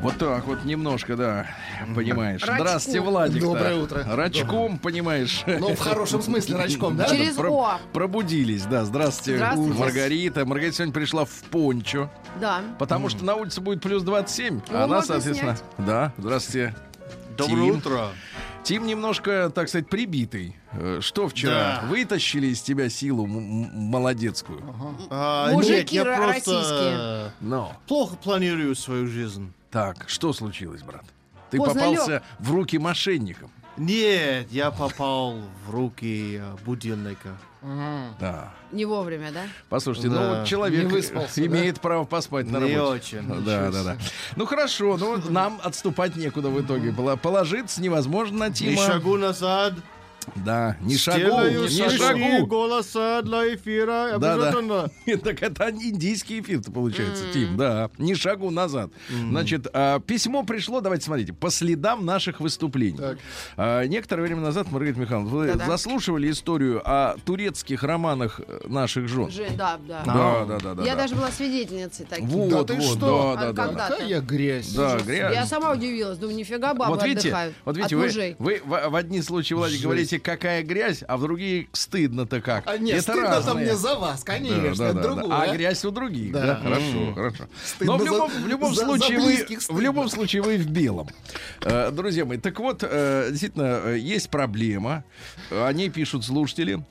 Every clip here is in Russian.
Вот так вот немножко, да, понимаешь. Рачком. Здравствуйте, Владик. Доброе утро. Рачком, понимаешь. Ну, в хорошем смысле рачком, да? Через О. Пробудились, да. Здравствуйте, Здравствуйте. Маргарита. Маргарита сегодня пришла в пончо, Да. потому что на улице будет плюс 27. Его а она, соответственно... Да, здравствуйте. Доброе Тим. утро. Тим немножко, так сказать, да. Э, Что вчера? Да. Вытащили из тебя силу м- м- молодецкую? А, Мужики нет, я ро- просто российские. Но. плохо планирую свою жизнь. Так, что случилось, брат? Ты Поздно попался в руки мошенникам. Нет, я попал в руки будильника. Да. Не вовремя, да? Послушайте, Да. ну вот человек Не выспался, имеет право поспать на Не работе. очень. Да, да, да. Ну хорошо, ну нам отступать некуда в итоге. Было положиться невозможно на Тима. шагу назад. Да, не шагу, не шагу. голоса для эфира. Да, да. Обязательно. Так это индийский эфир-то получается, Тим, да. Не шагу назад. Значит, а, письмо пришло, давайте смотрите, по следам наших выступлений. Так. А, Некоторое время назад, Маргарита Михайловна, вы Да-да. заслушивали историю о турецких романах э, наших жен. Жень, да, да. Да, да, да, да. Я да. даже была свидетельницей таких. Вот, Да ты вот, что? да, да, А да. когда? Какая грязь. Да, грязь. Я сама удивилась. Думаю, нифига бабы вот видите, отдыхают вот видите, от вы, мужей. вы в, в одни случаи, Владик, Жесть. Говорите, какая грязь, а в другие стыдно-то как. А нет, Это стыдно разное. там мне за вас, Да, конечно, да, да, да. другое. А грязь у других, да, Да. хорошо, хорошо. Стыдно Но в за- любом, в любом за- за случае вы, близких в любом случае вы в белом, Э, друзья мои. Так вот, э, действительно, э, есть проблема. О ней пишут слушатели.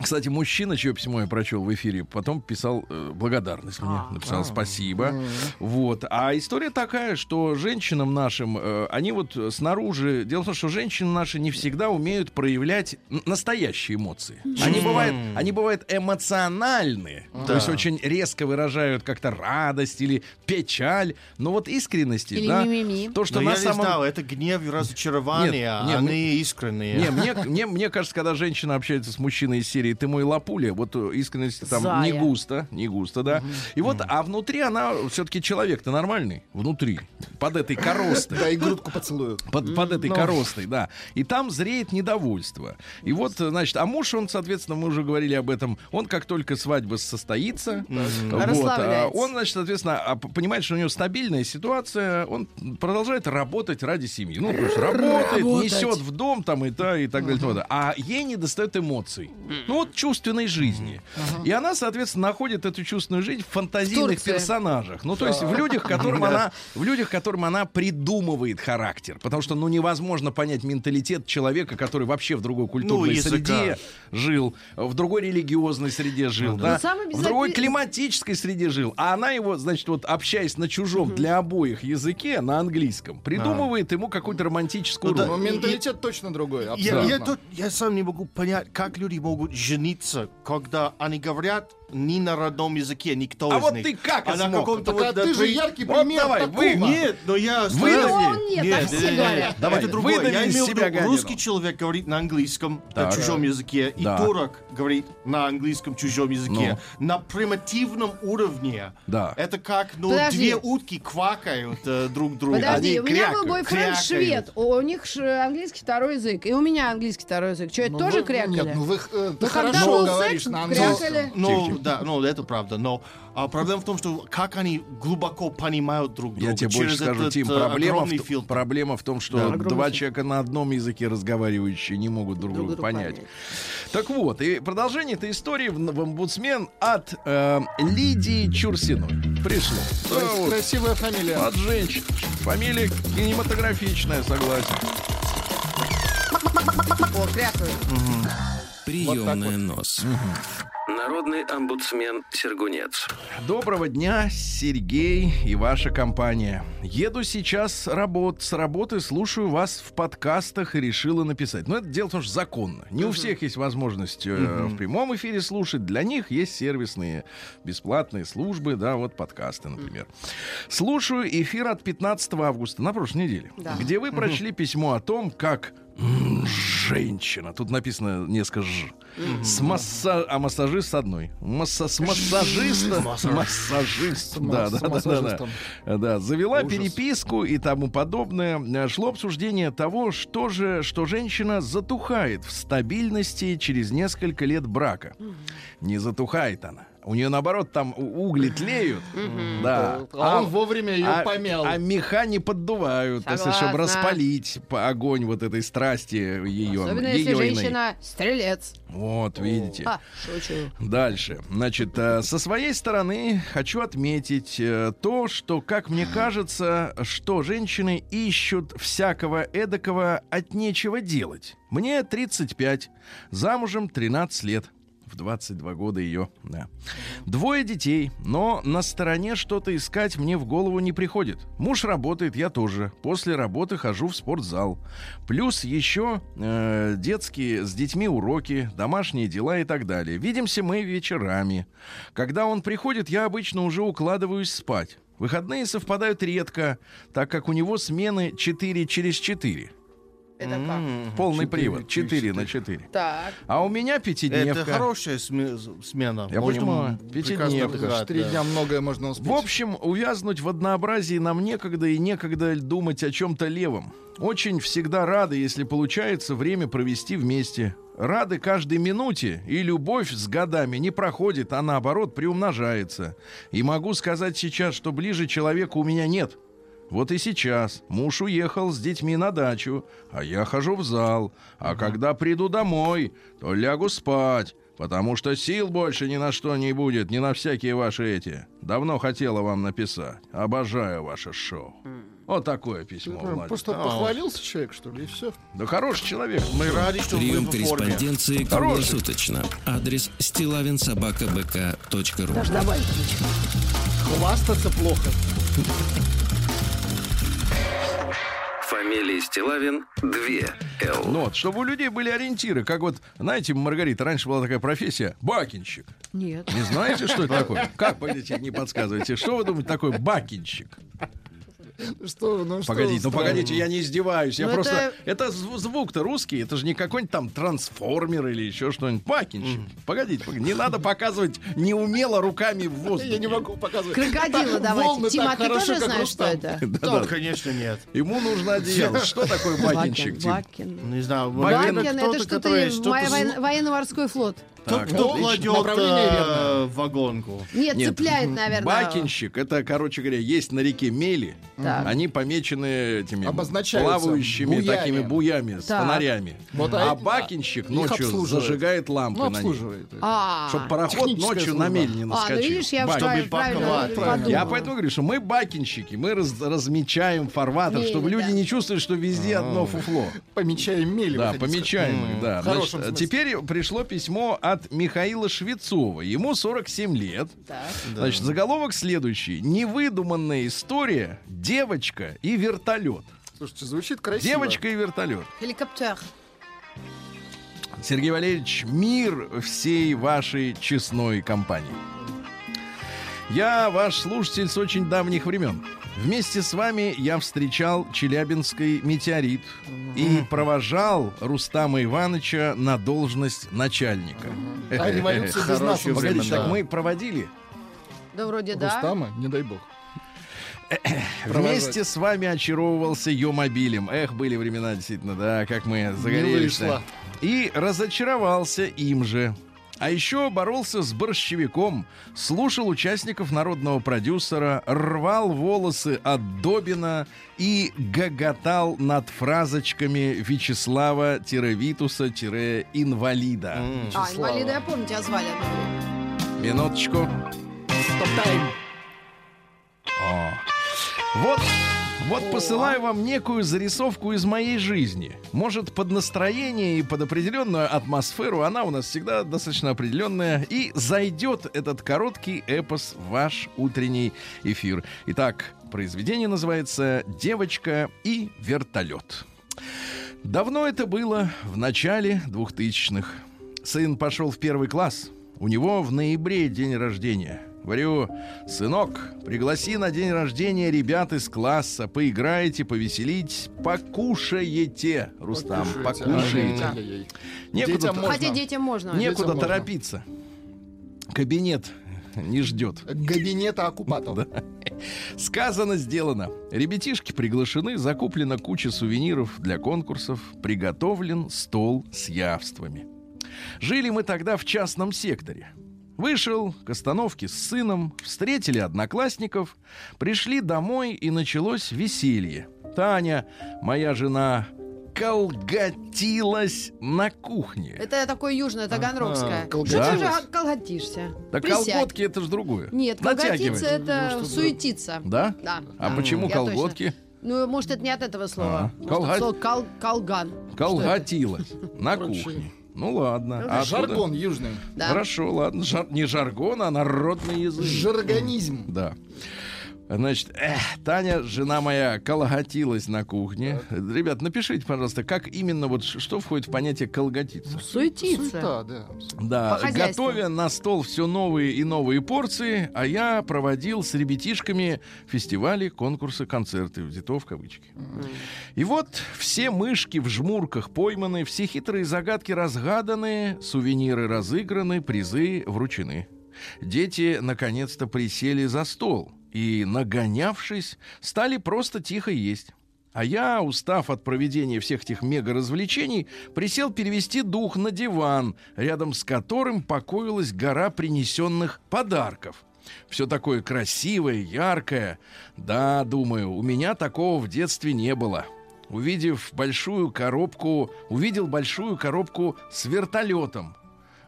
Кстати, мужчина, чье письмо я прочел в эфире, потом писал э, благодарность мне, написал спасибо. Вот. А история такая, что женщинам нашим, э, они вот снаружи... Дело в том, что женщины наши не всегда умеют проявлять настоящие эмоции. Они бывают, они бывают эмоциональны, то есть очень резко выражают как-то радость или печаль, но вот искренности, Или да, мимими. то, что Но на я не самом знал, это гнев и разочарование, Нет, нет, они мы- искренние. не, мне, мне, мне кажется, когда женщина общается с мужчиной из серии «Ты мой лапуля», вот э, искренность там Зая. не густо, не густо, да. И вот, а внутри она все-таки человек-то нормальный, внутри, под этой коростой. Да, и грудку поцелую. Под, под этой Ну. коростой, да. И там зреет недовольство. И вот, значит, а муж, он, соответственно, мы уже говорили об этом, он как только свадьба состоится, вот, а, он, значит, соответственно, а, понимает, что у него стабильная ситуация, он продолжает работать ради семьи. Ну, то есть работает, Работать. несет в дом там и, та, и так далее. и тому подобное. А ей не достает эмоций. Ну, вот чувственной жизни. И она, соответственно, находит эту чувственную жизнь в фантазийных Турции. персонажах. Ну, то есть в людях, которым она, в людях, которым она придумывает характер. Потому что, ну, невозможно понять менталитет человека, который вообще в другой культурной языка. среде жил, в другой религиозной среде жил, да, Ну, самое в другой климатической среде жил. А она его, значит, вот общаясь на чужом для обоих языке, на английском, придумывает ему какую-то романтическую Ну да, роль. Но менталитет точно другой, Я, абсолютно. я, тут- я сам не могу понять, как люди могут жениться, когда они говорят не на родном языке, никто А из вот них. ты как а на смог? каком-то Так, а вот, ты же яркий Вот пример давай, такого. вы- Нет, но я Вы-. Ну, нет, так все говорят. Давай, это другое. Я из имею в себя виду, русский человек говорит на английском, Так. на чужом языке, и турок говорит на английском, чужом языке. На примитивном уровне. Да. Это как, ну, Подожди. две утки квакают э, друг друга. Подожди, Они у меня был крякают, бойфренд крякают. швед. У, них английский второй язык. И у меня английский второй язык. Что, это Ну, тоже крякали? Нет, ну вы э, Ну, хорошо был говоришь на английском. Ну, да, ну, это правда. Но а, проблема в том, что как они глубоко понимают друг друга. Я тебе больше через скажу, этот, Тим, э, проблема в, фильтр. проблема в том, что Да. два Огромный человека на одном языке разговаривающие не могут друг, Друг друга понять. понять. Так вот, и продолжение этой истории в, в омбудсмен от э, Лидии Чурсиной пришло. Да, вот, красивая фамилия. от женщин. Фамилия кинематографичная, согласен. О, крякают. Приемная нос. На Народный омбудсмен Сергунец. Доброго дня, Сергей и ваша компания. Еду сейчас работ, с работы, слушаю вас в подкастах и решила написать. Но это дело в том, что законно. Не у всех есть возможность э, в прямом эфире слушать. Для них есть сервисные бесплатные службы, да, вот подкасты, например. Слушаю эфир от 15 августа на прошлой неделе, Да. где вы прочли письмо о том, как женщина, тут написано несколько ж, с масса... а массажист с одной. Масса... С массажиста... Массажист. Да, да, да, да, массажистом. да. Да, завела Ужас. переписку и тому подобное. Э, Шло обсуждение того, что же, что женщина затухает в стабильности через несколько лет брака. Не затухает она. У нее наоборот там угли тлеют. Да. А он вовремя ее а- помял. А меха не поддувают, если, чтобы распалить по- огонь вот этой страсти ее. Особенно если женщина стрелец. Вот, видите. А, шучу. Дальше. Значит, э, со своей стороны хочу отметить э, то, что, как мне кажется, что женщины ищут всякого эдакого от нечего делать. Мне 35, замужем 13 лет. В 22 года ее, да. Двое детей, но на стороне что-то искать мне в голову не приходит. Муж работает, я тоже. После работы хожу в спортзал. Плюс еще э, детские с детьми уроки, домашние дела и так далее. Видимся мы вечерами. Когда он приходит, я обычно уже укладываюсь спать. Выходные совпадают редко, так как у него смены 4 через 4. Это как? Полный привод. через 4 на 4. Так. А у меня пятидневка. Это хорошая сме- смена. Я Можно понимаю. Пятидневка. да. дня многое можно успеть. В общем, увязнуть в однообразии нам некогда и некогда думать о чем-то левом. Очень всегда рады, если получается время провести вместе. Рады каждой минуте, и любовь с годами не проходит, а наоборот приумножается. И могу сказать сейчас, что ближе человека у меня нет. Вот и сейчас муж уехал с детьми на дачу, а я хожу в зал. А когда приду домой, то лягу спать, потому что сил больше ни на что не будет, ни на всякие ваши эти. Давно хотела вам написать. Обожаю ваше шоу. Вот такое письмо, Ну, Владик. Просто похвалился человек, что ли, и все. Да хороший человек. Мы рады, что Прием вы корреспонденции круглосуточно. Адрес стилавинсобакабк.ру Хвастаться плохо. Фамилия Стилавин 2 Л. Ну вот, чтобы у людей были ориентиры. Как вот, знаете, Маргарита, раньше была такая профессия — бакинщик. Нет. Не знаете, что это такое? Как, погодите, не подсказывайте. Что вы думаете такое бакинщик? Что, ну что Погодите, ну погодите, я не издеваюсь. Я Ну, просто. это- Это, зв- звук-то русский, это же не какой-нибудь там трансформер или еще что-нибудь. Бакинщик. Погодите, погодите. Не надо показывать неумело руками в воздухе. Я не могу показывать. Крокодила давайте. Тима, ты тоже знаешь, что это? Да, конечно, нет. Ему нужно одеяло. Что такое бакинщик, Бакин. Тим? Бакин. Не знаю, Бакин это что-то военно-морской флот. Так, Кто кладет э, вагонку? Нет, Нет, цепляет, наверное. Бакинщик, это, короче говоря, есть на реке мели. Так. Они помечены этими плавающими буями. такими буями с Так. фонарями. Вот, а а- бакинщик ночью зажигает лампы Ну, на них. А, Чтобы пароход ночью служба. на мель не а, ну наскочил. видишь, я Бакин. правильно, паковать, правильно правильно. Я поэтому говорю, что мы бакинщики, мы раз- размечаем фарватер, Мели, чтобы люди да. не чувствовали, что везде одно фуфло. Помечаем мели. Да, помечаем да. Значит, теперь пришло письмо от Михаила Швецова. Ему 47 лет. Так. Значит, заголовок следующий. Невыдуманная история «Девочка и вертолет». Слушайте, звучит красиво. Девочка и вертолет. Хеликоптер. Сергей Валерьевич, мир всей вашей честной компании. Я ваш слушатель с очень давних времен. Вместе с вами я встречал Челябинский метеорит и провожал Рустама Ивановича на должность начальника. А революция без нас. Погодите, так мы проводили? Да вроде да. Рустама, не дай бог. Вместе с вами очаровывался ее мобилем. Эх, были времена действительно, да, как мы загорелись. И разочаровался им же. А еще боролся с борщевиком, слушал участников народного продюсера, рвал волосы от Добина и гоготал над фразочками Вячеслава-Витуса-инвалида. А, инвалида, я помню, тебя звали. Минуточку. Стоп-тайм. О. Вот Вот посылаю вам некую зарисовку из моей жизни. Может, под настроение и под определенную атмосферу, она у нас всегда достаточно определенная, и зайдет этот короткий эпос в ваш утренний эфир. Итак, произведение называется «Девочка и вертолет». Давно это было, в начале двухтысячных. Сын пошел в первый класс. У него в ноябре день рождения. Говорю, сынок, пригласи на день рождения ребят из класса, поиграете, повеселить, покушаете, Рустам, покушаете. Некуда, Детям можно. Хотя детям можно. некуда можно. торопиться. Кабинет не ждет. Кабинета оккупантов. Сказано, сделано. Ребятишки приглашены, закуплена куча сувениров для конкурсов, приготовлен стол с явствами. Жили мы тогда в частном секторе. Вышел к остановке с сыном, встретили одноклассников, пришли домой и началось веселье. Таня, моя жена, колготилась на кухне. Это такое южное, таганрогское. Ага, Что ты колготись. же колготишься? Да Присядь. колготки это же другое. Нет, колготиться это Ну, суетиться. Да? Да. А да. почему Я колготки? Ну, может, это не от этого слова. А, кол- колган. Колготилась на кухне. Ну ладно. А откуда? Жаргон южный. Да. Хорошо, ладно. Жар- Не жаргон, а народный язык. Жаргонизм. Да. Значит, эх, Таня, жена моя, колготилась на кухне. Ребят, напишите, пожалуйста, как именно, вот что входит в понятие колготиться? Суетиться. Суета, да. Да, По готовя на стол все новые и новые порции, а я проводил с ребятишками фестивали, конкурсы, концерты, взято в кавычки. И вот все мышки в жмурках пойманы, все хитрые загадки разгаданы, сувениры разыграны, призы вручены. Дети наконец-то присели за стол и, нагонявшись, стали просто тихо есть. А я, устав от проведения всех этих мега-развлечений, присел перевести дух на диван, рядом с которым покоилась гора принесенных подарков. Все такое красивое, яркое. Да, думаю, у меня такого в детстве не было. Увидев большую коробку, увидел большую коробку с вертолетом.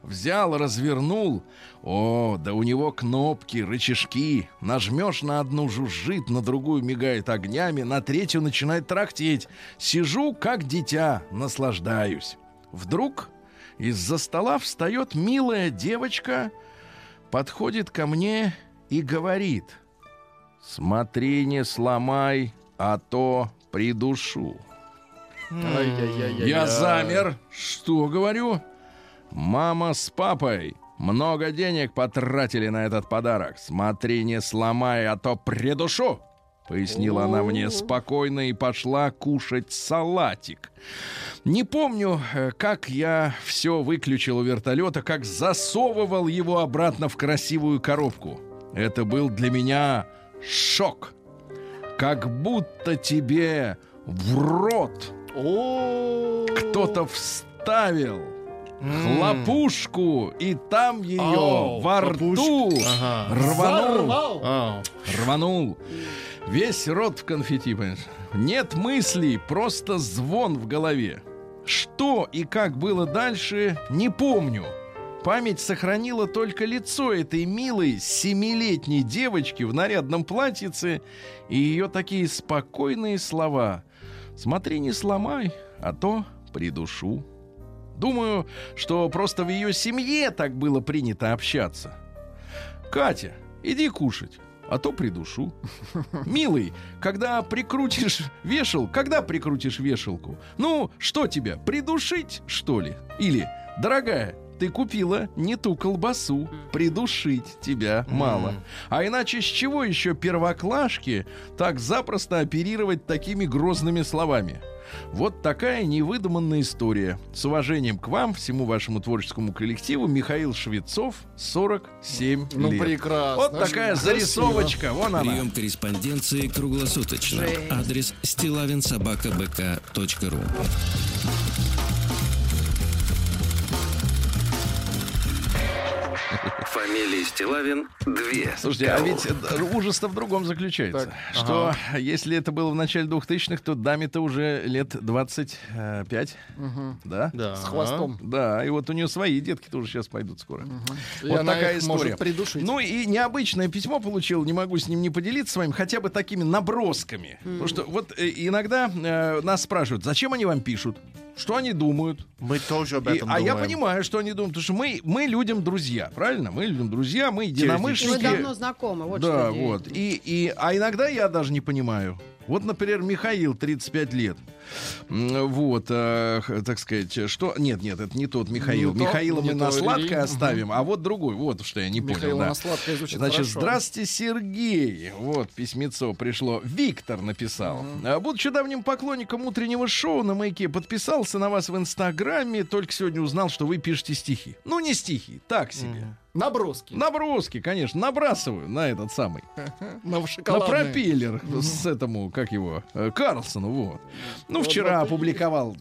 Взял, развернул. О, да у него кнопки, рычажки. Нажмешь на одну, жужжит, на другую мигает огнями, на третью начинает трактеть. Сижу, как дитя, наслаждаюсь. Вдруг из-за стола встает милая девочка, подходит ко мне и говорит. Смотри, не сломай, а то придушу. Я замер. Что говорю? Мама с папой много денег потратили на этот подарок. Смотри, не сломай, а то придушу. Пояснила она мне спокойно и пошла кушать салатик. Не помню, э, как я все выключил у вертолета, как засовывал его обратно в красивую коробку. Это был для меня шок. Как будто тебе в рот кто-то вставил хлопушку, и там ее Ау, во рту Ага. рванул. Рванул. Весь рот в конфетти, понимаешь? Нет мыслей, просто звон в голове. Что и как было дальше, не помню. Память сохранила только лицо этой милой семилетней девочки в нарядном платьице и ее такие спокойные слова. «Смотри, не сломай, а то придушу». Думаю, что просто в ее семье так было принято общаться. Катя, иди кушать, а то придушу. Милый, когда прикрутишь вешал, когда прикрутишь вешалку? Ну, что тебя, придушить, что ли? Или, дорогая, ты купила не ту колбасу, придушить тебя мало. А иначе с чего еще первоклашки так запросто оперировать такими грозными словами? Вот такая невыдуманная история. С уважением к вам, всему вашему творческому коллективу, Михаил Швецов, 47 Ну, лет. прекрасно. Вот такая Красиво. зарисовочка, вон она. Прием корреспонденции круглосуточно. Жесть. Адрес стилавинсобакабк.ру Фамилия Стилавин 2. Слушайте, а ведь ужас-то в другом заключается. Так, Что если это было в начале 2000-х, то даме-то уже лет 25, да? Да. С хвостом. Да, и вот у нее свои детки тоже сейчас пойдут скоро. И Вот такая их история. может придушить. Ну и необычное письмо получил, не могу с ним не поделиться с вами, хотя бы такими набросками. Потому что вот э, иногда э, нас спрашивают, зачем они вам пишут, что они думают. Мы тоже об И- этом а я думаем. понимаю, что они думают, потому что мы, мы людям друзья, правильно? Мы людям друзья, мы И единомышленники. вы давно знакомы. Вот да, что вот. И, и, а иногда я даже не понимаю. Вот, например, Михаил, 35 лет. Вот, э, так сказать, что... Нет, нет, это не тот Михаил. Не то, Михаила не мы на то, сладкое Ильи. оставим, а вот другой. Вот что я не Михаил понял. да. на сладкое звучит Значит, хорошо. здравствуйте, Сергей. Вот письмецо пришло. Виктор написал. А, Будучи давним поклонником утреннего шоу на маяке, подписался на вас в Инстаграме. Только сегодня узнал, что вы пишете стихи. Ну, не стихи, так себе. Наброски. Наброски, конечно, набрасываю на этот самый. На На пропеллер с этому, как его, э, Карлсону, вот. Ну, вчера опубликовал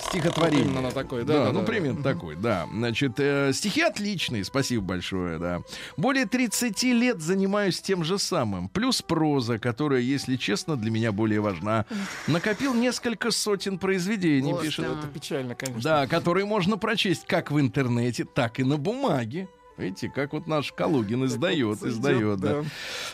стихотворение. Именно на такой, да, да, ну, примерно такой, да. Значит, э, стихи отличные, спасибо большое, да. Более 30 лет занимаюсь тем же самым. Плюс проза, которая, если честно, для меня более важна. Накопил несколько сотен произведений, пишет. Это печально, конечно. Да, которые можно прочесть как в интернете, так и на бумаге. Видите, как вот наш Калугин издает, вот издает, идет, да. да.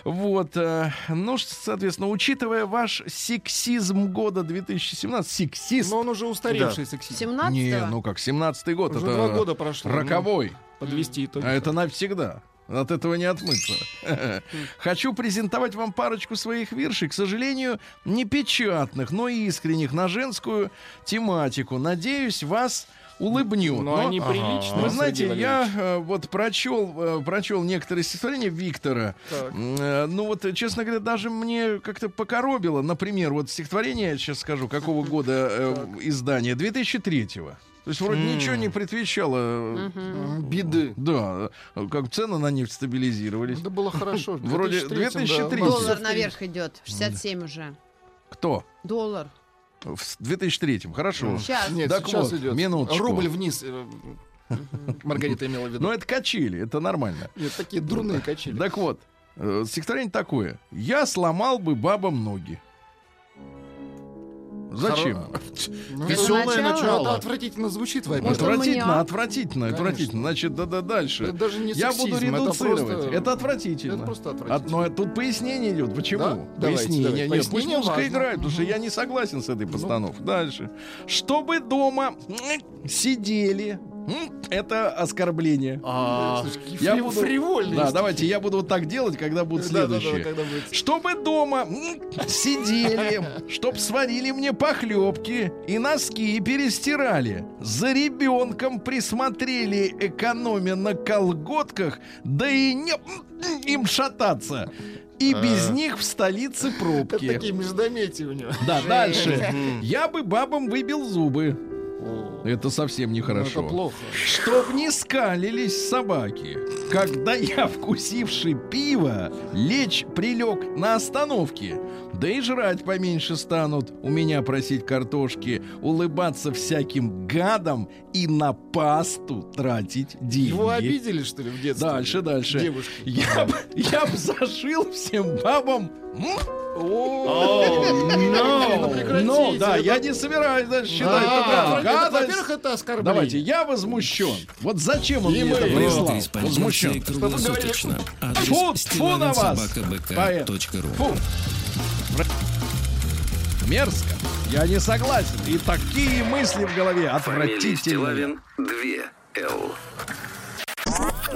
Вот, э, ну, соответственно, учитывая ваш сексизм года 2017, сексист, Но он уже устаревший сексист. 17 не, ну как, 17-й год, Уже это два года прошло. роковой, Ну, подвести итоги. а это навсегда. От этого не отмыться. Хочу презентовать вам парочку своих виршей, к сожалению, не печатных, но искренних, на женскую тематику. Надеюсь, вас улыбнет. Но Но- они приличные. Вы знаете, я э, вот прочел, э, прочел некоторые стихотворения Виктора. Так. Э, Ну вот, э, честно говоря, даже мне как-то покоробило. Например, вот стихотворение, я сейчас скажу, какого года э, издания? 2003-го. То есть вроде ничего не предвещало. М, Беды. Да, как цены на нефть стабилизировались. Да было хорошо. Вроде 2003-м, 2003. да, Доллар наверх идет. 67 уже. Кто? Доллар. В 2003-м, хорошо. Сейчас. Нет, Так сейчас вот, идет. минуточку. Рубль вниз. э, Маргарита имела в виду. Но это качели, это нормально. Нет, такие дурные качели. Так вот, э, стихотворение такое. Я сломал бы бабам ноги. Зачем? Ну, Веселое начало. Это отвратительно звучит, он Отвратительно, отвратительно, отвратительно. Значит, да-да дальше. Это даже не Я буду редуцировать. Это отвратительно. Это просто От- отвратительно. но тут пояснение идет. Почему? Пояснение. давайте. Нет, пусть музыка играет, потому что я не согласен с этой постановкой. Дальше. Чтобы дома сидели. Это оскорбление. А, Я буду- фривольные Да, давайте я буду вот так делать, когда будут следующие. Чтобы дома сидели, чтоб сварили мне похлебки и носки перестирали. За ребенком присмотрели, экономя на колготках, да и не им шататься. И без них в столице Это пробки. такие междометия у него. Да, дальше. Я бы бабам выбил зубы. Это совсем ну, нехорошо. Это плохо. Чтоб не скалились собаки, когда я, вкусивший пиво, лечь прилег на остановке. Да и жрать поменьше станут, у меня просить картошки, улыбаться всяким гадам и на пасту тратить деньги. Его обидели, что ли, в детстве? Дальше, дальше. Девушки. Я б, я б зашил всем бабам. Но, прекратите, но, да, я не собираюсь даже считать. Гадость. Во-первых, это оскорбление. Давайте, я возмущен. Вот зачем он мне это прислал? Возмущен. Фу, фу на вас, Фу. Мерзко. Я не согласен. И такие мысли в голове отвратительные. Стилавин 2 Л.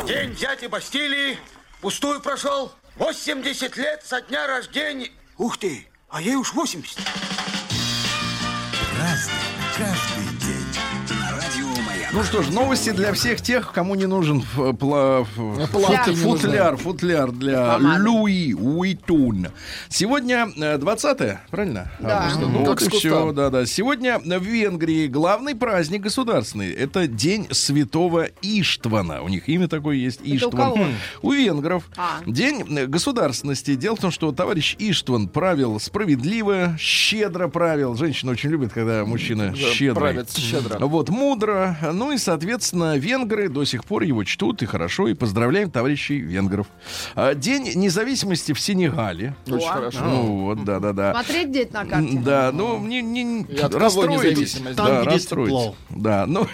День дяди Бастилии пустую прошел. 80 лет со дня рождения. Ух ты, а ей уж 80. Ну что ж, новости для всех тех, кому не нужен пла- Футляр. фут- футляр, футляр для. Луи Уитун. Сегодня э, 20 правильно? Да. Августа. Ну, Ну, как вот и все, да, да. Сегодня в Венгрии главный праздник государственный. Это День Святого Иштвана. У них имя такое есть, у Иштван. кого? У венгров. А. День э, государственности. Дело в том, что товарищ Иштван правил справедливо, щедро правил. Женщины очень любят, когда мужчина щедрый. правят щедро. Вот, мудро. Ну и, соответственно, венгры до сих пор его чтут и хорошо, и поздравляем товарищей венгров. А, День независимости в Сенегале. Очень О. хорошо. Ну вот, да-да-да. Смотреть где-то на карте. Да, ну, не, не, И расстроитесь. независимость? Да, Там, где расстроитесь. тепло. Да, ну,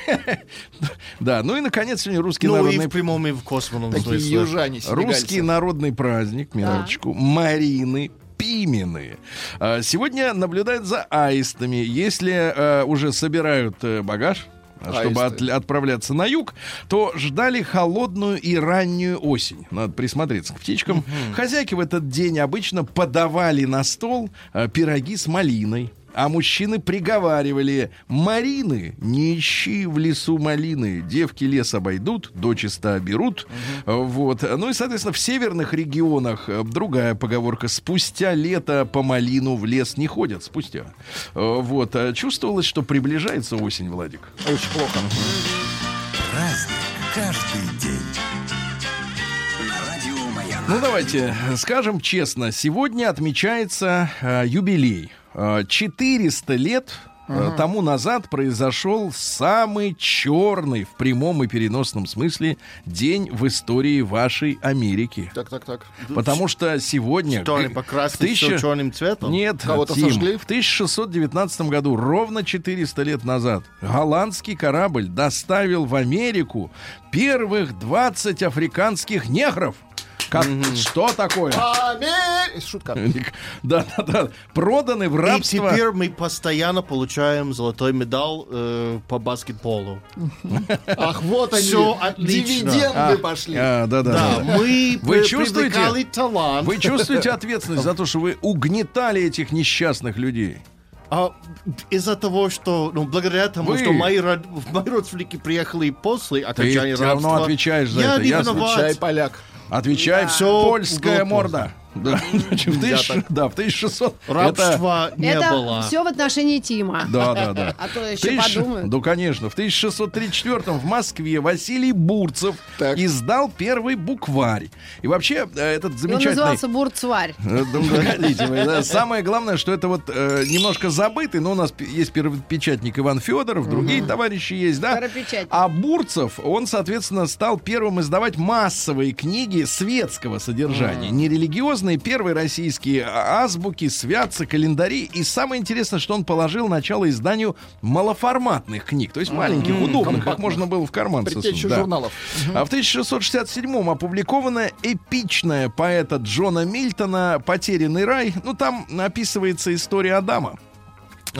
да, ну и, наконец, сегодня русский Ну и народный в прямом и в косвенном Такие смысле. южане, Русский народный праздник, минуточку, Марины Пимены. А, Сегодня наблюдают за аистами. Если э, уже собирают э, багаж, чтобы Аисты. от- отправляться на юг, то ждали холодную и раннюю осень. Надо присмотреться к птичкам. Хозяйки в этот день обычно подавали на стол э, пироги с малиной. А мужчины приговаривали, Марины, не ищи в лесу малины, девки лес обойдут, дочисто оберут. Э, Вот. Ну и, соответственно, в северных регионах э, другая поговорка, спустя лето по малину в лес не ходят, спустя. Э, Вот. А Чувствовалось, что приближается осень, Владик. Очень плохо. Праздник каждый день. Ну, давайте скажем честно, сегодня отмечается э, юбилей. Э, 400 лет э, тому назад произошел самый черный в прямом и переносном смысле день в истории вашей Америки. Так, так, так. Потому что сегодня... Что, покрасили в тысяча- черным цветом? Нет, Кого-то Тим, сожгли? в 1619 году, ровно 400 лет назад, голландский корабль доставил в Америку первых 20 африканских негров. Как, Что такое? Амер- Шутка. Да, да, да. Проданы в И рабство. теперь мы постоянно получаем золотой медаль э, по баскетболу. Ах, вот они. Всё отлично. Дивиденды А, пошли. а, да, да, Да, да. мы Вы чувствуете? талант. Вы чувствуете ответственность за то, что вы угнетали этих несчастных людей? А, из-за того, что, ну, благодаря тому, Вы- что мои, род- мои родственники приехали после окончания всё равно рабства, отвечаешь за я это, не виноват. Чай поляк. Отвечай, Да. все польская морда. Да, значит, в тысяч- да, в 1600. это- Рабства не Это было. все в отношении Тима. Да, да, да. А то еще Тысяч- подумают. Ну, конечно. В 1634 в Москве Василий Бурцев Так. издал первый букварь. И вообще, э, этот И он замечательный... назывался Бурцварь. Э, да, да. Самое главное, что это вот э, немножко забытый, но у нас есть первопечатник Иван Федоров, другие товарищи есть, да. А Бурцев, он, соответственно, стал первым издавать массовые книги светского содержания. Не религиозные, первые российские азбуки, святцы, календари. И самое интересное, что он положил начало изданию малоформатных книг, то есть маленьких, удобных, как можно было в карман засунуть. да. журналов. А в 1667-м опубликована эпичная поэта Джона Мильтона «Потерянный рай». Ну, там описывается история Адама.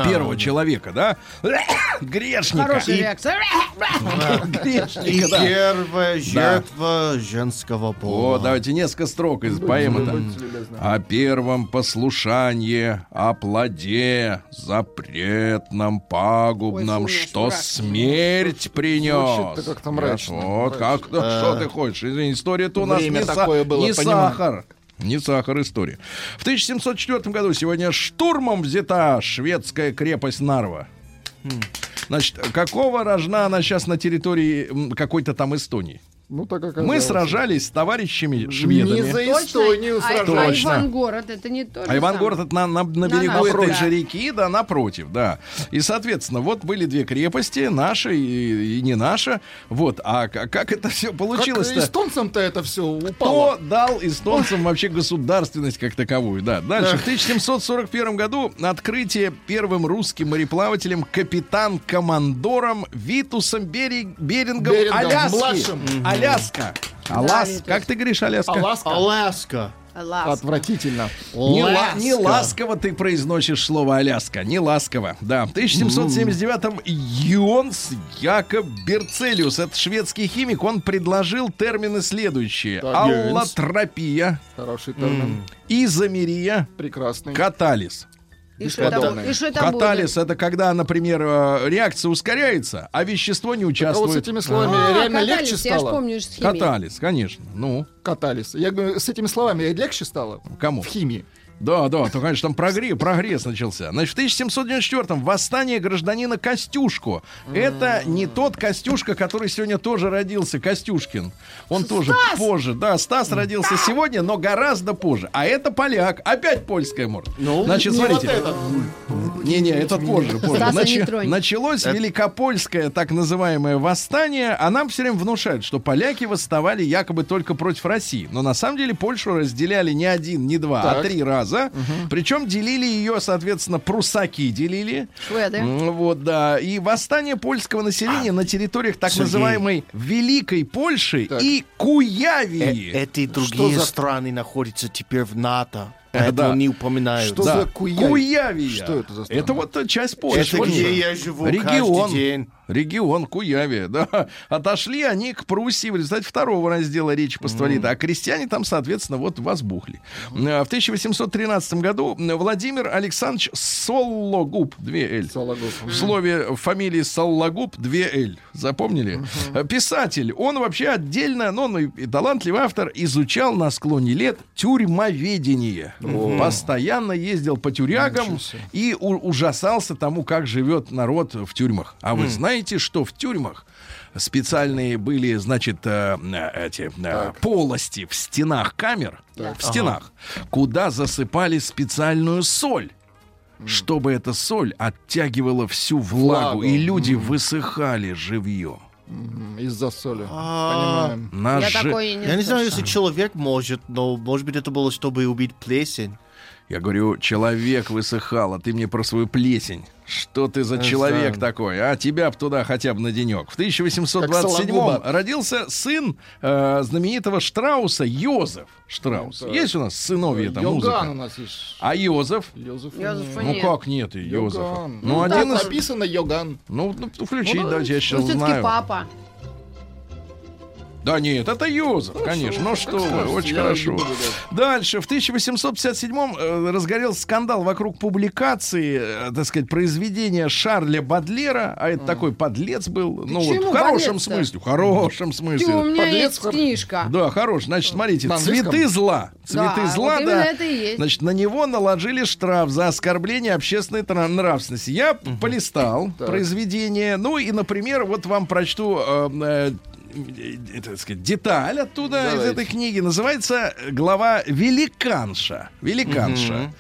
Первого человека, да? Грешника. Хорошая И- реакция. И Грешника, да. первая жертва женского пола. О, давайте несколько строк из поэмы там. О первом послушании, о плоде, запретном, пагубном, Ой, что смерть принес. Как-то мрачно. Вот как, ну, что ты хочешь? Извини, история-то у нас не, са- такое было, не понимаю. сахар. Не сахар история. В 1704 году сегодня штурмом взята шведская крепость Нарва. Значит, какого рожна она сейчас на территории какой-то там Эстонии? Ну, так Мы оказалось. сражались с товарищами шведами. Не за? Эстонию А- сражались. А Точно. Ивангород это не то же А Ивангород это на, на, на берегу напротив. этой же реки, да, напротив, да. И, соответственно, вот были две крепости, наша и, и не наша. Вот, а как это все Как получилось-то? эстонцам-то это все Кто упало. дал эстонцам вообще государственность как таковую? Да. Дальше. В 1741 году открытие первым русским мореплавателем капитан-командором Витусом Бери- Берингом, Берингом, Аляски. младшим. Аляска. Алас. Как ты говоришь, Аляска? Аласка. Аляска. Ласка. Отвратительно. Не, ла- Ласка. не ласково ты произносишь слово Аляска, не ласково. Да, в 1779-м Йонс Якоб Берцелиус, это шведский химик, он предложил термины следующие. Так. Аллотропия, Хороший термин. изомерия, Прекрасный. каталис. И что это, и что это Каталис это когда, например, э, реакция ускоряется, а вещество не А вот с участвует. этими будет? словами А, реально катались, легче Я стало. помню из химии. Каталис, конечно. Ну, Катались. Я говорю, с этими словами легче стало кому? в химии. Да, да, то, конечно, там прогресс, прогресс начался. Значит, в 1794-м восстание гражданина Костюшку. Это не тот Костюшка, который сегодня тоже родился, Костюшкин. Он тоже позже. Да, Стас родился сегодня, но гораздо позже. А это поляк. Опять польская морда. Ну, Значит, Не смотрите. Не-не, этот позже, позже. Не Начи- тронь. Началось великопольское так называемое восстание, а нам все время внушают, что поляки восставали якобы только против России. Но на самом деле Польшу разделяли не один, не два, а Так. три раза. Причем делили ее, соответственно, прусаки делили. Шведы. Вот, да. И восстание польского населения на территориях так Сергей. называемой Великой Польши Так. и Э- Куявии. Эти Что другие за- страны находятся теперь в НАТО. Да. Поэтому не упоминают. Что Да. за Куяви? Куявия. Что это за страна? Это вот э, часть Польши. Это где я живу Регион. каждый день. Регион Куявия, да. Отошли они к Пруссии в результате второго раздела Речи Посполитой, а крестьяне там, соответственно, вот возбухли. Э, В 1813 году Владимир Александрович Сологуб, 2 Л. Сологуб. В слове в фамилии Сологуб 2 Л. Запомнили? Э, Писатель. Он вообще отдельно, но он и талантливый автор, изучал на склоне лет тюрьмоведение. Постоянно ездил по тюрягам и у- ужасался тому, как живет народ в тюрьмах. А вы знаете, что в тюрьмах специальные были, значит, э, э, эти э, полости в стенах камер, в стенах, куда засыпали специальную соль. Чтобы эта соль оттягивала всю влагу, Влагу. и люди высыхали живьем. Из-за соли. А, Понимаем. Наш Я такое не Я не знаю, если человек может, но может быть это было, чтобы убить плесень. Я говорю, человек высыхал, а ты мне про свою плесень. Что ты за Я человек знаю. такой? А тебя б туда хотя бы на денек. В 1827 Сологуба. родился сын э, знаменитого Штрауса Йозеф Штраус. Да. Есть у нас сыновья там Йоган у нас есть. А Йозеф? Йозеф. Йозефа Ну нет. как нет и Йозефа? Йоган. Ну, Ну, один так из... написано Йоган. Ну, ну, включи, Ну, дайте, я сейчас Ну, все-таки знаю. папа. Да нет, это Йозеф, конечно. Ну что вы, очень хорошо. буду, Дальше, в 1857-м э, разгорелся скандал вокруг публикации, э, так сказать, произведения Шарля Бадлера, а это такой подлец был, ну вот в хорошем смысле, в хорошем Тю, у смысле. меня Подлец есть книжка. Да, хорош. Значит, смотрите, На цветы зла. Цветы Да, зла, вот да. это и есть. Значит, на него наложили штраф за оскорбление общественной нравственности. Я полистал Так. произведение. Ну и, например, вот вам прочту э, э, так сказать, деталь оттуда из Давайте. этой книги. Называется глава «Великанша». «Великанша».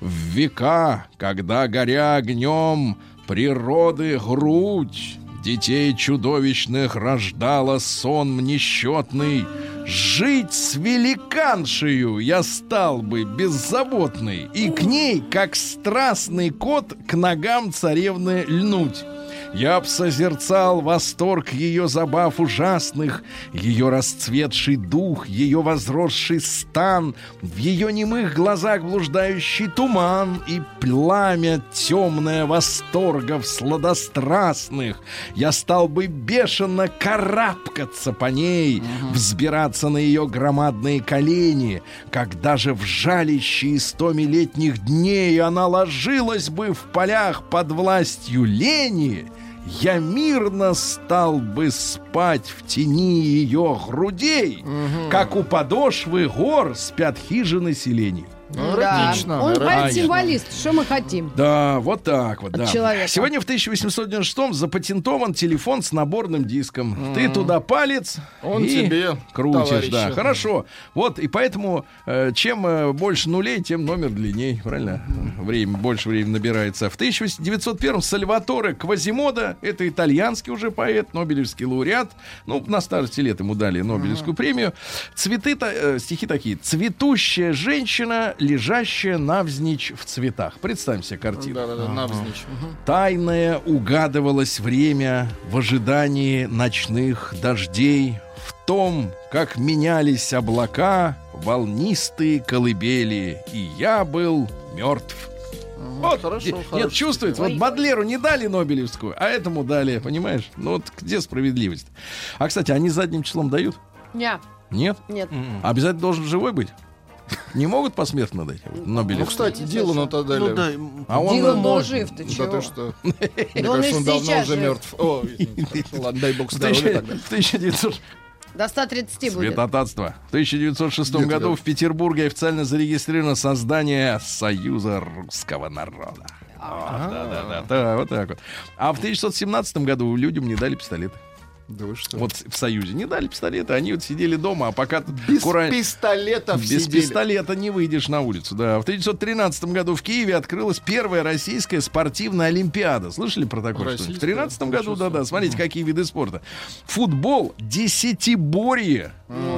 В века, когда горя огнем природы грудь, Детей чудовищных рождала сон несчетный. Жить с великаншею я стал бы беззаботный, И к ней, как страстный кот, к ногам царевны льнуть. Я б созерцал восторг ее забав ужасных, Ее расцветший дух, ее возросший стан, В ее немых глазах блуждающий туман И пламя темное восторгов сладострастных. Я стал бы бешено карабкаться по ней, Взбираться на ее громадные колени, Когда же в жалящие стомилетних дней Она ложилась бы в полях под властью лени, я мирно стал бы спать в тени ее грудей, как у подошвы гор спят хижины селений. Ну, Да. эротично, Он эротично. поэт-символист. Что мы хотим? Да, вот так вот, От да. человека. Сегодня в 1896 запатентован телефон с наборным диском. Ты туда палец Он и тебе, крутишь, товарищи. да. Хорошо. Вот, и поэтому э, чем э, больше нулей, тем номер длинней, правильно? Время, больше времени набирается. В 1901 Сальваторе Квазимода, это итальянский уже поэт, Нобелевский лауреат. Ну, на старости лет ему дали Нобелевскую премию. Цветы, э, стихи такие. Цветущая женщина, лежащая навзничь в цветах. Представим себе картину. Да-да-да, навзничь. Мгм. Тайное угадывалось время в ожидании ночных дождей, в том, как менялись облака, волнистые колыбели, и я был мертв. Вот, хорошо, хорошо. нет, чувствуется, вот Бадлеру не дали Нобелевскую, а этому дали, понимаешь? Ну вот где справедливость? А, кстати, они задним числом дают? Не, Нет? нет. Обязательно должен живой быть? Не могут посмертно дать Ну, Нобелевскую? кстати, Дилану-то дали. Ну да, А он, Дилан был жив, ты Да чего? ты что? Да Мне он кажется, он давно сейчас уже мертв. Ладно, дай бог здоровья 1000 тогда. в 1900 До 130 будет. Святотатство. В 1906 Где-то году да. в Петербурге официально зарегистрировано создание Союза русского народа. А. Вот, да, да, да, да, вот так вот. А в 1917 году людям не дали пистолеты. Да вы что? Вот в Союзе не дали пистолеты, они вот сидели дома, а пока Без кура- пистолетов без сидели. пистолета не выйдешь на улицу, да. В 1913 году в Киеве открылась первая российская спортивная олимпиада. Слышали про такое? что-нибудь? В Российская? 13 году, да-да. Смотрите, какие виды спорта. Футбол, десятиборье.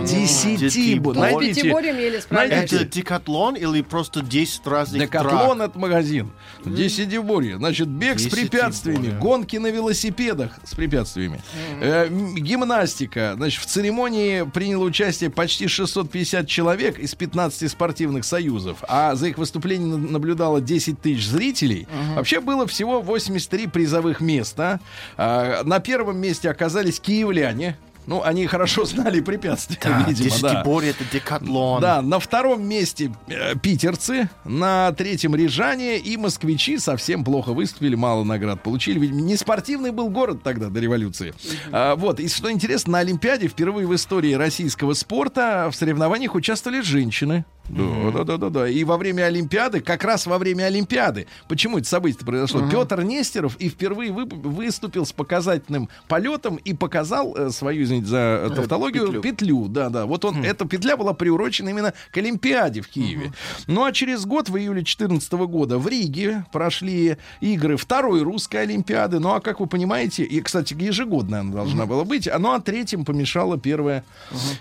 Десятиборье. Десятиборье. Найдите-. Это декатлон или просто 10 разных Декатлон трак? это магазин. Десятиборье. Значит, бег с препятствиями, гонки на велосипедах с препятствиями, Э, м, гимнастика. Значит, в церемонии приняло участие почти 650 человек из 15 спортивных союзов, а за их выступление на- наблюдало 10 тысяч зрителей. Вообще было всего 83 призовых места. А, на первом месте оказались киевляне. Ну, они хорошо знали препятствия, Да, видимо, да. это декатлон. Да, на втором месте э, питерцы, на третьем рижане и москвичи совсем плохо выступили, мало наград получили. Ведь не спортивный был город тогда до революции. А, вот, и что интересно, на Олимпиаде впервые в истории российского спорта в соревнованиях участвовали женщины. Да, да, да, да, да. И во время Олимпиады, как раз во время Олимпиады, почему это событие произошло? Петр Нестеров и впервые вы- выступил с показательным полетом и показал э, свою, извините за э, тавтологию, петлю. петлю, да, да. Вот он, эта петля была приурочена именно к Олимпиаде в Киеве. Ну а через год, в июле 2014 года, в Риге прошли игры второй русской Олимпиады. Ну а как вы понимаете, и, кстати, ежегодная она должна была быть, а ну а третьим помешала Первая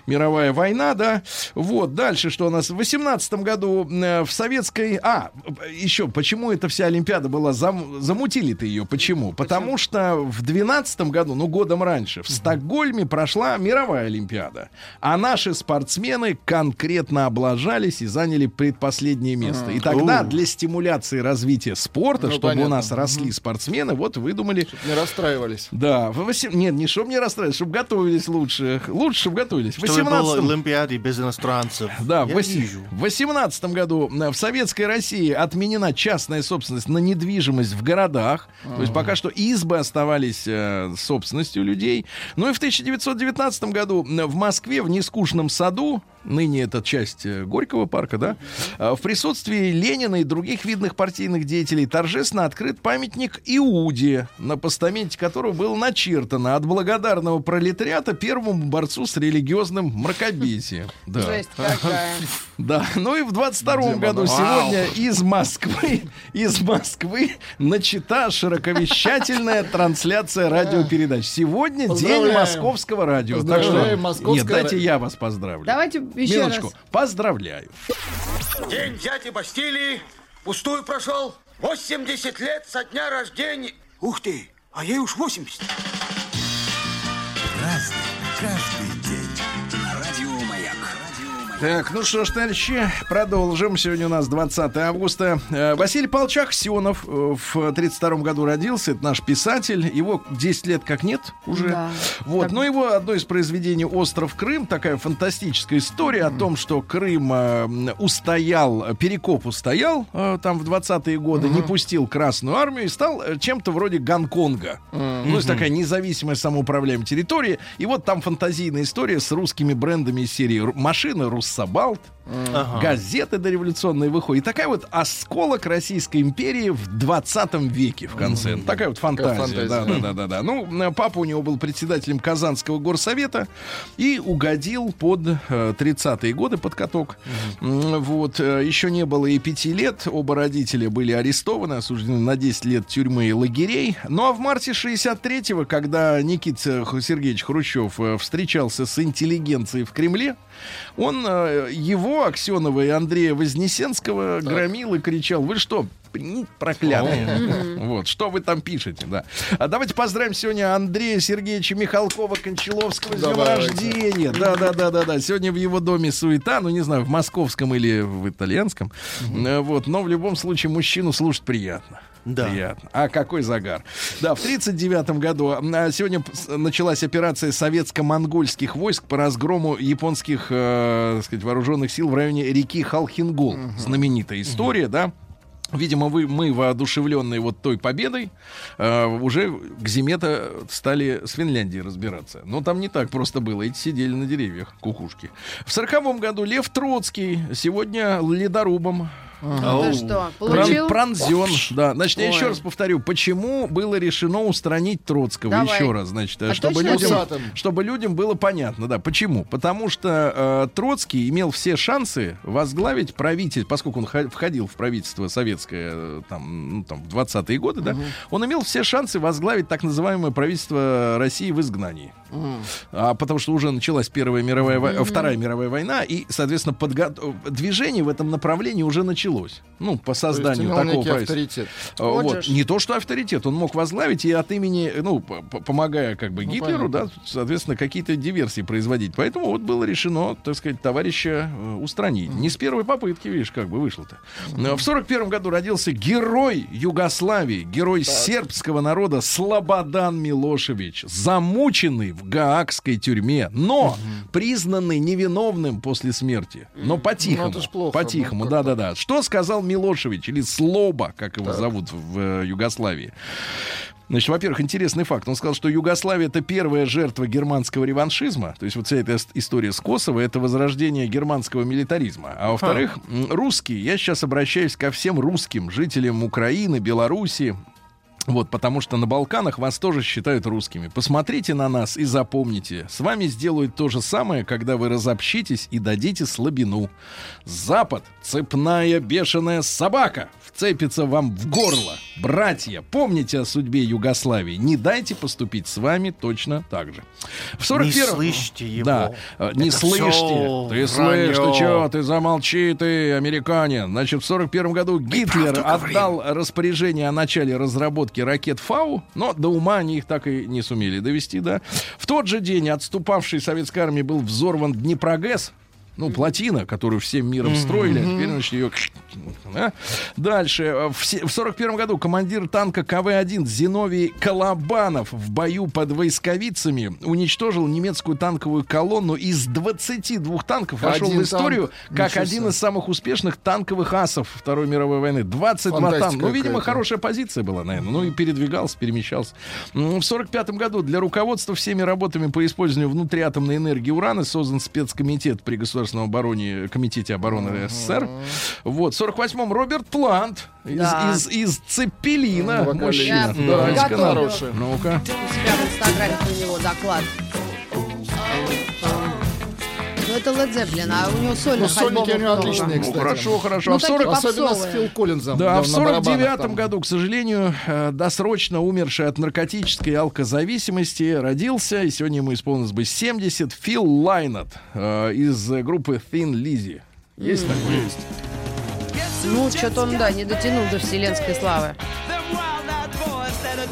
мировая война, да. Вот, дальше что у нас? В 18 году э, в советской... А, еще, почему эта вся Олимпиада была... Зам... Замутили-то ее, почему? Потому что в 12 году, ну, годом раньше, в Стокгольме прошла мировая Олимпиада. А наши спортсмены конкретно облажались и заняли предпоследнее место. И тогда для стимуляции развития спорта, Ну, чтобы у понятно. нас росли спортсмены, вот выдумали Не расстраивались. да, в восем- нет, не чтобы не расстраивались, чтобы готовились лучше. Лучше, чтобы готовились. Чтобы было 18 Олимпиаде без иностранцев. да, в Я восем- вижу. В 18 году э, в Советской России отменена частная собственность на недвижимость в городах. То есть пока что избы оставались э, собственностью людей. Ну и в 1919 году э, в Москве в нескучном саду, ныне это часть э, Горького парка, да, в присутствии Ленина и других видных партийных деятелей торжественно открыт памятник Иуде, на постаменте которого было начертано от благодарного пролетариата первому борцу с религиозным мракобесием. Да. Жесть какая. Да, ну и в 22 Демонов. году сегодня из Москвы, из Москвы начата широковещательная трансляция радиопередач. Сегодня день московского радио. Так что, нет, дайте я вас поздравлю. Давайте еще раз. Поздравляю. День дяди Бастилии пустую прошел. 80 лет со дня рождения. Ух ты, а ей уж 80. Праздник каждый Так, ну что ж, товарищи, продолжим. Сегодня у нас 20 августа. Э, Василий Павлович Аксенов э, в 32 году родился. Это наш писатель. Его 10 лет как нет уже. Да. Вот. Так. Но его одно из произведений «Остров Крым». Такая фантастическая история о том, что Крым э, устоял, Перекоп устоял э, там в 20-е годы, не пустил Красную Армию и стал чем-то вроде Гонконга. Ну, то есть такая независимая самоуправляемая территория. И вот там фантазийная история с русскими брендами из серии «Ру- машины Руссобалт, Ага. газеты дореволюционные выходят. И такая вот осколок Российской империи в 20 веке в конце. Ну, Такая вот фантазия. фантазия. Да, да, да, да, да. Ну, э, папа у него был председателем Казанского горсовета и угодил под э, 30-е годы под каток. М, Вот. э, Еще не было и пяти лет. Оба родителя были арестованы, осуждены на 10 лет тюрьмы и лагерей. Ну, а в марте 63-го, когда Никита Сергеевич Хрущев э, встречался с интеллигенцией в Кремле, он э, его, Аксенова и Андрея Вознесенского громил и кричал, вы что, проклятые. Вот, что вы там пишете, да. А давайте поздравим сегодня Андрея Сергеевича Михалкова Кончаловского с днем рождения. Да, да, да, да, да. Сегодня в его доме суета, ну не знаю, в московском или в итальянском. Э, Вот, но в любом случае мужчину слушать приятно. Да. Приятно. А какой загар. Да, в 1939 году а, сегодня началась операция советско-монгольских войск по разгрому японских, э, так сказать, вооруженных сил в районе реки Халхингол. Знаменитая история, да. Видимо, вы, мы, воодушевленные вот той победой, э, уже к зиме-то стали с Финляндией разбираться. Но там не так просто было. Эти сидели на деревьях, кукушки. В сороковом году Лев Троцкий сегодня ледорубом Ты что, Прон- получил? пронзен. Да, значит, я Ой. еще раз повторю, почему было решено устранить Троцкого. Давай. Еще раз, значит, А чтобы людям, Усатым. чтобы людям было понятно, да, почему? Потому что э, Троцкий имел все шансы возглавить правитель, поскольку он входил в правительство советское э, там, ну, там в 20-е годы, да, он имел все шансы возглавить так называемое правительство России в изгнании. А, потому что уже началась Первая мировая вой- Вторая мировая война, и, соответственно, подго- движение в этом направлении уже началось. Ну, по То есть созданию такого некий правительства. авторитет. А, Вот. Не то, что авторитет, он мог возглавить и от имени, ну, помогая как бы Ну, Гитлеру, да, понятно. соответственно, какие-то диверсии производить. Поэтому вот было решено, так сказать, товарища э, устранить. Не с первой попытки, видишь, как бы вышло-то. Но В сорок первом году родился герой Югославии, герой сербского народа Слободан Милошевич, замученный в Гаагской тюрьме, но признанный невиновным после смерти. Но по-тихому. Ну, это ж плохо, по-тихому, ну, да-да-да. Что сказал Милошевич, или Слоба, как его зовут в э, Югославии? Значит, во-первых, интересный факт. Он сказал, что Югославия это первая жертва германского реваншизма. То есть вот вся эта ис- история с Косово это возрождение германского милитаризма. А во-вторых, м, русские, я сейчас обращаюсь ко всем русским жителям Украины, Белоруссии, вот, потому что на Балканах вас тоже считают русскими. Посмотрите на нас и запомните. С вами сделают то же самое, когда вы разобщитесь и дадите слабину. Запад — цепная бешеная собака. Вцепится вам в горло. Братья, помните о судьбе Югославии. Не дайте поступить с вами точно так же. В 41 слышите его. Да, э, не Это слышите. Ты слышишь, ты чё? Ты замолчи, ты, американин. Значит, в 41 году Гитлер отдал распоряжение о начале разработки ракет Фау, но до ума они их так и не сумели довести, да. В тот же день отступавшей советской армии был взорван Днепрогэс, ну, плотина, которую всем миром строили, а теперь, значит, ее... да. Дальше. э, В се- в 41 году командир танка КВ-1 Зиновий Колобанов в бою под Войсковицами уничтожил немецкую танковую колонну из 22 танков. Вошел в историю танк. как Ничего один из самых успешных танковых асов Второй мировой войны. 22 Фантастика танка. Ну, видимо, хорошая позиция была, наверное. Ну, и передвигался, перемещался. В 45 году для руководства всеми работами по использованию внутриатомной энергии урана создан спецкомитет при Государственном обороне, комитете обороны СССР. Вот, 48-м Роберт Плант из, Да. из, из Цепелина. Вокалист. Мужчина. Да, канал. Хороший. Ну-ка. У себя в Инстаграме про него доклад. Ну, это Led Zeppelin, а у него Ну, сольных сольники у него отличные, Ну, кстати. хорошо, хорошо. Ну, а в 40... такие Особенно с. Фил Коллинзом. Да, на- в на барабанах 49 там. году, к сожалению, э, досрочно умерший от наркотической алкозависимости родился, и сегодня ему исполнилось бы 70, Фил Лайнет э, из группы Thin Lizzy. Есть такой? Есть. Ну, что-то он, да, не дотянул до вселенской славы.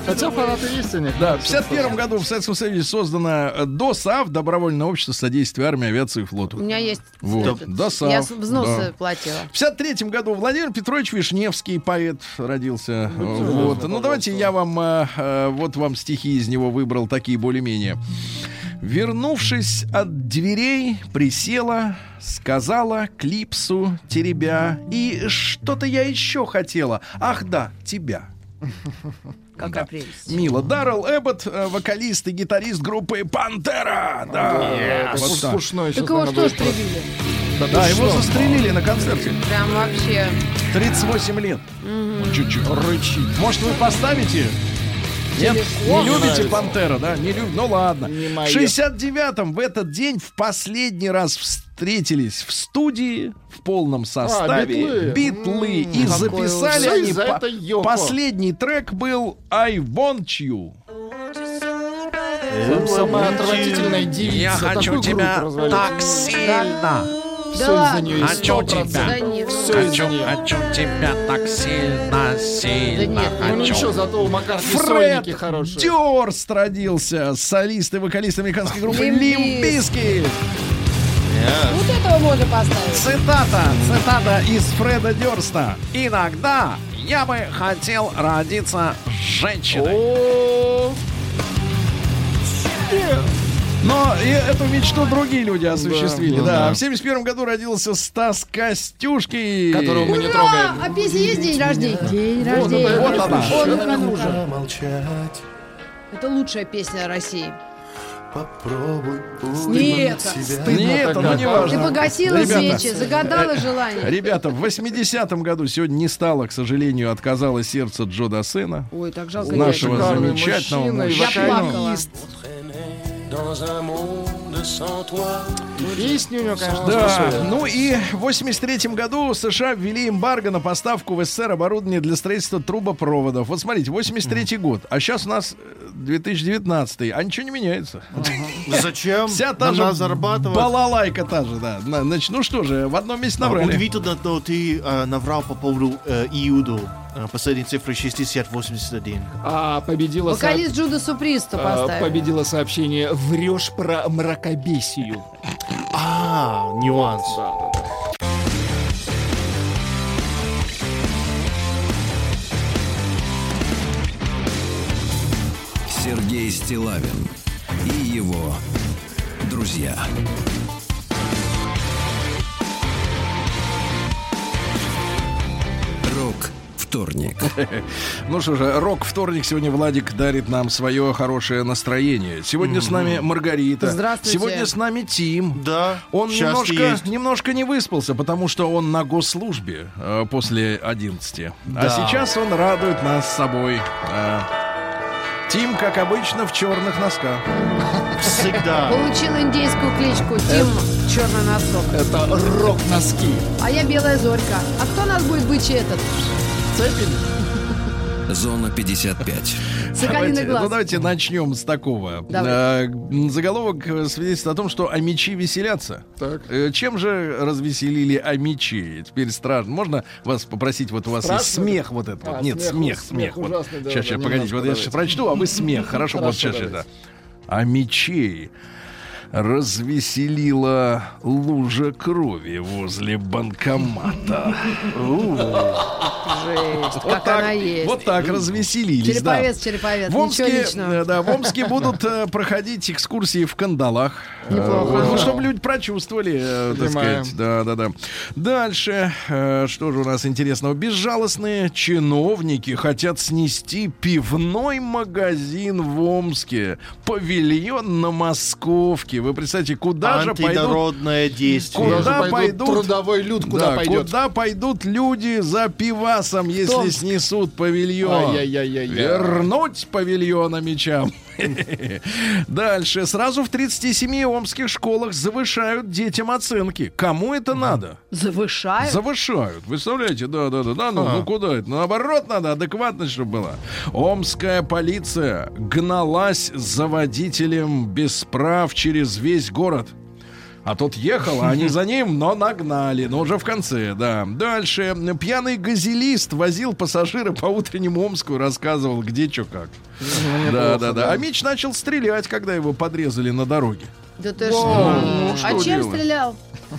Хотя фанаты есть у них. Да, в 51 году в Советском Союзе создано ДОСАВ, Добровольное общество содействия армии, авиации и У флоту. меня есть... Вот, ДОСАВ, Я взносы да. платила. В 53 году Владимир Петрович Вишневский, поэт, родился. Вот. Ну, давайте я вам, э, э, вот вам стихи из него выбрал, такие более-менее. Вернувшись от дверей, присела, сказала клипсу теребя, и что-то я еще хотела. Ах да, тебя. Какая прелесть. Мила. Даррел Эббот, э, вокалист и гитарист группы Пантера. Да, Это вот пуш- так. пушной. Так сейчас, его что стрелили? Да, его застрелили на концерте. Прям вообще... 38 лет. Вот Чуть-чуть. Рычит. Может, вы поставите? Нет, не любите Нравится. Пантера, да? Не люб... Ну ладно. Не в моё. 69-м в этот день в последний раз встретились в студии в полном составе битлы. битлы. и какой записали они по- последний трек был I Want You. Самая отвратительная девица. Такую группу развалили. сильно. Все Да из-за нее. Хочу тебя. Да нет, Все из-за нее. хочу тебя так сильно, да сильно. нет. Ну ничего, зато у Маккартни Фред хорошие. Дёрст родился, солист и вокалист американской группы Limp Bizkit. Вот этого можно поставить. Цитата, цитата из Фреда Дёрста. Иногда я бы хотел родиться женщиной. О, Но и эту мечту другие люди осуществили. Да, Да, да. в 71 году родился Стас Костюшки. Которого мы не Ура! трогаем. А песня есть день рождения? День рождения. вот она. О, ну-ка, ну-ка. молчать, Это лучшая песня России. попробуй Нет. Нет, ну не Ты важно. погасила Ребята, свечи, загадала желание. Ребята, в 80-м году сегодня не стало, к сожалению, отказало сердце Джо Дассена, Ой, так жалко. нашего замечательного мужчина и Я плакала. Песни у него, конечно, Да, ну и в 83 году США ввели эмбарго на поставку в СССР оборудования для строительства трубопроводов. Вот смотрите, 83 год, а сейчас у нас э, 2019, а ничего не меняется. Зачем Вся та же балалайка та же, да. На- Значит, ну что же, в одном месте А, набрали. Удивительно, что ты э, наврал по поводу э, Иуду. Э, последние цифры 6081. А победила, со- Вокалист Джуда Супристо а, поставил. победила сообщение «Врешь про мракобесию». А, нюанс. Да, да, да. Сергей Стилавин и его друзья. Рок вторник. Ну что же, рок вторник сегодня Владик дарит нам свое хорошее настроение. Сегодня с нами Маргарита. Здравствуйте. Сегодня с нами Тим. Да, Он немножко, немножко не выспался, потому что он на госслужбе э, после 11. А Да. сейчас он радует нас собой. Да. Тим, как обычно, в черных носках. Всегда. Получил индейскую кличку Тим Черный носок. Это рок-носки. А я белая зорька. А кто нас будет бычий этот? Зона 55. Соколиный Давайте, ну, давайте начнем с такого. Давай. М, заголовок э, свидетельствует о том, что амичи веселятся. Так. Э, Чем же развеселили амичи? Теперь страшно. Можно вас попросить, вот у вас есть Страшно? смех вот этот А, вот. Нет, смех, смех, смех вот. ужасный, да, сейчас, да, сейчас, погодите, вот я сейчас давайте. прочту, а вы смех. Хорошо, вот Хорошо, сейчас, давайте. Амичей развеселила лужа крови возле банкомата. Жесть, Вот как она так, есть. вот так развеселились, да. Череповец, череповец. В Омске, э, да, в Омске будут э, проходить экскурсии в кандалах. Неплохо. Э, Ну, чтобы люди прочувствовали, э, так сказать. Да, да, да. Дальше, э, что же у нас интересного? Безжалостные чиновники хотят снести пивной магазин в Омске. Павильон на Московке. Вы представьте, куда же пойдут действие. Куда Куда же пойдут трудовой люд, куда да, пойдет? куда пойдут люди за пивасом, если Томск. снесут павильон? Вернуть павильона мечам. Дальше. Сразу в 37 омских школах завышают детям оценки. Кому это надо? Завышают. Завышают. Представляете? Да, да, да, да. Ну, ну куда это? Наоборот, надо адекватность, чтобы была. Омская полиция гналась за водителем без прав через весь город. А тот ехал, а они за ним, но нагнали. Но уже в конце, да. Дальше. Пьяный газелист возил пассажира по утреннему Омску и рассказывал, где что как. Да, да, да. А Мич начал стрелять, когда его подрезали на дороге. Да ты Вау, что? ну, А чем делать? стрелял?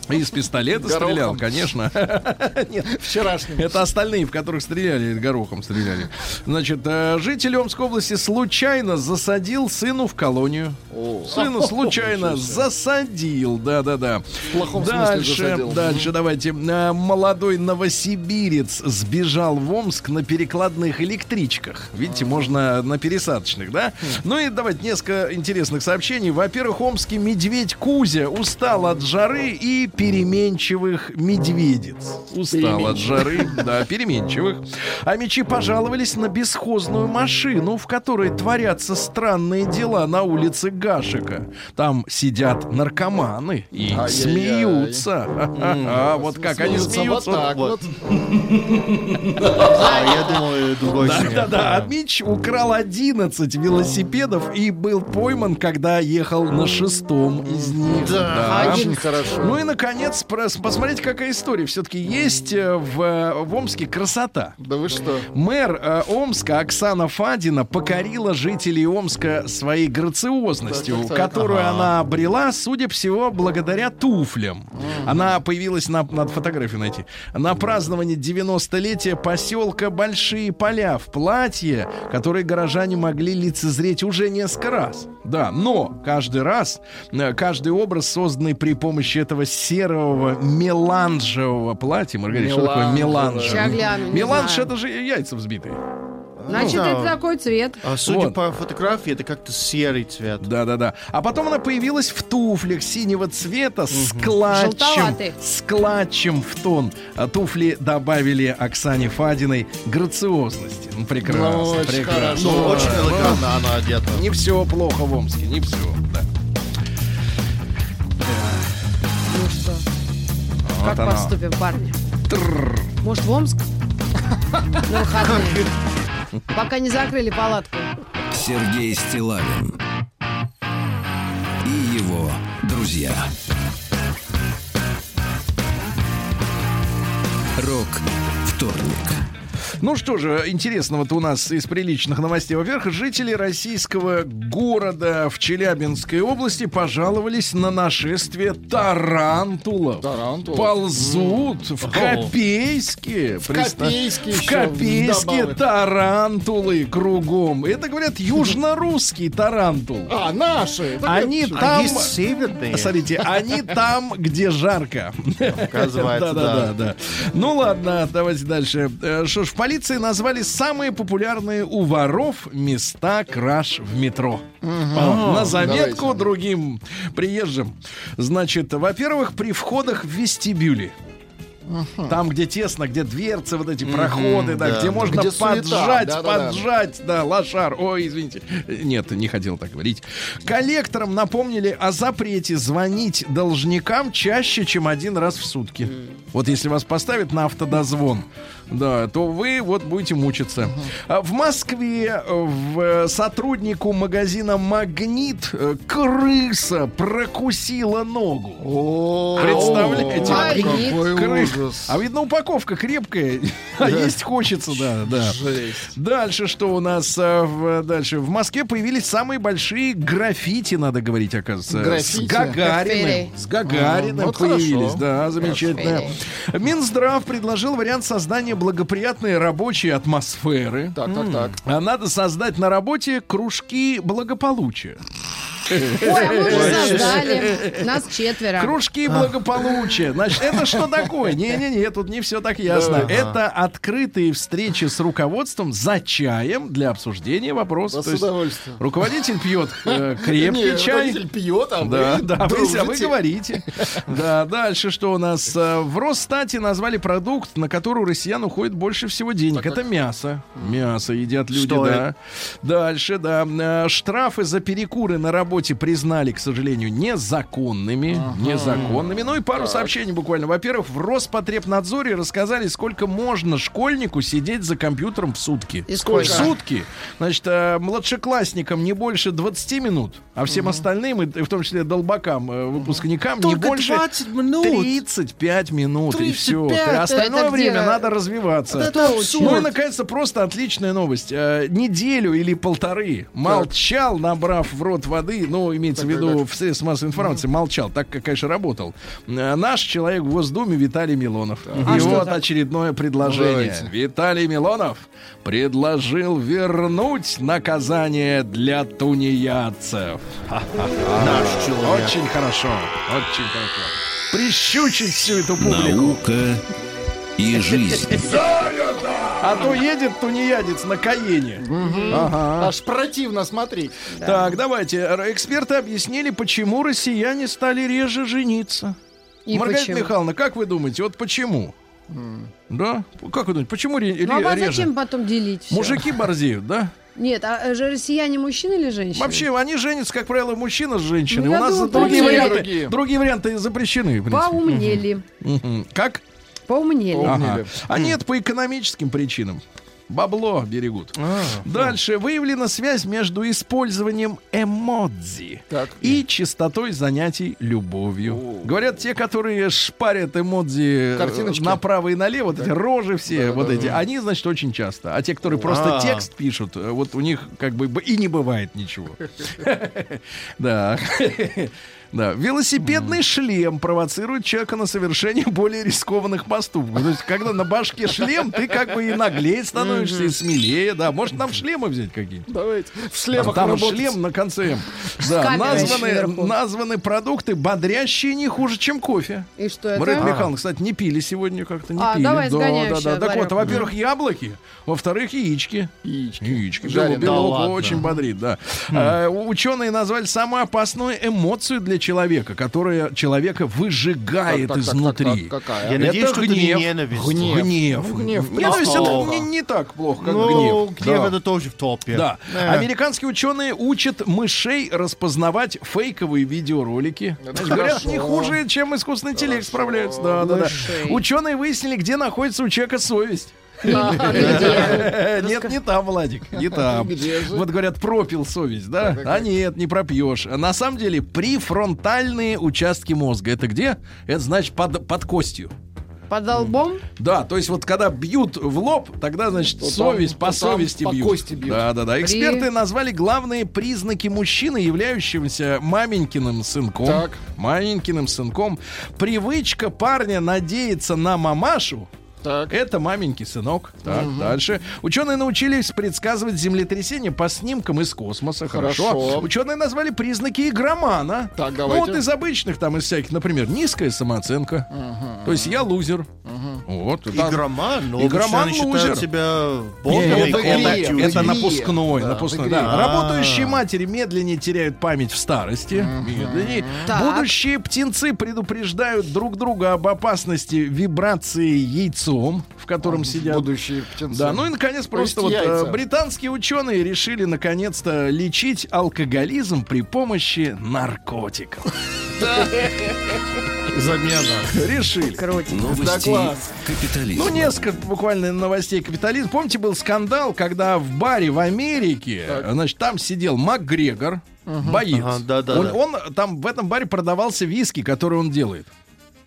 Из пистолета Горохом. стрелял, конечно. Нет, Вчерашний. это остальные, в которых стреляли, горохом стреляли. Значит, э, житель Омской области случайно засадил сыну в колонию. Сына случайно засадил, да-да-да. В плохом смысле Дальше, засадил. дальше давайте. Э, Молодой новосибирец сбежал в Омск на перекладных электричках. Видите, можно на пересадочных, да? Ну и давайте несколько интересных сообщений. Во-первых, омский медведь Кузя устал от жары и переменчивых медведец. Устал от жары, да, переменчивых. А мечи пожаловались на бесхозную машину, в которой творятся странные дела на улице Гашика. Там сидят наркоманы и Ай-яй-яй. смеются. А вот как они Смеются. А я думаю, другой Да, смех. да, да. А Мич украл 11 велосипедов и был пойман, когда ехал на шестом. Дом из них. Да, очень хорошо. Ну и, наконец, посмотрите, какая история. Все-таки есть э, в, э, в Омске красота. Да вы что? Мэр э, Омска Оксана Фадина покорила жителей Омска своей грациозностью, Так, так, так. которую она обрела, судя всего, благодаря туфлям. Она появилась на, надо фотографию найти. На праздновании 90-летия поселка Большие Поля в платье, которое горожане могли лицезреть уже несколько раз. Да, но каждый раз, каждый образ, созданный при помощи этого серого меланжевого платья, Маргарита, что такое меланж? Меланж это же яйца взбитые. Значит, Ну, это да. такой цвет. А судя Вот. по фотографии, это как-то серый цвет. Да-да-да. А потом она появилась в туфлях синего цвета с клатчем. Желтоватый. С клатчем в тон. А туфли добавили Оксане Фадиной грациозности. Ну, прекрасно, Ну, очень прекрасно. хорошо. Ну, Да, очень да. элегантно она одета. Не все плохо в Омске, не все. Да. Вот как оно. поступим, парни? Может, в Омск? На выходные. Пока не закрыли палатку. Сергей Стилавин и его друзья. Рок вторник. Ну что же, интересного-то у нас из приличных новостей. Во-первых, жители российского города в Челябинской области пожаловались на нашествие тарантулов. Тарантулов. Ползут в Копейске. В Копейске В Копейске тарантулы кругом. Это, говорят, южно-русский тарантул. А, наши. Они А там... есть северные. Смотрите, они там, где жарко. Оказывается, да, да, да. да. Ну ладно, давайте дальше. Э, Что ж, в полиции назвали самые популярные у воров места краж в метро. А, На заметку Давайте. другим приезжим. Значит, во-первых, при входах в вестибюле. Там, где тесно, где дверцы, вот эти проходы, да, да. где можно Где суета, поджать, да-да-да. поджать, да, лошар. Ой, извините. Нет, не хотел так говорить. Коллекторам напомнили о запрете звонить должникам чаще, чем один раз в сутки. Вот если вас поставят на автодозвон, да, то вы вот будете мучиться. А В Москве э, в, э, сотруднику магазина «Магнит» э, крыса прокусила ногу. Представляете? Магнит. Кры-. А видно, упаковка крепкая, а есть хочется, да, да. Жесть. Дальше что у нас? в- дальше в Москве появились самые большие граффити, надо говорить, оказывается. Граффити? С Гагариным. С Гагариным вот появились, да, замечательно. Минздрав предложил вариант создания благоприятной рабочей атмосферы. Так, так, так. А надо создать на работе кружки благополучия. Ой, а мы уже создали. Нас четверо. Кружки благополучия. Значит, это что такое? Не-не-не, тут не все так ясно. Это открытые встречи с руководством за чаем для обсуждения вопросов. Да, То с есть удовольствием. руководитель пьет э, крепкий чай. руководитель пьет, а Да, вы да, вы, а вы говорите. Да, дальше что у нас? Э, В Росстате назвали продукт, на который у россиян уходит больше всего денег. Это мясо. Мясо едят люди, да. Дальше, да. Э, Штрафы за перекуры на работе признали, к сожалению, незаконными. Незаконными. Ну и пару сообщений буквально. Во-первых, в Роспотребнадзоре рассказали, сколько можно школьнику сидеть за компьютером в сутки. И сколько? В сутки. Значит, э, младшеклассникам не больше 20 минут, а всем остальным, и в том числе долбакам, э, выпускникам, не Только больше 20 минут. 35 минут, и все. 35, Остальное это где? время надо развиваться. Это. Ну и, наконец-то, просто отличная новость. Э, неделю или полторы молчал, набрав в рот воды, ну, имеется в виду в средствах массовой информации, молчал, так как, конечно, работал. Э, наш человек в Госдуме Виталий Милонов. И А что вот так? очередное предложение. Давайте. Виталий Милонов предложил вернуть наказание для тунеядцев. Наш человек. Очень хорошо, очень хорошо. Прищучить всю эту публику. Наука и жизнь. А то едет тунеядец на Каене. Ага. Аж противно смотреть. Так, давайте. Эксперты объяснили, почему россияне стали реже жениться. И Маргарита почему? Михайловна, как вы думаете, вот почему? Да? Как вы думаете, почему ре- Ну, а ре- зачем реже? потом делить всё? Мужики борзеют, да? Нет, а же россияне мужчины или женщины? Вообще, они женятся, как правило, мужчина с женщиной. Ну, У нас думаю, другие другие. варианты, Другие. другие варианты запрещены. Поумнели. Мгм. Как? Поумнели. Ага. А нет, по экономическим причинам. Бабло берегут. Дальше выявлена связь между использованием эмодзи Так. и частотой занятий любовью. Говорят, те, которые шпарят эмодзи э, Картиночки. направо и налево, вот эти рожи все, вот эти, они, значит, очень часто. А те, которые просто А. текст пишут, э, вот у них как бы и не бывает ничего. Да. Да, велосипедный шлем провоцирует человека на совершение более рискованных поступков. То есть, когда на башке шлем, ты как бы и наглее становишься, и смелее. Да, может, нам шлемы взять какие-нибудь? Давайте. В шлемах Там работать. шлем на конце. Да, названы, названы продукты, бодрящие не хуже, чем кофе. И что это? Марина Михайловна, кстати, не пили сегодня как-то, не А, пили. давай да, да, да. Так вот, во-первых, яблоки, во-вторых, яички. Яички. Яички. Белок, белок Да ладно. очень бодрит, да. Э, ученые назвали самую опасную эмоцию для человека, которая человека выжигает Так, так, так, изнутри. так, какая? Я надеюсь, это что это не гнев. ненависть. Гнев. Гнев. Ну, гнев, Ненависть это плохо. не, не так плохо, как Ну, гнев. гнев Да. это тоже в топе. Да. Э. Американские ученые учат мышей распознавать фейковые видеоролики. Это Говорят, хорошо. не хуже, чем искусственный интеллект справляются. Да, да, да. Ученые выяснили, где находится у человека совесть. А? Нет, не там, Владик, не там. Где же? Вот говорят, пропил совесть, да? А нет, не пропьешь. На самом деле, префронтальные участки мозга. Это где? Это значит под, под костью. Под лбом? Да, то есть вот когда бьют в лоб, тогда, значит, То там- совесть по то там совести по бьют. кости бьют. Да, да, да. Эксперты назвали главные признаки мужчины, являющегося маменькиным сынком. Так. Маменькиным сынком. Привычка парня надеяться на мамашу. Так. Это маменький сынок. Так, дальше. Ученые научились предсказывать землетрясения по снимкам из космоса. Хорошо. Хорошо. Ученые назвали признаки игромана. Так, Ну, давайте. вот из обычных, там, из всяких, например, низкая самооценка. То есть я лузер. Вот. там- Игроман, но Игроман обычно они лузер. себя богом. это, это- это напускной, Да, напускной, да. А. Работающие матери медленнее теряют память в старости. Медленнее. Так. Будущие птенцы предупреждают друг друга об опасности вибрации яйцом, в котором сидят. Будущие птенцы. Да, ну и наконец То просто вот э, яйца. британские ученые решили наконец-то лечить алкоголизм при помощи наркотиков. Замена. Решили. Крутик. Новости капитализма. Ну, несколько буквально новостей капитализма. Помните, был скандал, когда в баре в Америке, значит, там сидел Макгрегор, боец. Ага, да-да-да. он, он там в этом баре продавался виски, который он делает.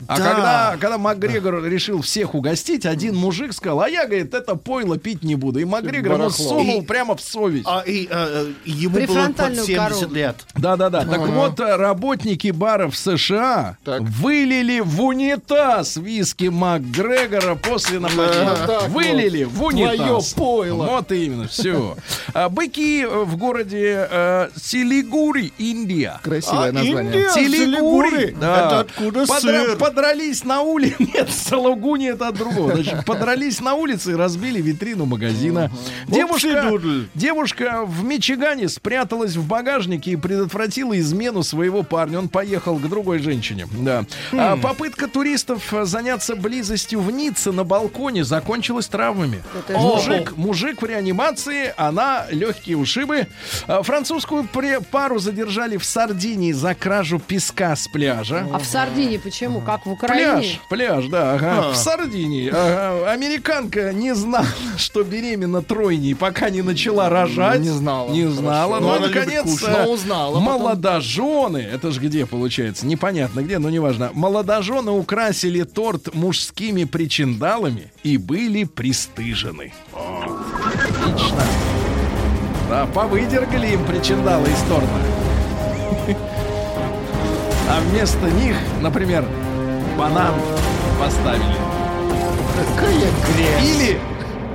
А Да. когда, когда Макгрегор решил всех угостить, один мужик сказал, а я, говорит, это пойло пить не буду. И Макгрегор ему сунул И- прямо в совесть. А, и, э, ему было под Префронтальную 70 кору. лет. Да-да-да. Так вот, э, работники баров США Так. вылили в унитаз виски Макгрегора после нападения. вот. вылили в унитаз. Твое пойло. Вот именно, все. Быки э, в городе э, Силигури, Индия. Красивое А, название. Индия? Силигури. Силигури? Да. Это откуда Подра- сыр? Подрались на улице. Нет, Салугуни это от другого. Значит, подрались на улице и разбили витрину магазина. Девушка, девушка в Мичигане спряталась в багажнике и предотвратила измену своего парня. Он поехал к другой женщине. Да. А попытка туристов заняться близостью в Ницце на балконе закончилась травмами. Это Мужик, мужик в реанимации, она легкие ушибы. А, Французскую пару задержали в Сардинии за кражу песка с пляжа. А в Сардинии почему? Как в Украине? Пляж, пляж, да, ага. А. В Сардинии. ага. Американка не знала, что беременна тройней, пока не начала рожать. Не знала. Не знала. Хорошо. Ну, Но любит наконец, Но узнала молодожены, это же где получается, непонятно где, но неважно. Молодожены украсили торт мужскими причиндалами и были пристыжены. Отлично. Да, повыдергали им причиндалы из торта. А вместо них, например, банан поставили. Какая грязь. Или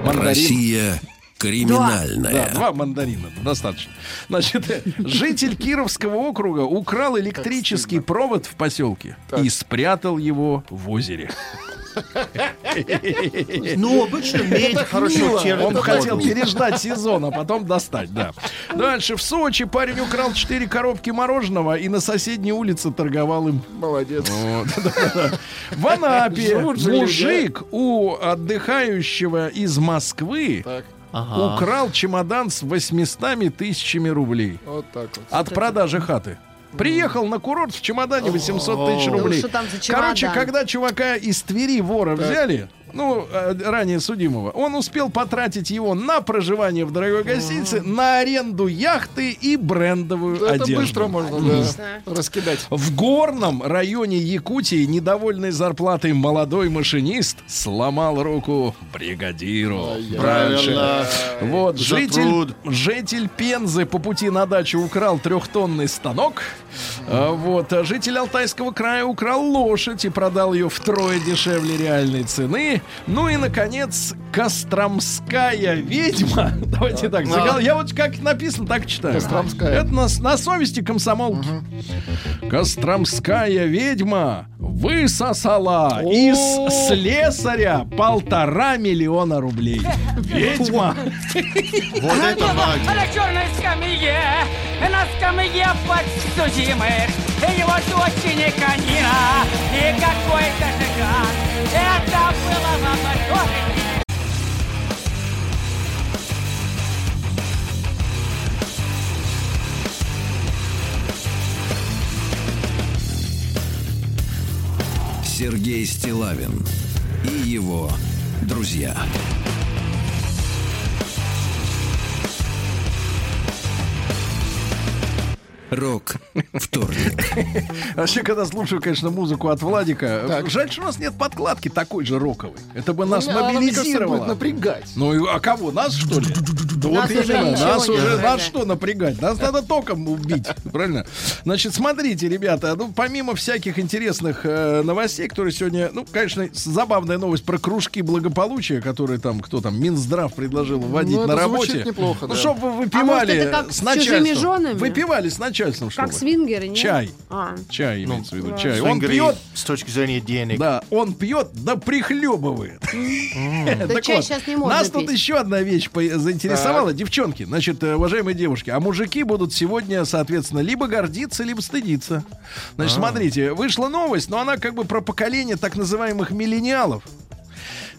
мандарин. Россия криминальная. Да, два мандарина, достаточно. Значит, житель Кировского округа украл электрический провод в поселке и спрятал его в озере. Ну, обычно медь хорошо Он хотел переждать сезон, а потом достать, да. Дальше в Сочи парень украл 4 коробки мороженого и на соседней улице торговал им. Молодец. В Анапе мужик у отдыхающего из Москвы Ага. украл чемодан с 800 тысячами рублей вот так вот. от продажи хаты. Приехал на курорт в чемодане 800 тысяч Ну, рублей. чемодан? Короче, когда чувака из Твери вора взяли, ну, э, ранее судимого, он успел потратить его на проживание в дорогой гостинице, на аренду яхты и брендовую Это одежду. быстро можно да, раскидать. В горном районе Якутии недовольный зарплатой молодой машинист сломал руку бригадиру. Правильно. Вот, житель, житель Пензы по пути на дачу украл трехтонный станок. А, Вот, а житель Алтайского края украл лошадь и продал ее втрое дешевле реальной цены. Ну и, наконец, Костромская ведьма. Давайте так, загал- я вот как написано, так читаю. Костромская. Это на, на совести комсомолки. Костромская ведьма высосала из слесаря полтора миллиона рублей. Ведьма. Вот это мать. на черной скамье, на скамье подсудимых, его дочери конина и какой-то жиган. Это было в лаборатории. Сергей Стилавин и его друзья. Рок вторник. Вообще, когда слушаю, конечно, музыку от Владика, жаль, что у нас нет подкладки такой же роковой. Это бы нас Ну, она, мобилизировало. напрягать. Ну и а кого? Нас что ли? Да Нас уже именно, ничего нас уже нас что напрягать? Нас надо током убить, правильно? Значит, смотрите, ребята, ну помимо всяких интересных э, новостей, которые сегодня, ну, конечно, забавная новость про кружки благополучия, которые там, кто там, Минздрав предложил вводить Ну, на работе. неплохо, ну, да. чтобы вы А может, выпивали это как с начальством. Выпивали с начальством, Как чтобы. свингеры, нет? Чай. А. Чай Ну, имеется в виду, чай. Он пьет, с точки зрения денег. да, он пьет, да прихлебывает. Да Так чай вот, сейчас не можно Нас тут еще одна вещь заинтересовала. Девчонки, значит, э, уважаемые девушки, а мужики будут сегодня, соответственно, либо гордиться, либо стыдиться. Значит, смотрите, вышла новость, но она как бы про поколение так называемых миллениалов.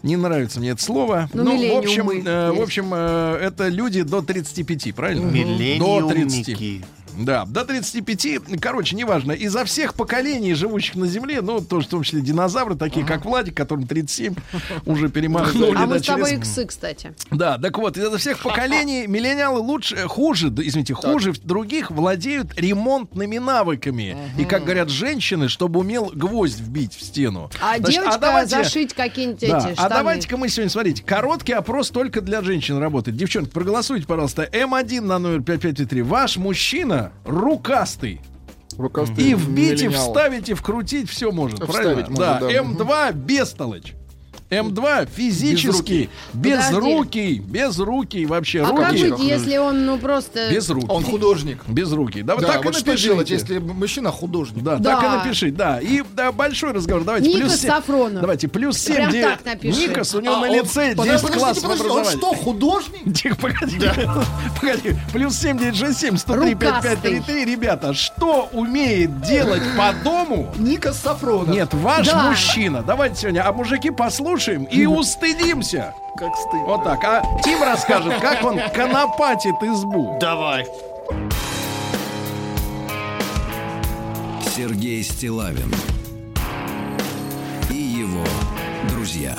Не нравится мне это слово. Ну, в общем, э, в общем, э, это люди до 35, правильно? До 30. Да, до 35, короче, неважно, изо всех поколений, живущих на Земле, ну, тоже в том числе динозавры, такие как Владик, которым 37, уже перемахнули. А мы с тобой иксы, кстати. Да, так вот, изо всех поколений миллениалы лучше, хуже, извините, хуже других владеют ремонтными навыками. И, как говорят женщины, чтобы умел гвоздь вбить в стену. А Значит, девочка зашить какие-нибудь эти а давайте-ка мы сегодня, смотрите, короткий опрос только для женщин работает. Девчонки, проголосуйте, пожалуйста. М1 на номер 5533. Ваш мужчина рукастый. Рукастый И вбить, и вставить, и вкрутить все может. Вставить правильно? может, да. да. М2 бестолочь. М2 физически безрукий, безрукий вообще А как руки быть, если он, ну, просто... без рук. Он художник. Без руки. Да, Да, так вот и что напишите. делать, если мужчина художник? Да, Да. так и напиши, да. И да, большой разговор. Давайте Ника плюс семь- Сафронов. Давайте плюс 7. Прям где так напиши. Никас, у него А на он- лице 10 подожди, подождите, классов подожди, Он что, художник? Тихо, погоди. Погоди. Плюс 7 967 103 5533. Ребята, что умеет делать по дому? Ника Сафронов. Нет, ваш Да. мужчина. Давайте сегодня, а мужики послушаем и устыдимся. Как стыдно. Вот так. А Тим расскажет, как он конопатит избу. Давай. Сергей Стилавин и его друзья.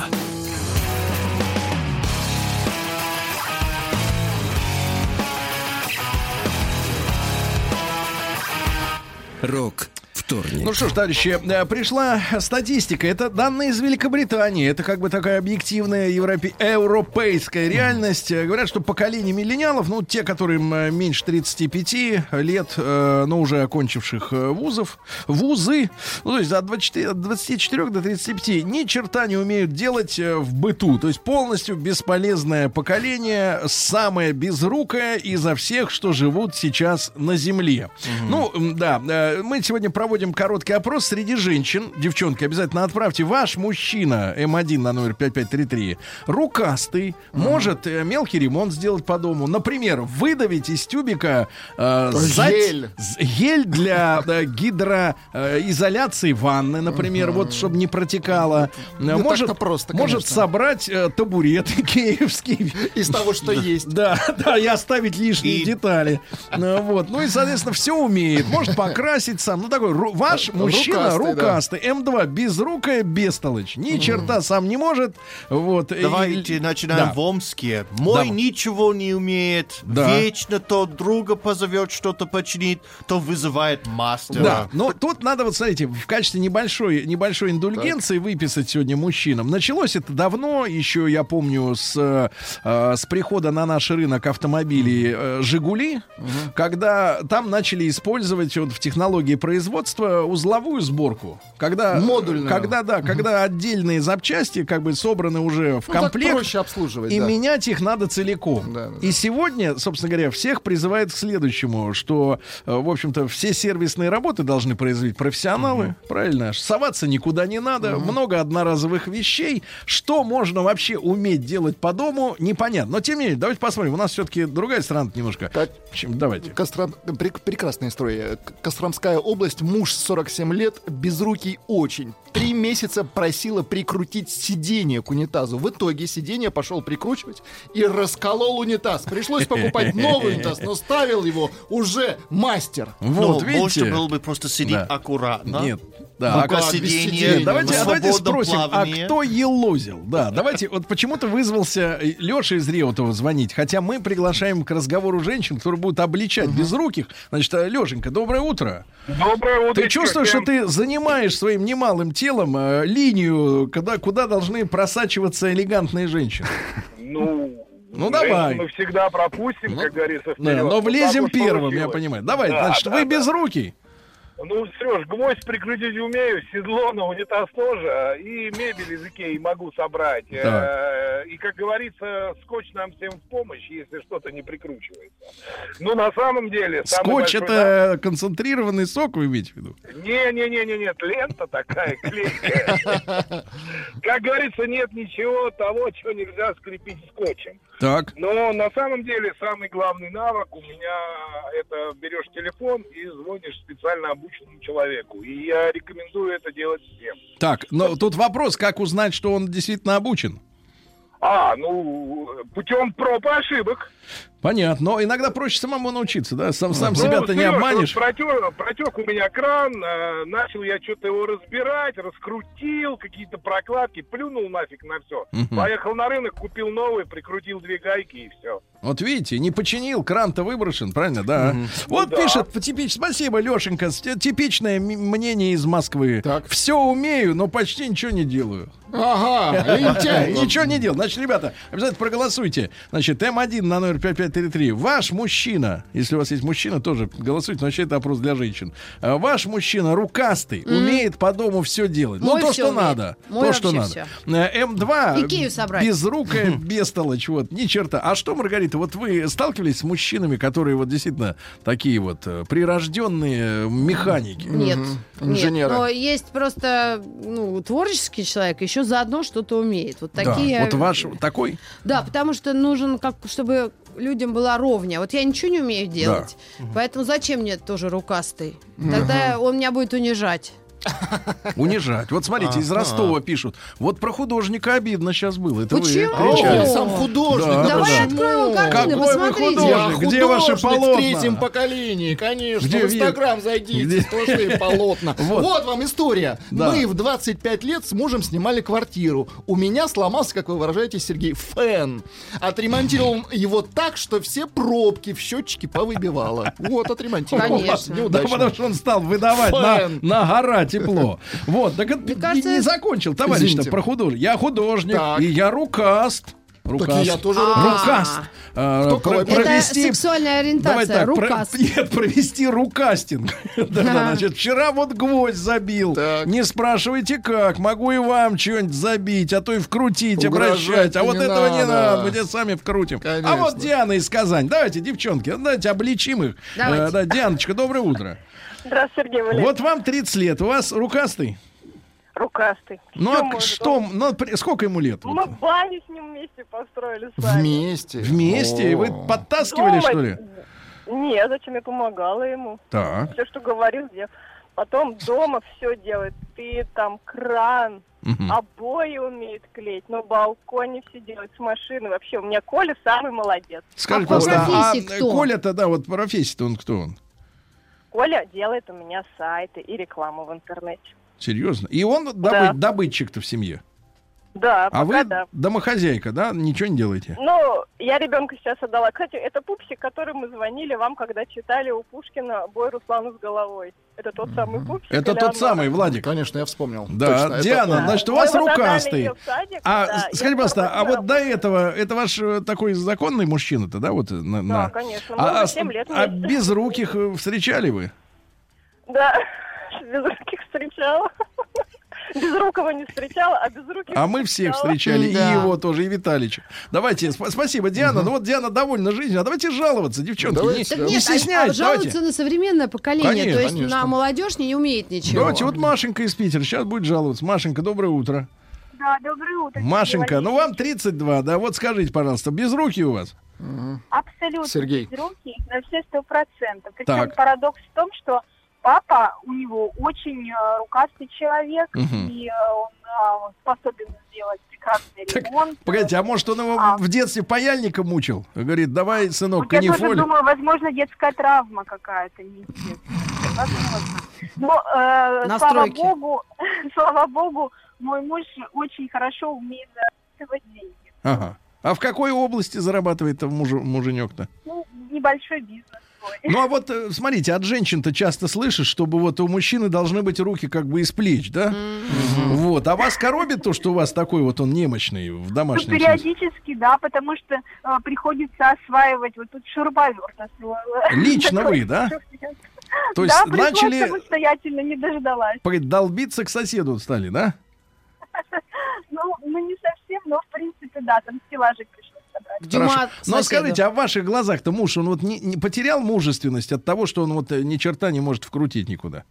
Рок вторник. Ну что ж, товарищи, э, пришла статистика. Это данные из Великобритании. Это как бы такая объективная европе... европейская реальность. Э, Говорят, что поколение миллениалов, ну, те, которым э, меньше 35 лет, э, но уже окончивших вузов, вузы, ну, то есть от 24, от 24 до 35, ни черта не умеют делать в быту. То есть полностью бесполезное поколение, самое безрукое изо всех, что живут сейчас на Земле. Ну, м, да, мы сегодня проводим короткий опрос среди женщин. Девчонки, обязательно отправьте. Ваш мужчина М1 на номер 5533 рукастый, может э, мелкий ремонт сделать по дому. Например, выдавить из тюбика э, зать- Гель. гель для э, гидроизоляции ванны, например, вот чтобы не протекало. Э, Не может просто, может собрать э, табурет киевский. Из того, что есть. Да, да, и оставить лишние И- детали. Ну, вот. Ну и, соответственно, все умеет. Может покрасить сам. Ну, такой ваш Рукастый, мужчина да. рукастый, М2 безрукая, бестолочь, ни черта сам не может. Вот. и- Давайте начинаем Да. в Омске. Мой Давай. ничего не умеет. Да. Вечно то друга позовет что-то починить, то вызывает мастера. Да, но тут надо вот, смотрите, в качестве небольшой, небольшой индульгенции выписать сегодня мужчинам. Началось это давно, еще я помню, с, э, с прихода на наш рынок автомобилей э, «Жигули», когда там начали использовать вот в технологии производства узловую сборку. Когда, Модульную. Когда, да, когда отдельные запчасти как бы собраны уже в Ну, так комплект. проще обслуживать, И да. менять их надо целиком. Да, да, И сегодня, собственно говоря, всех призывает к следующему, что, э, в общем-то, все сервисные работы должны производить профессионалы, правильно? Соваться никуда не надо, много одноразовых вещей. Что можно вообще уметь делать по дому, непонятно. Но тем не менее, давайте посмотрим. У нас все-таки другая страна немножко. Как- Чем, давайте. Костро- прек- Прекрасная история. Костромская область, муж 47 лет, безрукий очень. Три месяца просила прикрутить сиденье к унитазу. В итоге сиденье пошел прикручивать и расколол унитаз. Пришлось покупать новый унитаз, но ставил его уже мастер. Вот, видите? можно было бы просто сидеть Да. аккуратно. Нет. Да, Рука а- сиденье, давайте, а давайте спросим, плавании. а кто елозил? Да, давайте, вот почему-то вызвался Леша из Реутова звонить, хотя мы приглашаем к разговору женщин, которые будут обличать безруких. Значит, Лешенька, доброе утро. Доброе утро. Ты чувствуешь, что ты занимаешь своим немалым телом э, линию, когда, куда должны просачиваться элегантные женщины? Ну, Ну, давай. Мы всегда пропустим, как говорится, Да, вперед. но Вот влезем первым, я понимаю. Давай, Да, значит, да, вы да. без руки. Ну, Сереж, гвоздь прикрутить умею, седло на унитаз тоже, а, и мебель из Икеи могу собрать. Э, И, как говорится, скотч нам всем в помощь, если что-то не прикручивается. Ну, на самом деле... Скотч большой это концентрированный сок, вы имеете в виду? Не-не-не-не, нет, лента такая клейкая. Как говорится, нет ничего того, чего нельзя скрепить скотчем. Так. Но на самом деле самый главный навык у меня это берешь телефон и звонишь специально обученному человеку. И я рекомендую это делать всем. Так, но тут вопрос, как узнать, что он действительно обучен? А, ну, путем проб и ошибок. Понятно, но иногда проще самому научиться, да? Сам, сам Ну, себя-то не Серёж, обманешь. вот Протек, протек у меня кран, э, начал я что-то его разбирать, раскрутил, какие-то прокладки, плюнул нафиг на все. Мгм. Поехал на рынок, купил новый, прикрутил две гайки и все. Вот видите, не починил, кран-то выброшен, правильно, да? Вот Ну да. пишет, типич, спасибо, Лешенька, типичное мнение из Москвы. Так. Все умею, но почти ничего не делаю. Ага. Ничего не делал. Значит, ребята, обязательно проголосуйте. Значит, М1 на номер 5533. Ваш мужчина, если у вас есть мужчина, тоже голосуйте, но вообще это опрос для женщин. А, Ваш мужчина рукастый, умеет по дому все делать. Мой ну, то, что умеет. надо. Мой то, что надо. Э, М2 Икею собрать. безрукая, бестолочь, вот, ни черта. А что, Маргарита, вот вы сталкивались с мужчинами, которые вот действительно такие вот э, прирожденные механики? Нет, нет. Инженера. Но есть просто ну, творческий человек, еще заодно что-то умеет. Вот Да, такие. вот ваш такой? Да, потому что нужен, как, чтобы людям была ровня. Вот я ничего не умею делать. Поэтому зачем мне тоже рукастый? Тогда он меня будет унижать. Унижать. Вот смотрите, из Ростова пишут. Вот про художника обидно сейчас было. Это Почему? вы кричали. сам художник. Да, да Давай да. откроем картины, Какой вы художник? Где ваши полотна? в третьем поколении, конечно. Где в Инстаграм зайдите, сплошные полотна. Вот. Вам история. Мы в 25 лет с мужем снимали квартиру. У меня сломался, как вы выражаетесь, Сергей, фен. Отремонтировал его так, что все пробки в счетчике повыбивало. Вот, отремонтировал. Конечно. Да, потому что он стал выдавать на, Фэн. на гора тепло. Вот, так не- кажется, не закончил, товарищ Извините. про художник. Я художник, Так. и я рукаст. Рукаст. и я тоже рукаст. Рукаст. А, Кто про-? Это сексуальная Давай ориентация. так, про- Рукаст. нет, провести рукастинг. Да, значит, вчера вот гвоздь забил. Так. Не спрашивайте как. Могу и вам что-нибудь забить, а то и вкрутить, Угрожать обращать. А вот не этого не надо. надо. Мы тебе сами вкрутим. А Конечно. вот Диана из Казани. Давайте, девчонки, давайте обличим их. Давайте. Э, да, Дианочка, доброе утро. Здравствуйте, Сергей Валерьевич. Вот вам 30 лет. У вас рукастый? Рукастый. Ну, а может что? он. Ну, при- сколько ему лет? вот? Мы баню с ним вместе построили сами. Вместе. Вместе? И Вы О. подтаскивали, Дома- что ли? Нет, зачем я помогала ему? Так. Все, что говорил, делал. Потом дома все делает. Ты там кран, Мгм. обои умеет клеить, на балконе все делает, с машины. Вообще, у меня Коля самый молодец. Скажи, А по пожалуйста, а профессии кто? Коля-то, да, вот профессия-то он кто он? Коля делает у меня сайты и рекламу в интернете. Серьезно? И он добы- Да. добытчик-то в семье. Да, А пока вы да. домохозяйка, да? Ничего не делаете? Ну, я ребенка сейчас отдала. Кстати, это пупсик, который мы звонили вам, когда читали у Пушкина «Бой Руслану с головой». Это тот самый пупсик. Это тот оно? самый, Владик. Конечно, я вспомнил. Да, Точно, это Диана, он. значит, у вас рукастый. садик, А да, скажите, я пожалуйста, а вот до этого, это ваш э, такой законный мужчина-то, да? Вот, э, на, Да, на- конечно. Мы А, а, 7 лет а вместе. безруких э, встречали вы? Да, без руких встречала. Без рукого не встречала, а без руки А мы всех встречали, и его тоже, и Виталича. Давайте, сп- спасибо, Диана. Ну вот Диана довольна жизнью, а давайте жаловаться, девчонки. Давайте, не, а- стесняйтесь, давайте. на современное поколение, Конечно, то есть конечно. на молодежь не умеет ничего. Давайте, вот Машенька из Питера сейчас будет жаловаться. Машенька, доброе утро. Да, доброе утро. Машенька, ну вам 32, да? Вот скажите, пожалуйста, без руки у вас? Абсолютно Сергей. без руки на все сто процентов. Причем Так. парадокс в том, что папа у него очень э, рукастый человек, Мгм. и э, он э, способен сделать прекрасный Так, ремонт. Погодите, а может он его А. в детстве паяльником мучил? Говорит, давай, сынок, Вот я тоже канифоль. думаю, возможно, детская травма какая-то неизвестная. Возможно. Но, э, слава Настройки. богу, слава богу, мой муж очень хорошо умеет зарабатывать деньги. Ага. А в какой области зарабатывает муж, муженек-то? Ну, небольшой бизнес. Ну а вот э, смотрите, от женщин-то часто слышишь, чтобы вот у мужчины должны быть руки как бы из плеч, да? Вот. А вас коробит то, что у вас такой вот он немощный в Ну, домашнем смысле? периодически, да, потому что э, приходится осваивать вот тут шуруповерт. освоила. Лично вы, да? То есть да, начали самостоятельно, не дождалась. долбиться к соседу стали, да? Ну, ну, не совсем, но, в принципе, да, там стеллажик от Но скажите, а в ваших глазах-то муж, он вот не, не потерял мужественность от того, что он вот э, ни черта не может вкрутить никуда?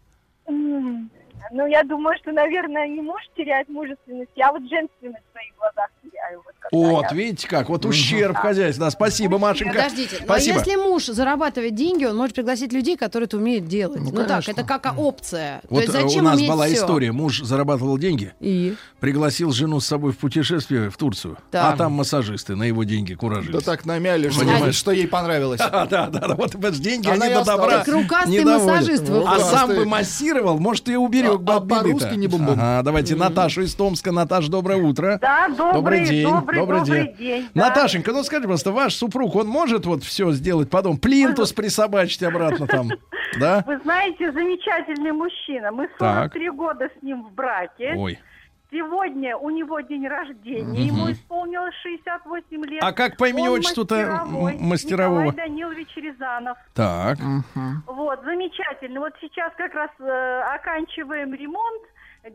Ну, я думаю, что, наверное, не муж теряет мужественность, я вот женственность в своих глазах теряю. Вот, Вот, я- видите как, вот ущерб хозяйства. Да, спасибо, Машенька. Подождите, но Спасибо. если муж зарабатывает деньги, он может пригласить людей, которые это умеют делать. Ну, так, конечно. это как опция. Вот То есть э, зачем у нас была всё? история. Муж зарабатывал деньги, И? пригласил жену с собой в путешествие в Турцию, Так. а там массажисты на его деньги куражились. Да так намяли, что, Понимаешь? что ей понравилось. Да, да, да, да, вот деньги, Она они до добра Так рукастый массажист А выходит. сам бы массировал, может, и уберег А- бы а по-русски не бум-бум. Ага, давайте Наташу из Томска. Наташ, доброе утро. Да, добрый, день, добрый, добрый добрый день. день, да. Наташенька, ну скажи, просто ваш супруг, он может вот все сделать потом, плинтус присобачить обратно там, да? Вы знаете, замечательный мужчина. Мы Так. 43 года с ним в браке. Ой. Сегодня у него день рождения. Ему исполнилось 68 лет. А как по имени, отчеству-то, мастерового? Николай Данилович Рязанов. Так. Вот, замечательно. Вот сейчас как раз э, оканчиваем ремонт.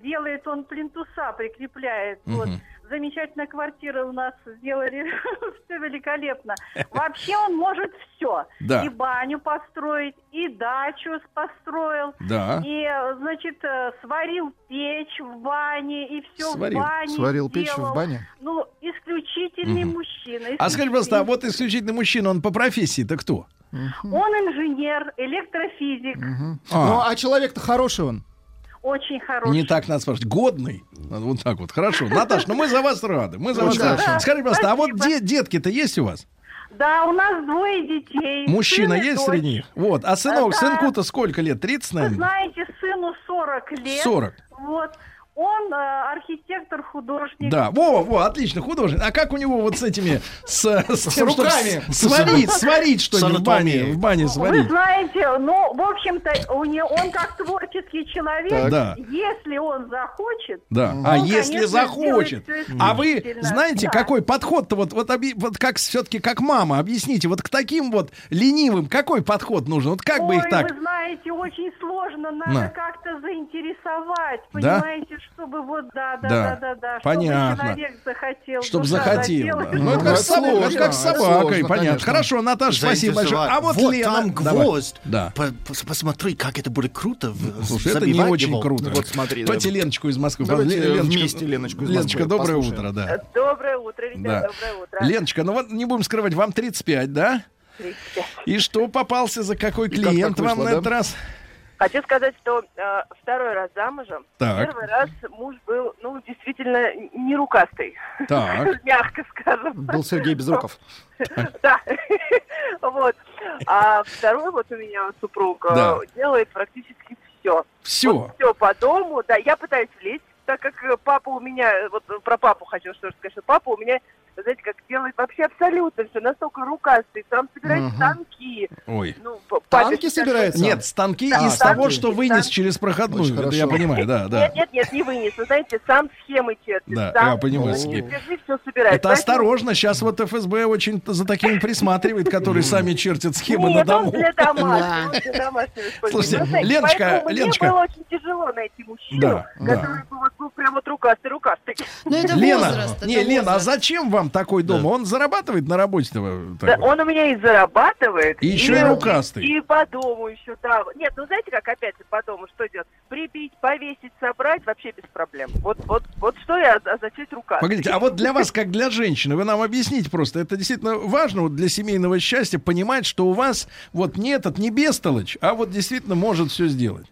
Делает он плинтуса, прикрепляет. Вот. Мгм. Замечательная квартира у нас сделали. все великолепно. Вообще он может все. Да. И баню построить, и дачу построил. Да. И, значит, э, сварил печь в бане, и все Сварил. в бане Сварил печь сделал. в бане? Ну, исключительный Мгм. мужчина. А скажи просто, а исключительный. вот исключительный мужчина, он по профессии-то кто? Он инженер, электрофизик, А. Ну, а человек-то хороший он. Очень хороший. Не так надо спрашивать. Годный? Вот так вот. Хорошо. Наташ, ну мы за вас рады. Мы за вас рады. Скажи, пожалуйста, а вот де- детки-то есть у вас? Да, у нас двое детей. Мужчина есть дочь. среди них? Вот. А сынок, Да. сынку-то сколько лет? 30, Вы наверное? знаете, сыну 40 лет. 40. Вот. Он э, архитектор, художник. Да, во, во, отлично, художник. А как у него вот с этими, с, с тем, чтоб руками. с- сварить, сварить что-нибудь в бане, в бане Вы сварить? знаете, ну, в общем-то, у него, он как творческий человек, Так. Да. если он захочет, Да. он, А если конечно, захочет? А вы знаете, Да. какой подход-то вот, вот, оби- вот как все-таки как мама, объясните, вот к таким вот ленивым какой подход нужен? Вот как бы их Ой, так? вы знаете, очень сложно, надо На. как-то заинтересовать, Да? Чтобы вот, да, да, Да. да, да, да, Понятно. чтобы человек захотел. Чтоб душа захотел. да. Ну, это Ну, как, с это как с собакой, сложно, понятно. конечно. Хорошо, Наташа, спасибо большое. А вот, вот Лена. там гвоздь. Да. По- пос- посмотри, как это будет круто. Слушай, это не очень его. круто. Вот смотри, Давайте да. Леночку из Москвы. Давайте Лен- Леночка- вместе Леночку из Леночка, Москвы доброе послушаем. утро, да. Доброе утро, ребят, Да. доброе утро. Леночка, ну вот не будем скрывать, вам 35, да? 35. И что попался за какой И как клиент так вам вышло, на да? этот раз? Хочу сказать, что э, второй раз замужем. Так. Первый раз муж был, ну, действительно, не рукастый. Так. Мягко скажем. Был Сергей Безруков. Да. Вот. А второй вот у меня супруг э, делает практически все. Все. все по дому, да. Я пытаюсь влезть, так как папа у меня, вот про папу хочу что сказать, что папа у меня, знаете, как делает вообще абсолютно все, настолько рукастый, там собирает Мгм. станки. Ой. Ну, папе всегда- Нет, станки Да, из станки. того, что вынес Станки. через проходную. Очень Это я хорошо. понимаю, да, да. Нет, нет, нет, не вынес. Вы знаете, сам схемы чертит. Да, сам я понимаю, все схемы. все собирает. Это Поэтому- осторожно, сейчас вот ФСБ очень за такими присматривает, которые сами чертят схемы на Нет, дому. для домашнего, он для домашнего использования. Слушайте, Ну, знаете, Леночка, Леночка. Мне было очень тяжело найти мужчину, Да, да. который бы вот был прям вот рукастый-рукастый. Ну, это Лена, не, Лена, а зачем вам такой дом? Он зарабатывает на так Да, он у меня и зарабатывает. И еще и рукастый. И по дому еще, да. Нет, ну знаете, как опять же по дому что делать? Прибить, повесить, собрать вообще без проблем. Вот, вот, вот что я означать рукастый. Погодите, а вот для вас, как для женщины, вы нам объясните просто, это действительно важно вот для семейного счастья понимать, что у вас вот не этот, не бестолочь, а вот действительно может все сделать.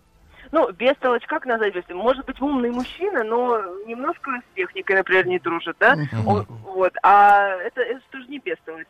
Ну, бестолочь, как назвать бестолочь? Может быть, умный мужчина, но немножко с техникой, например, не дружит, да? Он- вот. А это, это тоже не бестолочь.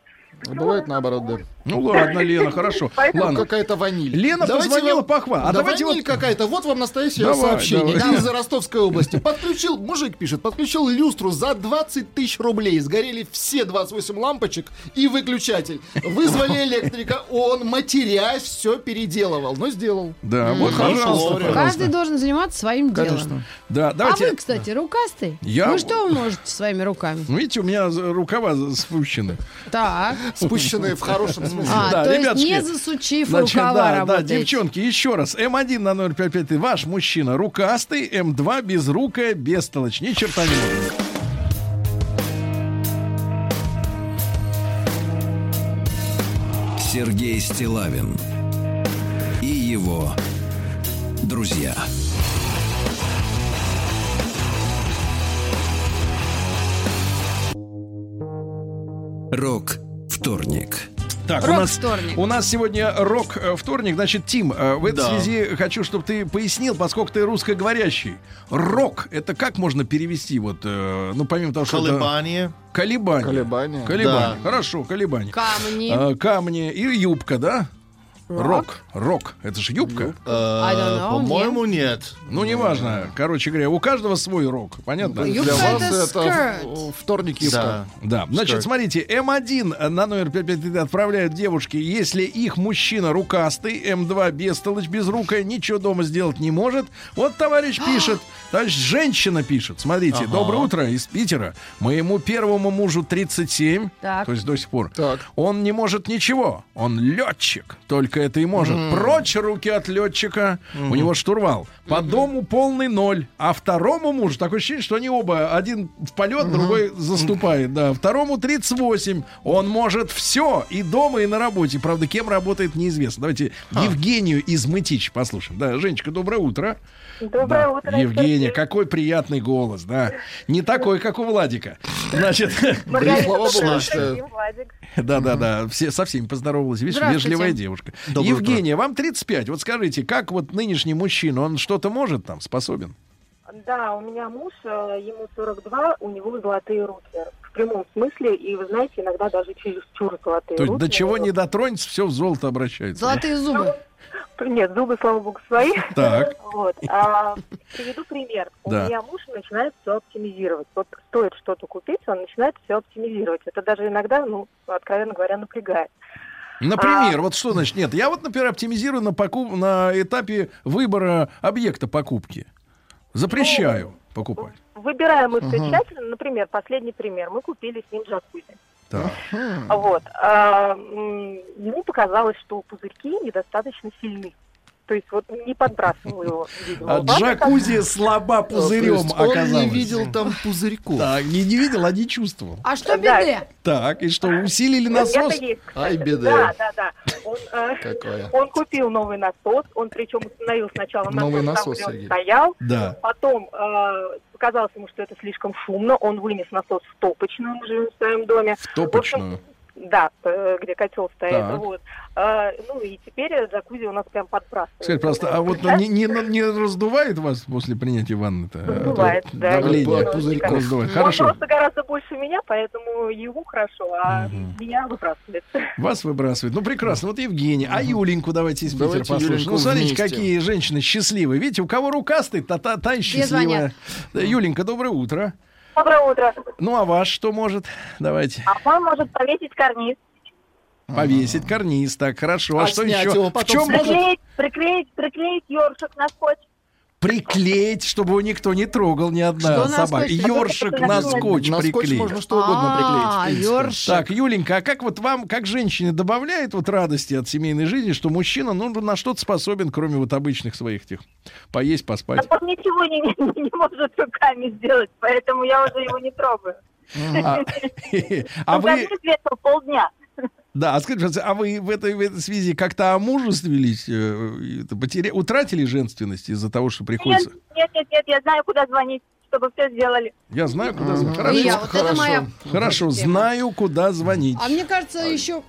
А Бывает наоборот, да. Ну ладно, Лена, хорошо. Поэтому Ладно. какая-то ваниль. Лена Давайте позвонила вам- похва- а да давайте ваниль вот- какая-то. Вот вам настоящее Давай, сообщение давай. из Ростовской области. Подключил, мужик пишет, подключил люстру за 20 тысяч рублей. Сгорели все 28 лампочек и выключатель. Вызвали электрика. Он, матерясь, все переделывал. Но сделал. Да, М. вот, Хорошо. Каждый должен заниматься своим Конечно. делом. Да, А давайте. вы, кстати, рукастый? Я- Вы что вы можете своими руками? Ну, видите, у меня рукава спущены. Так. Спущенные в хорошем смысле. А, Да, то есть ребятушки, не засучив Значит, рукава да, да, работаете. девчонки, еще раз. М1 на 055. Ваш мужчина рукастый, М2 безрукая, бестолочь. Ни черта не может. Сергей Стилавин и его друзья. Рок вторник. Так, у нас, вторник. у нас сегодня рок э, вторник. Значит, Тим, э, в этой Да. связи хочу, чтобы ты пояснил, поскольку ты русскоговорящий. Рок это как можно перевести? Вот, э, ну, помимо того, что. это- Колебания. Колебания. Колебания. Колебания. Да. Хорошо, колебания. Камни. А, камни и юбка, да? Рок? Рок. Это же юбка. Э, По-моему, нет. Ну, неважно. Короче говоря, у каждого свой рок. Понятно? Для вас это вторник юбка. Да, значит, смотрите, М1 на номер 553 отправляют девушки, если их мужчина рукастый, М2 бестолочь, безрукая, ничего дома сделать не может. Вот товарищ пишет, товарищ женщина пишет, смотрите, доброе утро из Питера, моему первому мужу 37, Так. то есть до сих пор, Так. он не может ничего, он летчик, только это и может. Прочь руки от летчика, у него штурвал. По дому полный ноль, а второму мужу, такое ощущение, что они оба, один в полет, другой заступает, да. Второму 38, он может все, и дома, и на работе. Правда, кем работает, неизвестно. Давайте Евгению из Мытищ послушаем. Да, Женечка, доброе утро. Доброе Да, утро. Евгения, Сергей. какой приятный голос, да. Не такой, как у Владика. Значит, слава богу, что- утро, Дим, Владик. да-да-да, все, со всеми поздоровалась. Видишь, вежливая девушка. Доброе Евгения, вам 35. Вот скажите, как вот нынешний мужчина, он что-то может там, способен? Да, у меня муж, э, ему 42, у него золотые руки. В прямом смысле, и вы знаете, иногда даже чересчур золотые То есть руки. до чего не дотронется, все в золото обращается. Золотые зубы. Нет, зубы, слава богу, свои. Так. Вот. А, приведу пример. У Да. меня муж начинает все оптимизировать. Вот стоит что-то купить, он начинает все оптимизировать. Это даже иногда, ну, откровенно говоря, напрягает. Например, вот что значит нет? Я вот, например, оптимизирую на, покуп... на этапе выбора объекта покупки. Запрещаю покупать. Выбираем все Ага. тщательно. Например, последний пример. Мы купили с ним джакузи. Вот. А, ему показалось, что пузырьки недостаточно сильны. То есть вот не подбрасывал его. видимо. А в джакузи слаба пузырем есть он не оказалось. видел там пузырьков. Так, не, не видел, а не чувствовал. А что Да. беды? Так, и что, усилили как- насос? Это есть. Ай, беда. Да, да, да. Он, э, Какое. он купил новый насос, он причем установил сначала Новый насос, там, насос, где он стоял, Да. потом э, показалось ему, что это слишком шумно, он вынес насос в топочную, мы живем в своем доме. В топочную. Да, э, где котел стоит. Так. Вот. А, ну и теперь джакузи у нас прям подбрасывает. Скажите, просто, а вот не, не, не раздувает вас после принятия ванны-то? А то Раздувает, да. Давление пузырьков Он раздувает. Хорошо. просто гораздо больше меня, поэтому ему хорошо, а меня выбрасывает. Вас выбрасывает. Ну, прекрасно. Вот Евгений. А Юленьку давайте из Питера Давайте послушаем. Ну, смотрите, вместе. какие женщины счастливые. Видите, у кого рукастый, та, та, та и счастливая. Юленька, доброе утро. Доброе утро. Ну, а ваш что может? Давайте. А он может повесить карниз. Повесить карниз. Так, хорошо. А, А что еще? его В потом чем сможет? Приклеить, приклеить, приклеить ёршик на скотч. Приклеить, чтобы его никто не трогал, ни одна Что собака. Ёршик на скотч На скотч приклеить. можно что угодно А, приклеить. ёршик. Так, Юленька, а как вот вам, как женщине, добавляет вот радости от семейной жизни, что мужчина, ну, на что-то способен, кроме вот обычных своих этих, поесть, поспать? Так он ничего не, не может руками сделать, поэтому я уже его не трогаю. А, а Он вы, полдня. Да, а скажите, а вы в этой, в этой связи как-то омужествились, э, потеря- утратили женственность из-за того, что приходится? нет, нет, нет, я знаю, куда звонить, чтобы все сделали. Я знаю, куда звонить. Хорошо, я, вот это моя хорошо, знаю, куда звонить. А мне кажется, еще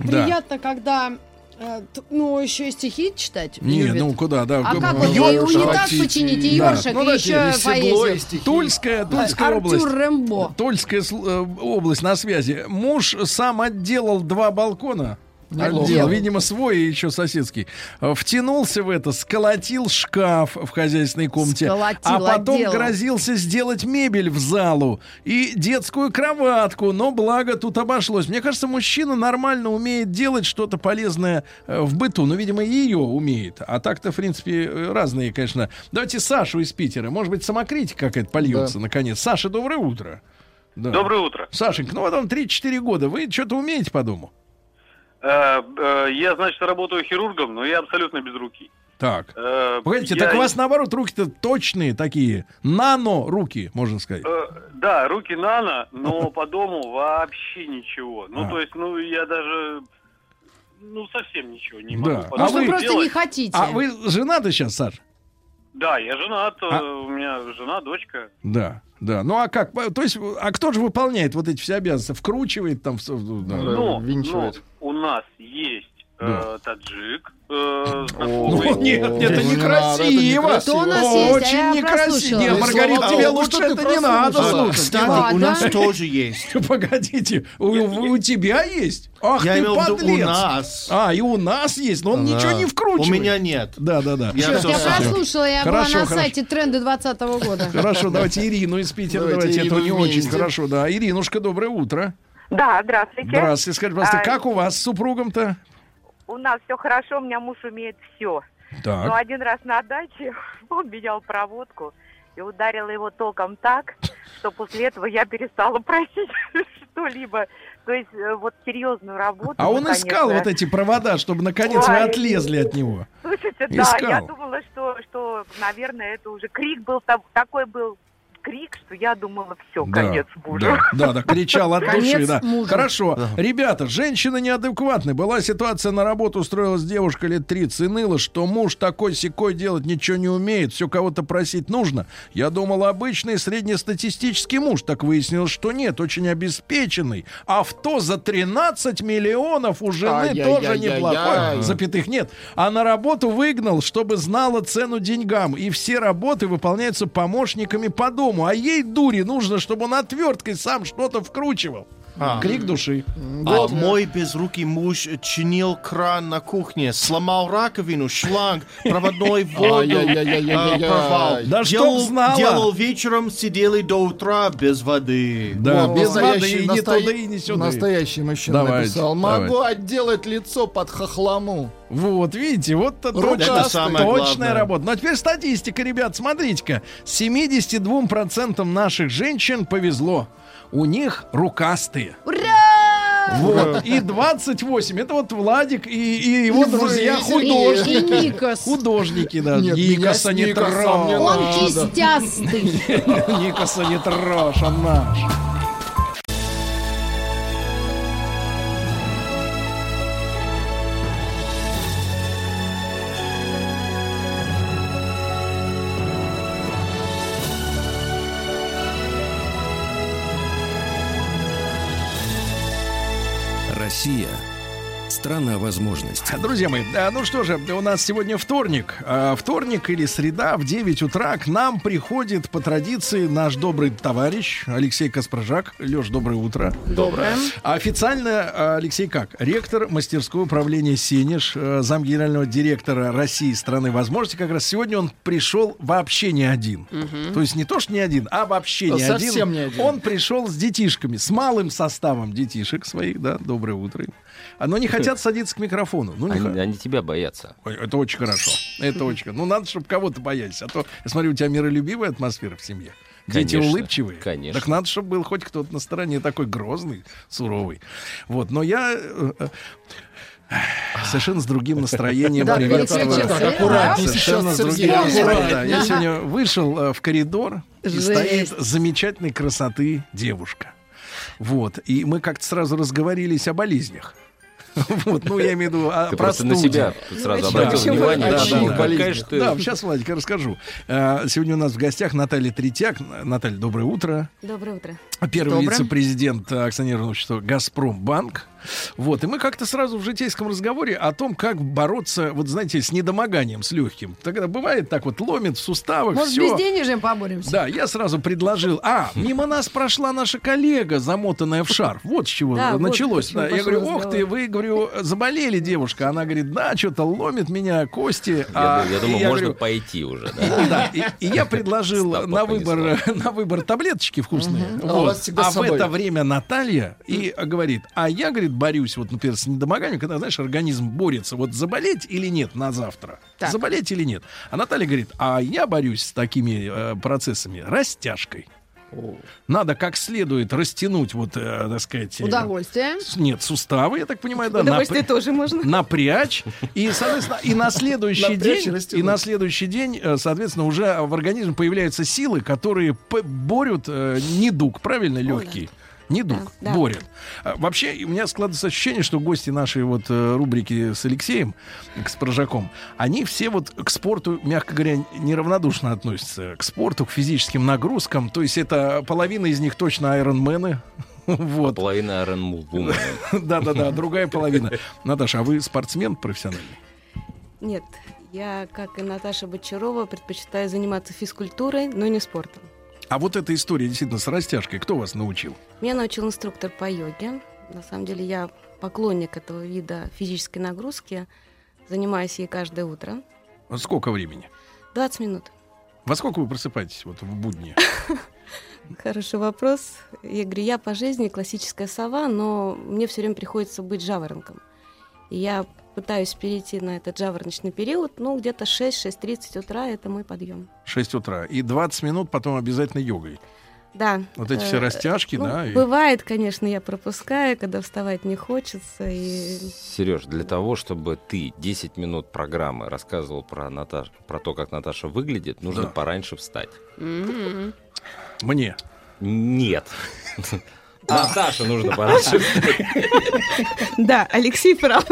Да. приятно, когда э, ну, еще и стихи читать. Не, любят. ну куда, да. А как вот и унитаз починить, и да. ёршик, Ну, и еще и стихи. Тульская, Тульская область. Артур Рэмбо. Тульская э, область на связи. Муж сам отделал два балкона. Отделал, видимо, свой и еще соседский. Э, Втянулся в это, сколотил шкаф в хозяйственной комнате, Сколотил, а потом отделал. грозился сделать мебель в залу и детскую кроватку, но благо тут обошлось. Мне кажется, мужчина нормально умеет делать что-то полезное э, в быту, но, видимо, ее умеет. А так-то, в принципе, э, разные, конечно. Давайте Сашу из Питера. Может быть, самокритика какая-то польется, наконец. Саша, доброе утро. Да. Доброе утро. Сашенька, ну вот вам 3-4 года. Вы что-то умеете по дому? Э, э, Я, значит, работаю хирургом, но я абсолютно без руки. Так. Э, Погодите, я- так у вас наоборот руки-то точные такие, нано руки, можно сказать. э, Да, руки нано, но по дому вообще ничего. Ну, А. то есть, ну, я даже, ну, совсем ничего не Да. могу. А по Может, дому вы просто делать. не хотите. А вы женаты сейчас, Саш? Да, я женат, А- у меня жена, дочка. Да, да. Ну а как? То есть, а кто же выполняет вот эти все обязанности? Вкручивает там? да. Но, винчивает. но у нас есть э, Да. таджик, э, Ну знакомый. нет, это это некрасиво. Кто у нас есть? А Очень некрасиво. прослушала. Не, Маргарита, слава тебе богу, лучше это не надо слушать. Кстати, у нас тоже есть. Погодите, у, у тебя есть? Ах Я ты виду у подлец. нас. А, и у нас есть, но он ничего не вкручивает. У меня нет. Да, да, да. Я прослушала, я Хорошо, была на хорошо. сайте тренды 20 года. Хорошо, давайте Ирину из Питера. Давайте это не очень хорошо. Да, Иринушка, доброе утро. Да, здравствуйте. Здравствуйте. Скажите, пожалуйста, А, как у вас с супругом-то? У нас все хорошо, у меня муж умеет все. Так. Но один раз на даче он менял проводку и ударила его током так, что после этого я перестала просить что-либо. То есть э, вот серьезную работу. А он ну, искал вот эти провода, чтобы наконец вы Ой. отлезли от него. Слушайте, да, я думала, что, что, наверное, это уже крик был, та- такой был крик, что я думала, все, Да, конец мужу. Да, да, да, кричал от души, да. мужу. Хорошо. Ребята, женщина неадекватная. Была ситуация на работу, устроилась девушка лет 30 и ныла, что муж такой секой делать ничего не умеет, все кого-то просить нужно. Я думал, обычный среднестатистический муж. Так выяснилось, что нет, очень обеспеченный. Авто за 13 миллионов у жены Ай-яй-яй-яй-яй. тоже неплохой. Запятых нет. А на работу выгнал, чтобы знала цену деньгам. И все работы выполняются помощниками по дому. А ей, дури, нужно, чтобы он отверткой сам что-то вкручивал. А. Крик души. А мой безрукий муж чинил кран на кухне, сломал раковину, шланг, проводной воду э, порвал. Да делал, знала. делал вечером, сидели до утра без воды. Да, Вот без воды и не туда, и не сюда. Настоящий мужчина Давайте, написал. Могу давайте. отделать лицо под хохлому. Вот, видите, вот это точно, самое точная главное. работа. Ну, а теперь статистика, ребят, смотрите-ка. 72% наших женщин повезло. У них рукастые. Ура! Вот. И 28. Это вот Владик и, и его И друзья вы, и- художники. и Никос. Художники, да. Нет, Никоса не не трожь. Он кистястый. Никоса не трожь, он наш. Страна возможностей. Друзья мои, а, ну что же, у нас сегодня вторник. А, Вторник или среда в 9 утра к нам приходит по традиции наш добрый товарищ Алексей Каспражак. Леш, доброе утро. Доброе. А Официально а, Алексей как? Ректор мастерского управления «Сенеж», а, зам генерального директора России страны возможностей. Как раз сегодня он пришел вообще не один. Мгм. То есть не то, что не один, а вообще не Совсем один. не один. Он пришел с детишками, с малым составом детишек своих, да, доброе утро Но не хотят садиться к микрофону. Ну, Они, х- они тебя боятся. Ой, это очень хорошо. Это очень. Ну, надо, чтобы кого-то боялись. А то, я смотрю, у тебя миролюбивая атмосфера в семье. Дети Конечно, улыбчивые. конечно. Так надо, чтобы был хоть кто-то на стороне такой грозный, суровый. Вот, но я э, э, совершенно с другим настроением Да, приветствую. Аккуратнее Совершенно с другим настроением. Да, Я сегодня вышел э, в коридор, и стоит замечательной красоты девушка. Вот. И мы как-то сразу разговорились о болезнях. Вот, ну, я имею в виду Ты просто на себя сразу обратил внимание. Да, да, да. какая же ты- Да, сейчас, Владик, расскажу. Э, Сегодня у нас в гостях Наталья Третьяк. Наталья, доброе утро. Доброе утро. Первый вице-президент э, акционерного общества «Газпромбанк». Вот, и мы как-то сразу в житейском разговоре о том, как бороться, вот знаете, с недомоганием, с легким. Тогда бывает так вот ломит в суставах, Может, все. безденежьем поборемся? Да, я сразу предложил. А, мимо нас прошла наша коллега, замотанная в шарф. Вот с чего Да, вот началось. почему Да, я говорю, ох ты, вы, говорю, заболели, девушка. Она говорит, да, что-то ломит меня кости. Я, А, я думаю, можно говорю, пойти уже. Да? ну да, и, и я предложил на выбор, на выбор таблеточки вкусные. Вот. Вас всегда А с в собой. это время Наталья и говорит, а я, говорит, борюсь, вот, например, с недомоганием, когда, знаешь, организм борется, вот заболеть или нет на завтра. Так. Заболеть или нет. А Наталья говорит, а я борюсь с такими э, процессами растяжкой. Надо как следует растянуть, вот, э, так сказать... э, Удовольствие. с- Нет, суставы, я так понимаю, да. Удовольствие напря- тоже можно. напрячь и, соответственно, и на следующий Напрячь и день, растянуть. и на следующий день, э, соответственно, уже в организме появляются силы, которые борют э, недуг, правильно, легкий. Недуг Да, да. борет. А, Вообще, у меня складывается ощущение, что гости нашей вот э, рубрики с Алексеем, с Прожаком, они все вот к спорту, мягко говоря, неравнодушно относятся. К спорту, к физическим нагрузкам. То есть это половина из них точно айронмены. Вот. Половина Iron Woman. Да-да-да, другая половина. Наташа, а вы спортсмен профессиональный? Нет, я, как и Наташа Бочарова, предпочитаю заниматься физкультурой, но не спортом. А вот эта история действительно с растяжкой, кто вас научил? Меня научил инструктор по йоге. На самом деле я поклонник этого вида физической нагрузки. Занимаюсь ей каждое утро. Сколько времени? 20 минут. Во сколько вы просыпаетесь вот в будни? Хороший вопрос. Я говорю, я по жизни классическая сова, но мне все время приходится быть жаворонком. Я пытаюсь перейти на этот жавороночный период, ну, где-то 6-6.30 утра — это мой подъем. 6 утра. И 20 минут потом обязательно йогой. Да. Вот эти все э, растяжки, ну, да? и- Бывает, конечно, я пропускаю, когда вставать не хочется. И... Сереж, для того, чтобы ты 10 минут программы рассказывал про, Наташ... про то, как Наташа выглядит, нужно Да. пораньше встать. М-м. Мне. Нет. Наташе нужно пораньше. Да, Алексей прав.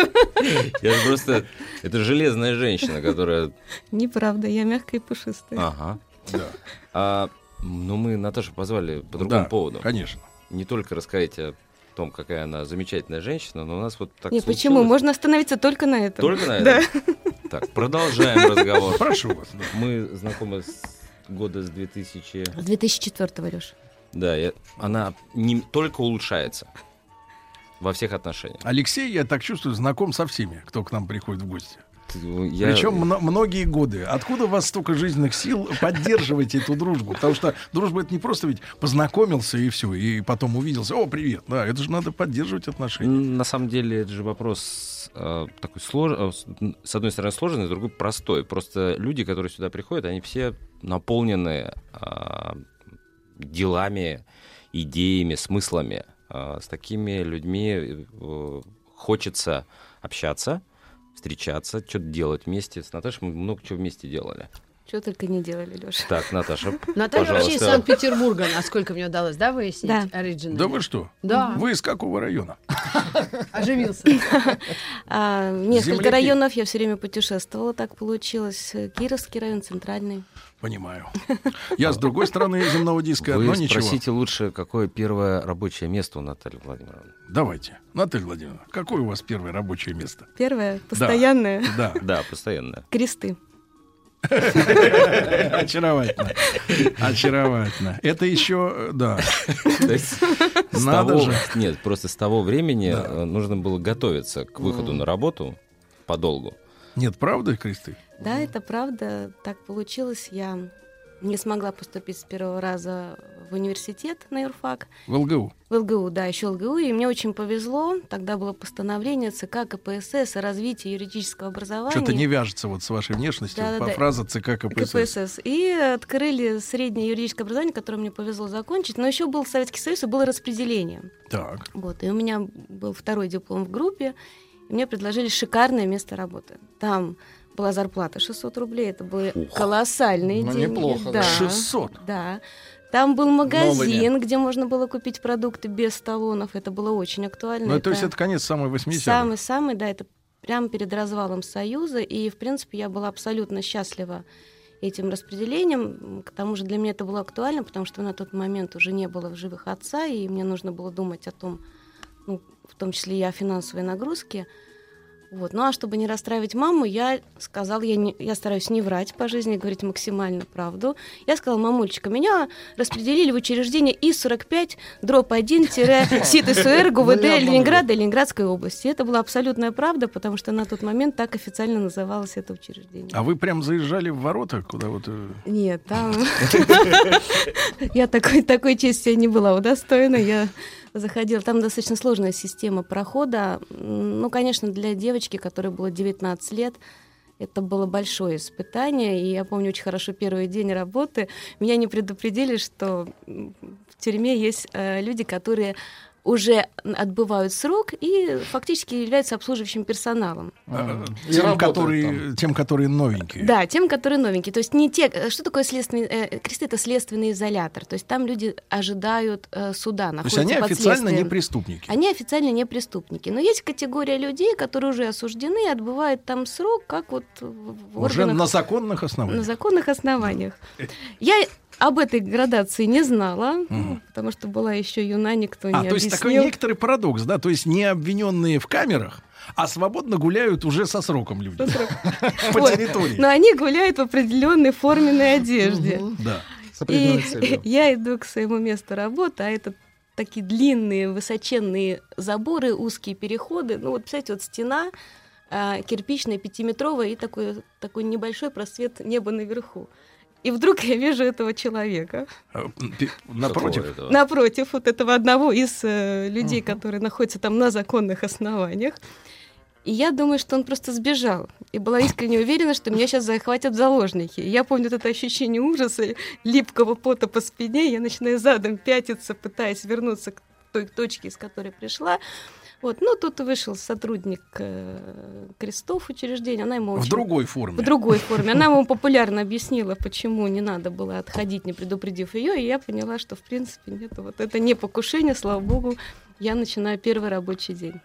Я же просто... Это железная женщина, которая... Неправда, я мягкая и пушистая. Ага. Да. А, ну, мы Наташу позвали по другому Да, поводу. конечно. Не только рассказать о том, какая она замечательная женщина, но у нас вот так Не, случилось. почему? Можно остановиться только на этом. Только на Да. этом? Так, продолжаем разговор. Прошу вас. да. Мы знакомы с года с 2000... С 2004 Леш. Да, я- она не только улучшается во всех отношениях. Алексей, я так чувствую, знаком со всеми, кто к нам приходит в гости. Ты- я- Причем мно- многие годы. Откуда у вас столько жизненных сил поддерживать эту дружбу? Потому что дружба это не просто ведь познакомился и все, и потом увиделся. О, привет. Да, это же надо поддерживать отношения. На самом деле, это же вопрос э, такой сложный, с одной стороны сложный, с другой простой. Просто люди, которые сюда приходят, они все наполнены а, делами, идеями, смыслами. А, С такими людьми э, хочется общаться, встречаться, что-то делать вместе. С Наташей мы много чего вместе делали. Что только не делали, Леша. Так, Наташа, Наталья вообще из. Санкт-Петербурга, насколько мне удалось, да, выяснить? Да. Оригинально. Да вы что? Да. Вы из какого района? Оживился. А, несколько Земляки. районов я все время путешествовала, так получилось. Кировский район, Центральный. Понимаю. Я с другой стороны земного диска, Вы но ничего. спросите лучше, какое первое рабочее место у Натальи Владимировны. Давайте. Наталья Владимировна, какое у вас первое рабочее место? Первое, постоянное. Да. Да, постоянно. Кресты. Очаровательно. Очаровательно. Это еще, да. То есть с Надо того- же. Нет, просто с того времени э, нужно было готовиться к выходу на работу подолгу. Нет, правда, Кристы? Да, это правда. Так получилось. Я не смогла поступить с первого раза в университет на юрфак. В ЛГУ. В ЛГУ, да, еще ЛГУ. И мне очень повезло. Тогда было постановление ЦК КПСС о развитии юридического образования. Что-то не вяжется вот с вашей внешностью Да-да-да. по фраза ЦК КПСС. КПСС. И открыли среднее юридическое образование, которое мне повезло закончить. Но еще был Советский Союз и было распределение. Так. Вот, и у меня был второй диплом в группе, и мне предложили шикарное место работы. Там была зарплата 600 рублей, это были колоссальные Ну, деньги. неплохо, да. да. 600? Да. Там был магазин, Новыми. где можно было купить продукты без талонов. Это было очень актуально. Ну, то есть это конец самой 80-х. Самый-самый, да, это прямо перед развалом Союза. И, в принципе, я была абсолютно счастлива этим распределением. К тому же для меня это было актуально, потому что на тот момент уже не было в живых отца, и мне нужно было думать о том, ну, в том числе и о финансовой нагрузке. Вот. Ну а чтобы не расстраивать маму, я сказала, я, не, я стараюсь не врать по жизни, говорить максимально правду. Я сказала, мамульчика, меня распределили в учреждение И-45, дроп 1, СИТ СУР, ГУВД Ленинграда Ленинградской области. Это была абсолютная правда, потому что на тот момент так официально называлось это учреждение. А вы прям заезжали в ворота, куда вот... э, Нет, там... Я такой, такой чести не была удостоена. Я заходила. Там достаточно сложная система прохода. Ну, конечно, для девочки, которой было 19 лет, это было большое испытание. И я помню очень хорошо первый день работы. Меня не предупредили, что в тюрьме есть э, люди, которые уже отбывают срок и фактически являются обслуживающим персоналом. э, И Тем, которые, тем, которые новенькие. Да, тем, которые новенькие. То есть не те, э, что такое следственный, э, кресты это следственный изолятор. То есть там люди ожидают э, суда, То есть находятся они под официально не преступники. Они официально не преступники. Но есть категория людей, которые уже осуждены и отбывают там срок, как вот в Уже органах- на законных на основаниях. законных основаниях. Я об этой градации не знала, Мгм. потому что была еще юна, никто А, не то есть объяснил. такой некоторый парадокс, да? То есть не обвиненные в камерах, а свободно гуляют уже со сроком люди. По Вот. территории. Но они гуляют в определенной форменной одежде. Да. С определенной И я иду к своему месту работы, а это такие длинные, высоченные заборы, узкие переходы. Ну вот, представляете, вот стена а, кирпичная, пятиметровая, и такой, такой небольшой просвет неба наверху. И вдруг я вижу этого человека. Пи- Напротив. Что такое это? Напротив вот этого одного из э, людей, которые находятся там на законных основаниях. И я думаю, что он просто сбежал. И была искренне уверена, что меня сейчас захватят заложники. И я помню это ощущение ужаса, липкого пота по спине. Я начинаю задом пятиться, пытаясь вернуться к той точке, из которой пришла. Вот, ну, тут вышел сотрудник э, крестов учреждения, она ему В очень- другой форме. в другой форме. Она ему популярно объяснила, почему не надо было отходить, не предупредив ее, и я поняла, что в принципе нет, вот это не покушение, слава богу, я начинаю первый рабочий день.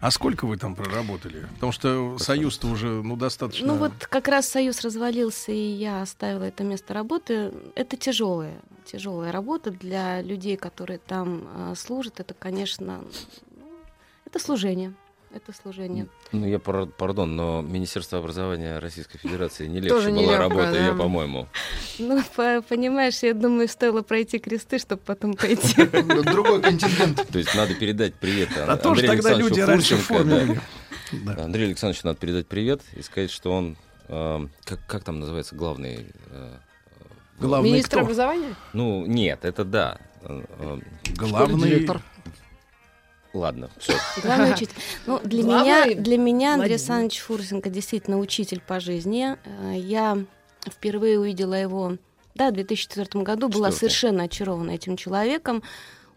А сколько вы там проработали? Потому что союз-то уже, ну, достаточно... Ну вот как раз союз развалился, и я оставила это место работы. Это тяжелая, тяжелая работа для людей, которые там э, служат. Это, конечно, это служение. Это служение. Ну, я, пар- пардон, но Министерство образования Российской Федерации не легче Тоже была нелегко, работа, да. я, по-моему. Ну, по- понимаешь, я думаю, стоило пройти кресты, чтобы потом пойти. Другой контингент. То есть надо передать привет А тоже Андрею тогда люди Александровичу Фурченко. Андрею Александровичу надо передать привет и сказать, что он... э, как, как там называется главный... э, Главный Министр кто? образования? Ну, нет, это да. Э, э, Главный... Директор. Ладно, все. Главный учитель. Ну, для Главный меня, для меня Андрей. Александрович Фурсенко действительно учитель по жизни. Э, Я впервые увидела его, да, в 2004 году, была Четвёртый. совершенно очарована этим человеком.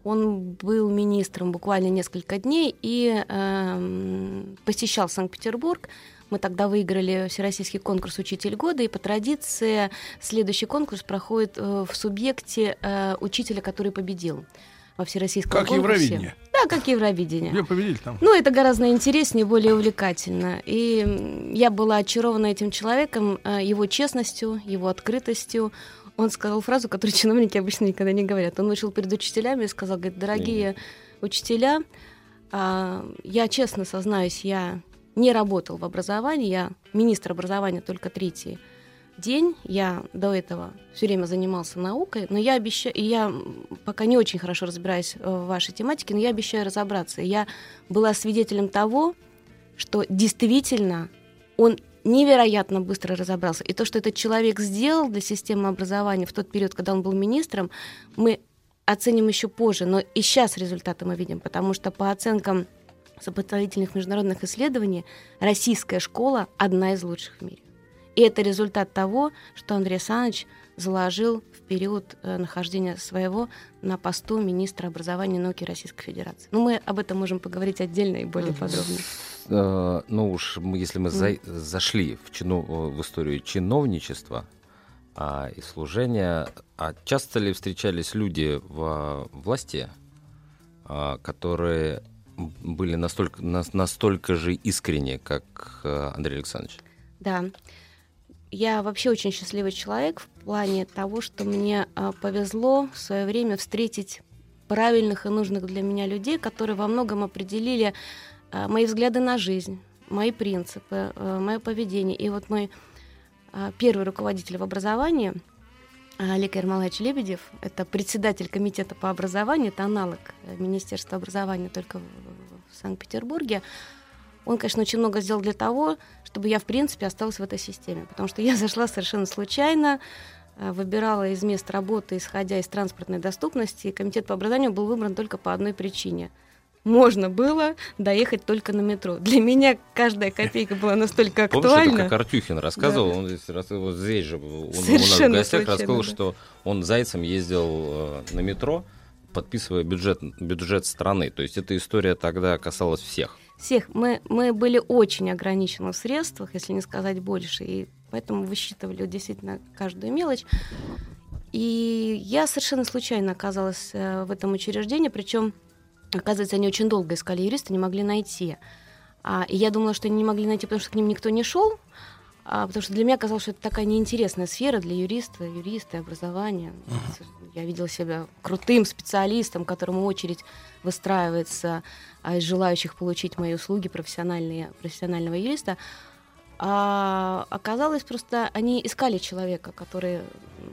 Он был министром буквально несколько дней и э, посещал Санкт-Петербург. Мы тогда выиграли всероссийский конкурс «Учитель года», и по традиции следующий конкурс проходит э, в субъекте э, учителя, который победил во всероссийском Как конкурсе. Евровидение. Да, как Евровидение. Я победитель там. Ну, это гораздо интереснее, более увлекательно. И я была очарована этим человеком, э, его честностью, его открытостью. Он сказал фразу, которую чиновники обычно никогда не говорят. Он вышел перед учителями и сказал, говорит, дорогие учителя, а, я честно сознаюсь, я не работал в образовании, я министр образования только третий день. Я до этого все время занимался наукой, но я обещаю, я пока не очень хорошо разбираюсь э, в вашей тематике, но я обещаю разобраться. Я была свидетелем того, что действительно он невероятно быстро разобрался. И то, что этот человек сделал для системы образования в тот период, когда он был министром, мы оценим еще позже. Но и сейчас результаты мы видим, потому что по оценкам сопоставительных международных исследований российская школа одна из лучших в мире. И это результат того, что Андрей Александрович заложил в период э, нахождения своего на посту министра образования и науки Российской Федерации. Ну, мы об этом можем поговорить отдельно и более подробно. Э, ну уж если мы за- зашли в, чино- э, в историю чиновничества а, и служения, а часто ли встречались люди в власти, а, которые были настолько, нас- настолько же искренне, как э, Андрей Александрович? Да. Я вообще очень счастливый человек в плане того, что мне а, повезло в свое время встретить правильных и нужных для меня людей, которые во многом определили а, мои взгляды на жизнь, мои принципы, мое поведение. И вот мой а, первый руководитель в образовании, а, Олег Ермолаевич Лебедев, это председатель комитета по образованию, это аналог э, Министерства образования только в Санкт-Петербурге. Он, конечно, очень много сделал для того, чтобы я, в принципе, осталась в этой системе. Потому что я зашла совершенно случайно, э, выбирала из мест работы, исходя из транспортной доступности, и комитет по образованию был выбран только по одной причине. Можно было доехать только на метро. Для меня каждая копейка была настолько Помнишь, актуальна. это как Артюхин рассказывал, он здесь, вот здесь же, он у нас в Совершенно гостях случайно, рассказывал, да. что он зайцем ездил э, на метро, подписывая бюджет, бюджет страны. То есть эта история тогда касалась всех. Всех. Мы, мы были очень ограничены в средствах, если не сказать больше, и поэтому высчитывали действительно каждую мелочь. И я совершенно случайно оказалась э, в этом учреждении, причем, оказывается, они очень долго искали юриста, не могли найти. А, и я думала, что они не могли найти, потому что к ним никто не шел, а, потому что для меня казалось, что это такая неинтересная сфера для юриста, юриста, образования. Я видела себя крутым специалистом, которому очередь выстраивается желающих получить мои услуги профессиональные, профессионального юриста. А оказалось, просто они искали человека, который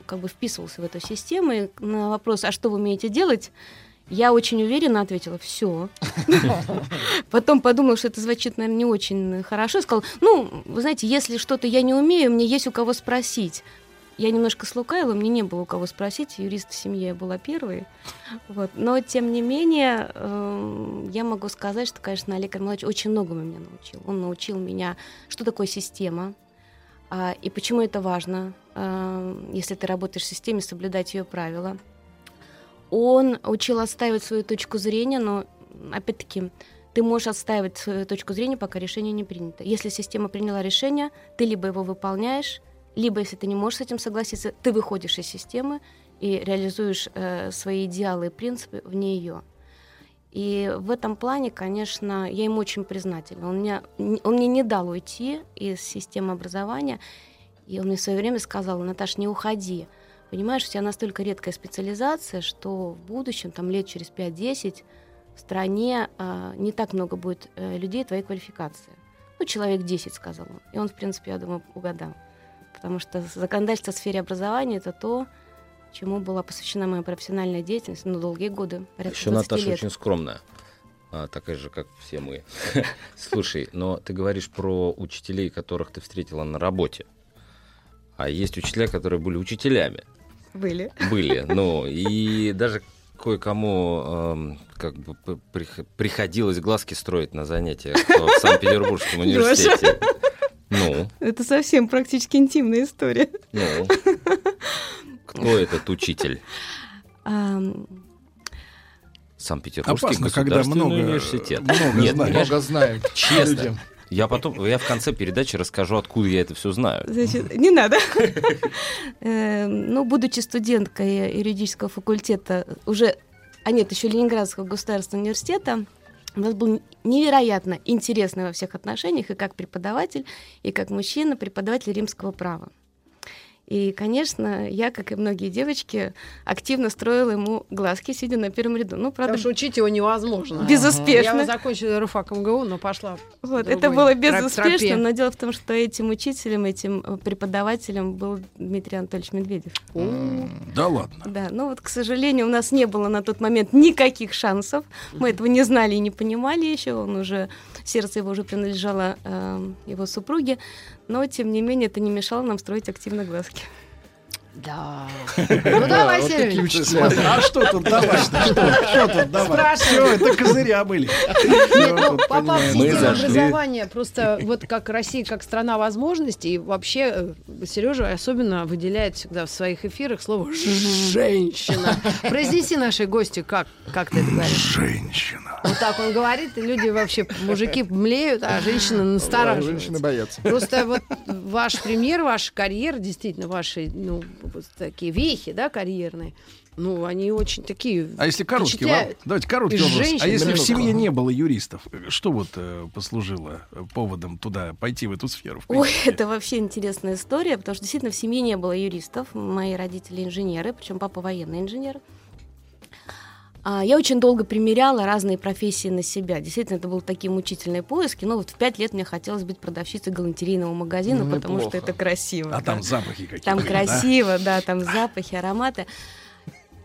как бы вписывался в эту систему. И на вопрос, а что вы умеете делать, я очень уверенно ответила, все. Потом подумала, что это звучит, наверное, не очень хорошо. И сказала, ну, вы знаете, если что-то я не умею, мне есть у кого спросить. Я немножко слукавила, мне не было у кого спросить, юрист в семье я была первой. Вот. Но, тем не менее, эм, я могу сказать, что, конечно, Олег Ермолаевич очень многому меня научил. Он научил меня, что такое система, а, и почему это важно, а, если ты работаешь в системе, соблюдать ее правила. Он учил отстаивать свою точку зрения, но, опять-таки, ты можешь отстаивать свою точку зрения, пока решение не принято. Если система приняла решение, ты либо его выполняешь, либо, если ты не можешь с этим согласиться, ты выходишь из системы и реализуешь э, свои идеалы и принципы вне ее. И в этом плане, конечно, я ему очень признательна. Он, меня, он мне не дал уйти из системы образования, и он мне в свое время сказал, Наташ, не уходи. Понимаешь, у тебя настолько редкая специализация, что в будущем, там лет через 5-10, в стране э, не так много будет э, людей твоей квалификации. Ну, человек 10, сказал он. И он, в принципе, я думаю, угадал. Потому что законодательство в сфере образования это то, чему была посвящена моя профессиональная деятельность на долгие годы. Еще 20 Наташа лет. очень скромная. А, такая же, как все мы. Слушай, но ты говоришь про учителей, которых ты встретила на работе. А есть учителя, которые были учителями. Были. Были. Ну, и даже кое-кому эм, как бы приходилось глазки строить на занятиях в Санкт-Петербургском университете. Ну, Это совсем практически интимная история. ну. Кто этот учитель? Санкт-Петербургский Опасно, когда много- университет. много Нет, конечно, Много знаем. Честно. Людям. Я потом, я в конце передачи расскажу, откуда я это все знаю. Значит, не надо. Э, Ну, будучи студенткой юридического факультета, уже, а нет, еще Ленинградского государственного университета, у нас был невероятно интересный во всех отношениях, и как преподаватель, и как мужчина, преподаватель римского права. И, конечно, я, как и многие девочки, активно строила ему глазки, сидя на первом ряду. Ну, правда, Потому что учить его невозможно. Безуспешно. Я закончила РУФАК МГУ, но пошла. Вот, это было безуспешно, тропе. но дело в том, что этим учителем, этим э, преподавателем был Дмитрий Анатольевич Медведев. Да ладно. Да, но вот, к сожалению, у нас не было на тот момент никаких шансов. Мы этого не знали и не понимали еще. Он уже, сердце его уже принадлежало э, его супруге. Но, тем не менее, это не мешало нам строить активно глазки. Да. Ну давай. Смотри, а что тут давать? Что, что тут? Спрашивай. Все, это козыря были. Ну. Мы образования, просто вот как Россия, как страна возможностей, и вообще Сережа особенно выделяет всегда в своих эфирах слово «женщина». Произнеси нашей гости, как, как ты это говоришь. Женщина. Вот так он говорит, и люди вообще, мужики млеют, а женщины настораживаются. Женщины боятся. Просто вот ваш пример, ваша карьера, действительно, ваши, ну, такие вехи, да, карьерные, ну, они очень такие А если короткий вопрос? Давайте короткий вопрос. А женщин, если в семье не было юристов, что вот э, послужило э, поводом туда пойти в эту сферу? в Ой, это вообще интересная история, потому что действительно в семье не было юристов. Мои родители инженеры, причем папа военный инженер. А, Я очень долго примеряла разные профессии на себя. Действительно, это были такие мучительные поиски. Но вот в пять лет мне хотелось быть продавщицей галантерейного магазина, Ну, потому что неплохо. это красиво. А да. там запахи какие-то. Там да? красиво, да, там запахи, ароматы.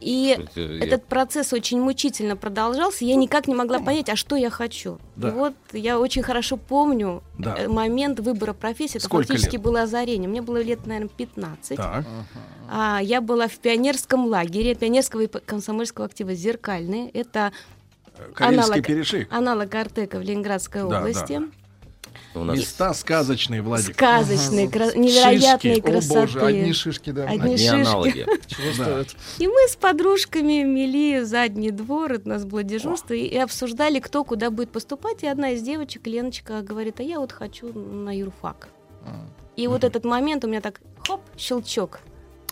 И я- этот процесс очень мучительно продолжался. Я никак не могла понять, а что я хочу. Да. И вот я очень хорошо помню Да. э, момент выбора профессии. Это Сколько фактически лет? было озарение. Мне было лет, наверное, 15. Так. А, я была в пионерском лагере пионерского и комсомольского актива «Зеркальный». Это Карельский аналог, аналог Артека в Ленинградской Да, области. У нас Места сказочные, Владик. Сказочные, кра- невероятные Шишки. О красоты. боже, одни шишки, да. Одни одни шишки. аналоги. Чего? И мы с подружками мели задний двор, это у нас было дежурство, и, и обсуждали, кто куда будет поступать. И одна из девочек, Леночка, говорит, а я вот хочу на юрфак. И вот этот момент у меня так, хоп, щелчок.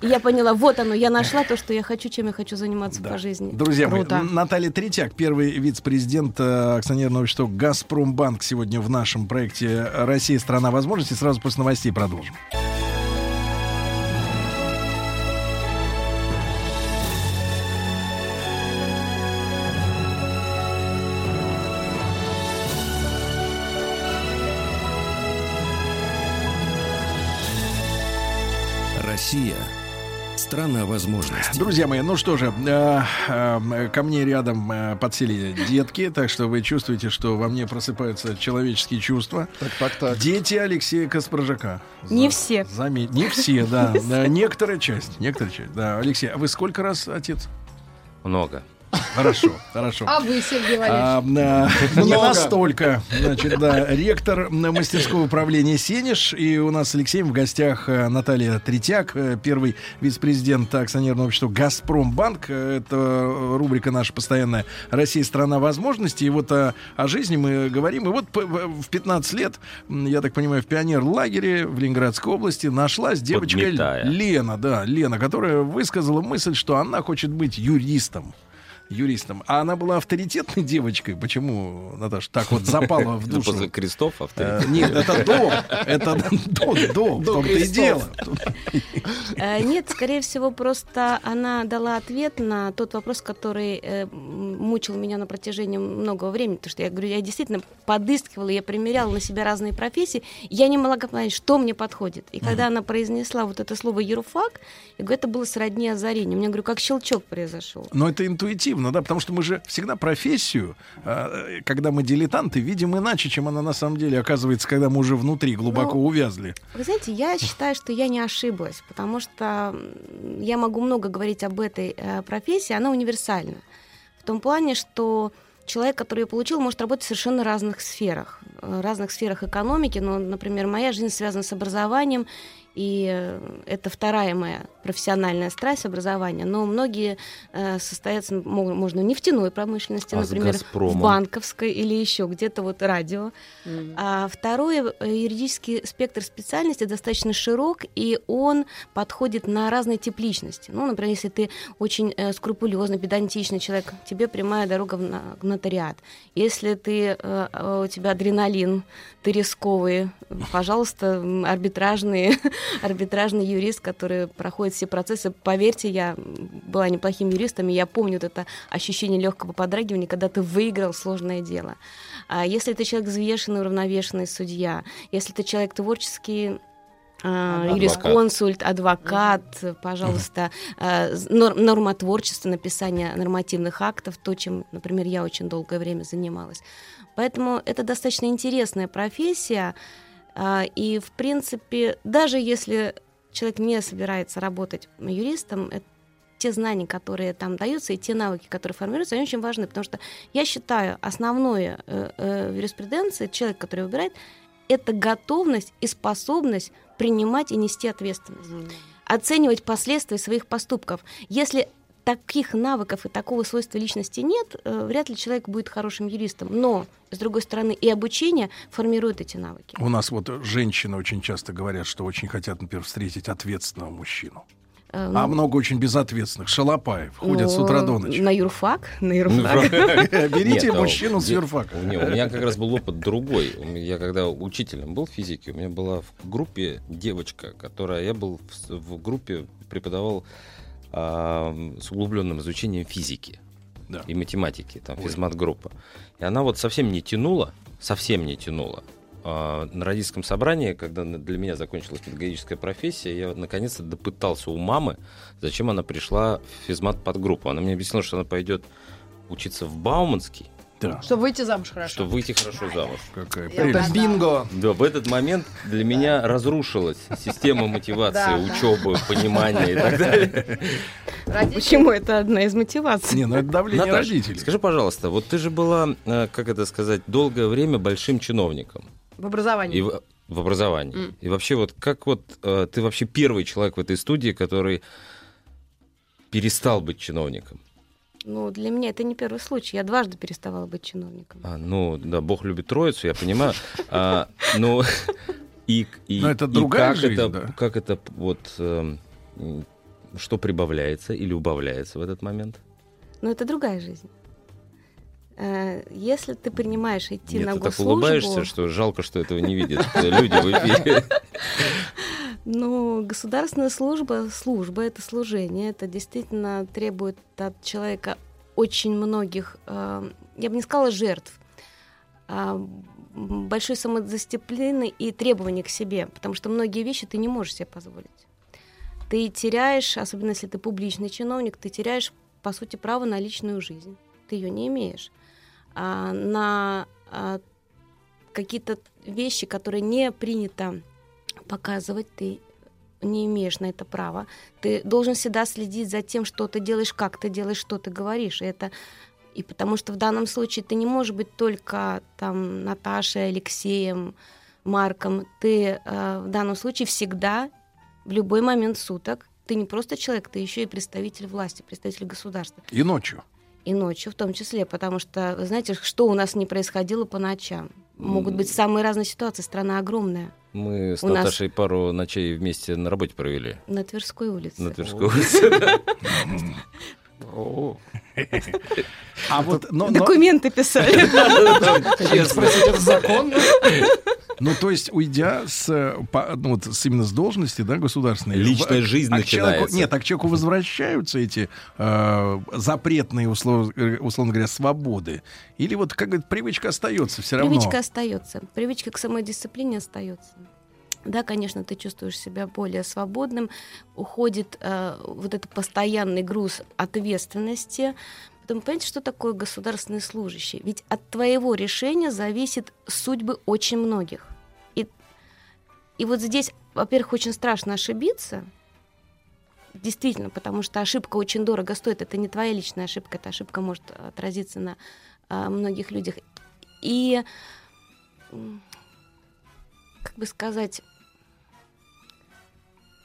Я поняла, вот оно, я нашла то, что я хочу, чем я хочу заниматься Да. по жизни. Друзья мои, Круто. Наталья Третьяк, первый вице-президент э, акционерного общества «Газпромбанк» сегодня в нашем проекте «Россия. Страна возможностей». Сразу после новостей продолжим. Россия – страна возможностей. Друзья мои, ну что же, э, э, ко мне рядом э, подсели детки, так что вы чувствуете, что во мне просыпаются человеческие чувства. Так, так, так. Дети Алексея Каспаржака. Не все. Заметь, не все, да, да, некоторая часть, некоторая часть. Да, Алексей, а вы сколько раз отец? много. Хорошо, хорошо. А вы, Сергей Валерьевич? А, а, не настолько. Значит, да, ректор м, мастерского управления Сенеж. И у нас с Алексеем в гостях э, Наталья Третьяк, э, первый вице-президент акционерного общества «Газпромбанк». Это рубрика наша постоянная «Россия – страна возможностей». И вот о, о жизни мы говорим. И вот в в 15 лет, я так понимаю, в пионер-лагере в Ленинградской области нашлась девочка Подметая. Лена, да, Лена, которая высказала мысль, что она хочет быть юристом юристом. А она была авторитетной девочкой. Почему, Наташа, так вот запала в душу? После крестов Э, авторитет. Нет, это до. Это до, до. В том-то и крестов. дело. Э, Нет, скорее всего, просто она дала ответ на тот вопрос, который э, мучил меня на протяжении многого времени. Потому что я говорю, я действительно подыскивала, я примеряла на себя разные профессии. Я не могла понять, что мне подходит. И когда она произнесла вот это слово «юрфак», я говорю, это было сродни озарению. Мне, говорю, как щелчок произошел. Но это интуитивно, да, потому что мы же всегда профессию, э, когда мы дилетанты, видим иначе, чем она на самом деле оказывается, когда мы уже внутри глубоко Ну, увязли. Вы знаете, я считаю, что я не ошиблась, потому что я могу много говорить об этой э, профессии, она универсальна. В том плане, что человек, который ее получил, может работать в совершенно разных сферах. э, разных сферах экономики. Но, например, моя жизнь связана с образованием, и э, это вторая моя профессиональная страсть образования. Но многие э, состоятся, мо- можно в нефтяной промышленности, А например, в банковской или еще где-то вот радио. А второе, э, юридический спектр специальности достаточно широк, и он подходит на разные тип личности. Ну, например, если ты очень э, скрупулезный, педантичный человек, тебе прямая дорога в, на- в нотариат. Если ты, э, э, у тебя адреналин, ты рисковый, пожалуйста, м, арбитражный, юрист, который проходит все процессы. Поверьте, я была неплохим юристом, и я помню вот это ощущение легкого подрагивания, когда ты выиграл сложное дело. А если ты человек взвешенный, уравновешенный судья, если ты человек творческий, а, Адвокат. юрисконсульт, адвокат, пожалуйста, а, нормотворчество, написание нормативных актов, то, чем, например, я очень долгое время занималась. Поэтому это достаточно интересная профессия, и, в принципе, даже если человек не собирается работать юристом, это те знания, которые там даются, и те навыки, которые формируются, они очень важны, потому что я считаю, основное э, э, в юриспруденции человек, который выбирает, это готовность и способность принимать и нести ответственность, оценивать последствия своих поступков. Если таких навыков и такого свойства личности нет, э, вряд ли человек будет хорошим юристом. Но, с другой стороны, и обучение формирует эти навыки. У нас вот женщины очень часто говорят, что очень хотят, например, встретить ответственного мужчину. Э, А ну, много очень безответственных. Шалопаев ходят с ну, утра до ночи. На юрфак, на юрфак. Берите а мужчину с юрфака. У меня как раз был опыт другой. Я когда учителем был физики, у меня была в группе девочка, которая... Я был в, с- группе, преподавал с углубленным изучением физики Да. и математики, там физмат-группа. И она вот совсем не тянула, совсем не тянула. А, на родительском собрании, когда для меня закончилась педагогическая профессия, я наконец-то допытался у мамы, зачем она пришла в физмат подгруппу. Она мне объяснила, что она пойдет учиться в Бауманский, Да. Чтобы выйти замуж хорошо. чтобы выйти хорошо замуж. Какая прелесть. Да. Бинго! Да, в этот момент для меня разрушилась система мотивации, Да. учебы, понимания и так далее. Родители- Почему это одна из мотиваций? Не, ну это давление Наташ, родителей. скажи, пожалуйста, вот ты же была, э, как это сказать, долгое время большим чиновником В образовании. и в, в образовании. М. И вообще вот как вот э, ты вообще первый человек в этой студии, который перестал быть чиновником? Ну, для меня это не первый случай. Я дважды переставала быть чиновником. А, ну, да, Бог любит троицу, я понимаю. А, но и, и, Но это и другая как жизнь, это, да. как это вот эм, что прибавляется или убавляется в этот момент? Но это другая жизнь. Э, Если ты принимаешь идти Нет, на ты так госслужбу... улыбаешься, что жалко, что этого не видят люди в эфире. Ну, государственная служба, служба это служение, это действительно требует от человека очень многих, э, я бы не сказала жертв, а большой самодисциплины и требований к себе, потому что многие вещи ты не можешь себе позволить. Ты теряешь, особенно если ты публичный чиновник, ты теряешь, по сути, право на личную жизнь. Ты ее не имеешь. А на а, какие-то вещи, которые не принято показывать, ты не имеешь на это права. Ты должен всегда следить за тем, что ты делаешь, как ты делаешь, что ты говоришь. И это и потому что в данном случае ты не можешь быть только там Наташей, Алексеем, Марком. Ты э, в данном случае всегда, в любой момент суток, ты не просто человек, ты еще и представитель власти, представитель государства. И ночью. И ночью в том числе, потому что, вы знаете, что у нас не происходило по ночам? Могут быть самые разные ситуации, страна огромная. Мы с У нас- Наташей пару ночей вместе на работе провели. На Тверской улице. На Тверской улице. А вот, но- но- Документы писали. Спросите, это законно? Ну, то есть, уйдя с, э, по- ну, вот, с именно с должности, да, государственной. Личная в- жизнь а к человеку- начинается. нет, так к человеку возвращаются эти э, запретные, услов- э, условно говоря, свободы. Или вот, как говорят, привычка остается все равно. Привычка остается. Привычка к самодисциплине остается. Да, конечно, ты чувствуешь себя более свободным, уходит э, вот этот постоянный груз ответственности. Потом, понимаете, что такое государственный служащий? Ведь от твоего решения зависит судьбы очень многих. И, и вот здесь, во-первых, очень страшно ошибиться, действительно, потому что ошибка очень дорого стоит. Это не твоя личная ошибка, эта ошибка может отразиться на а, многих людях. И как бы сказать,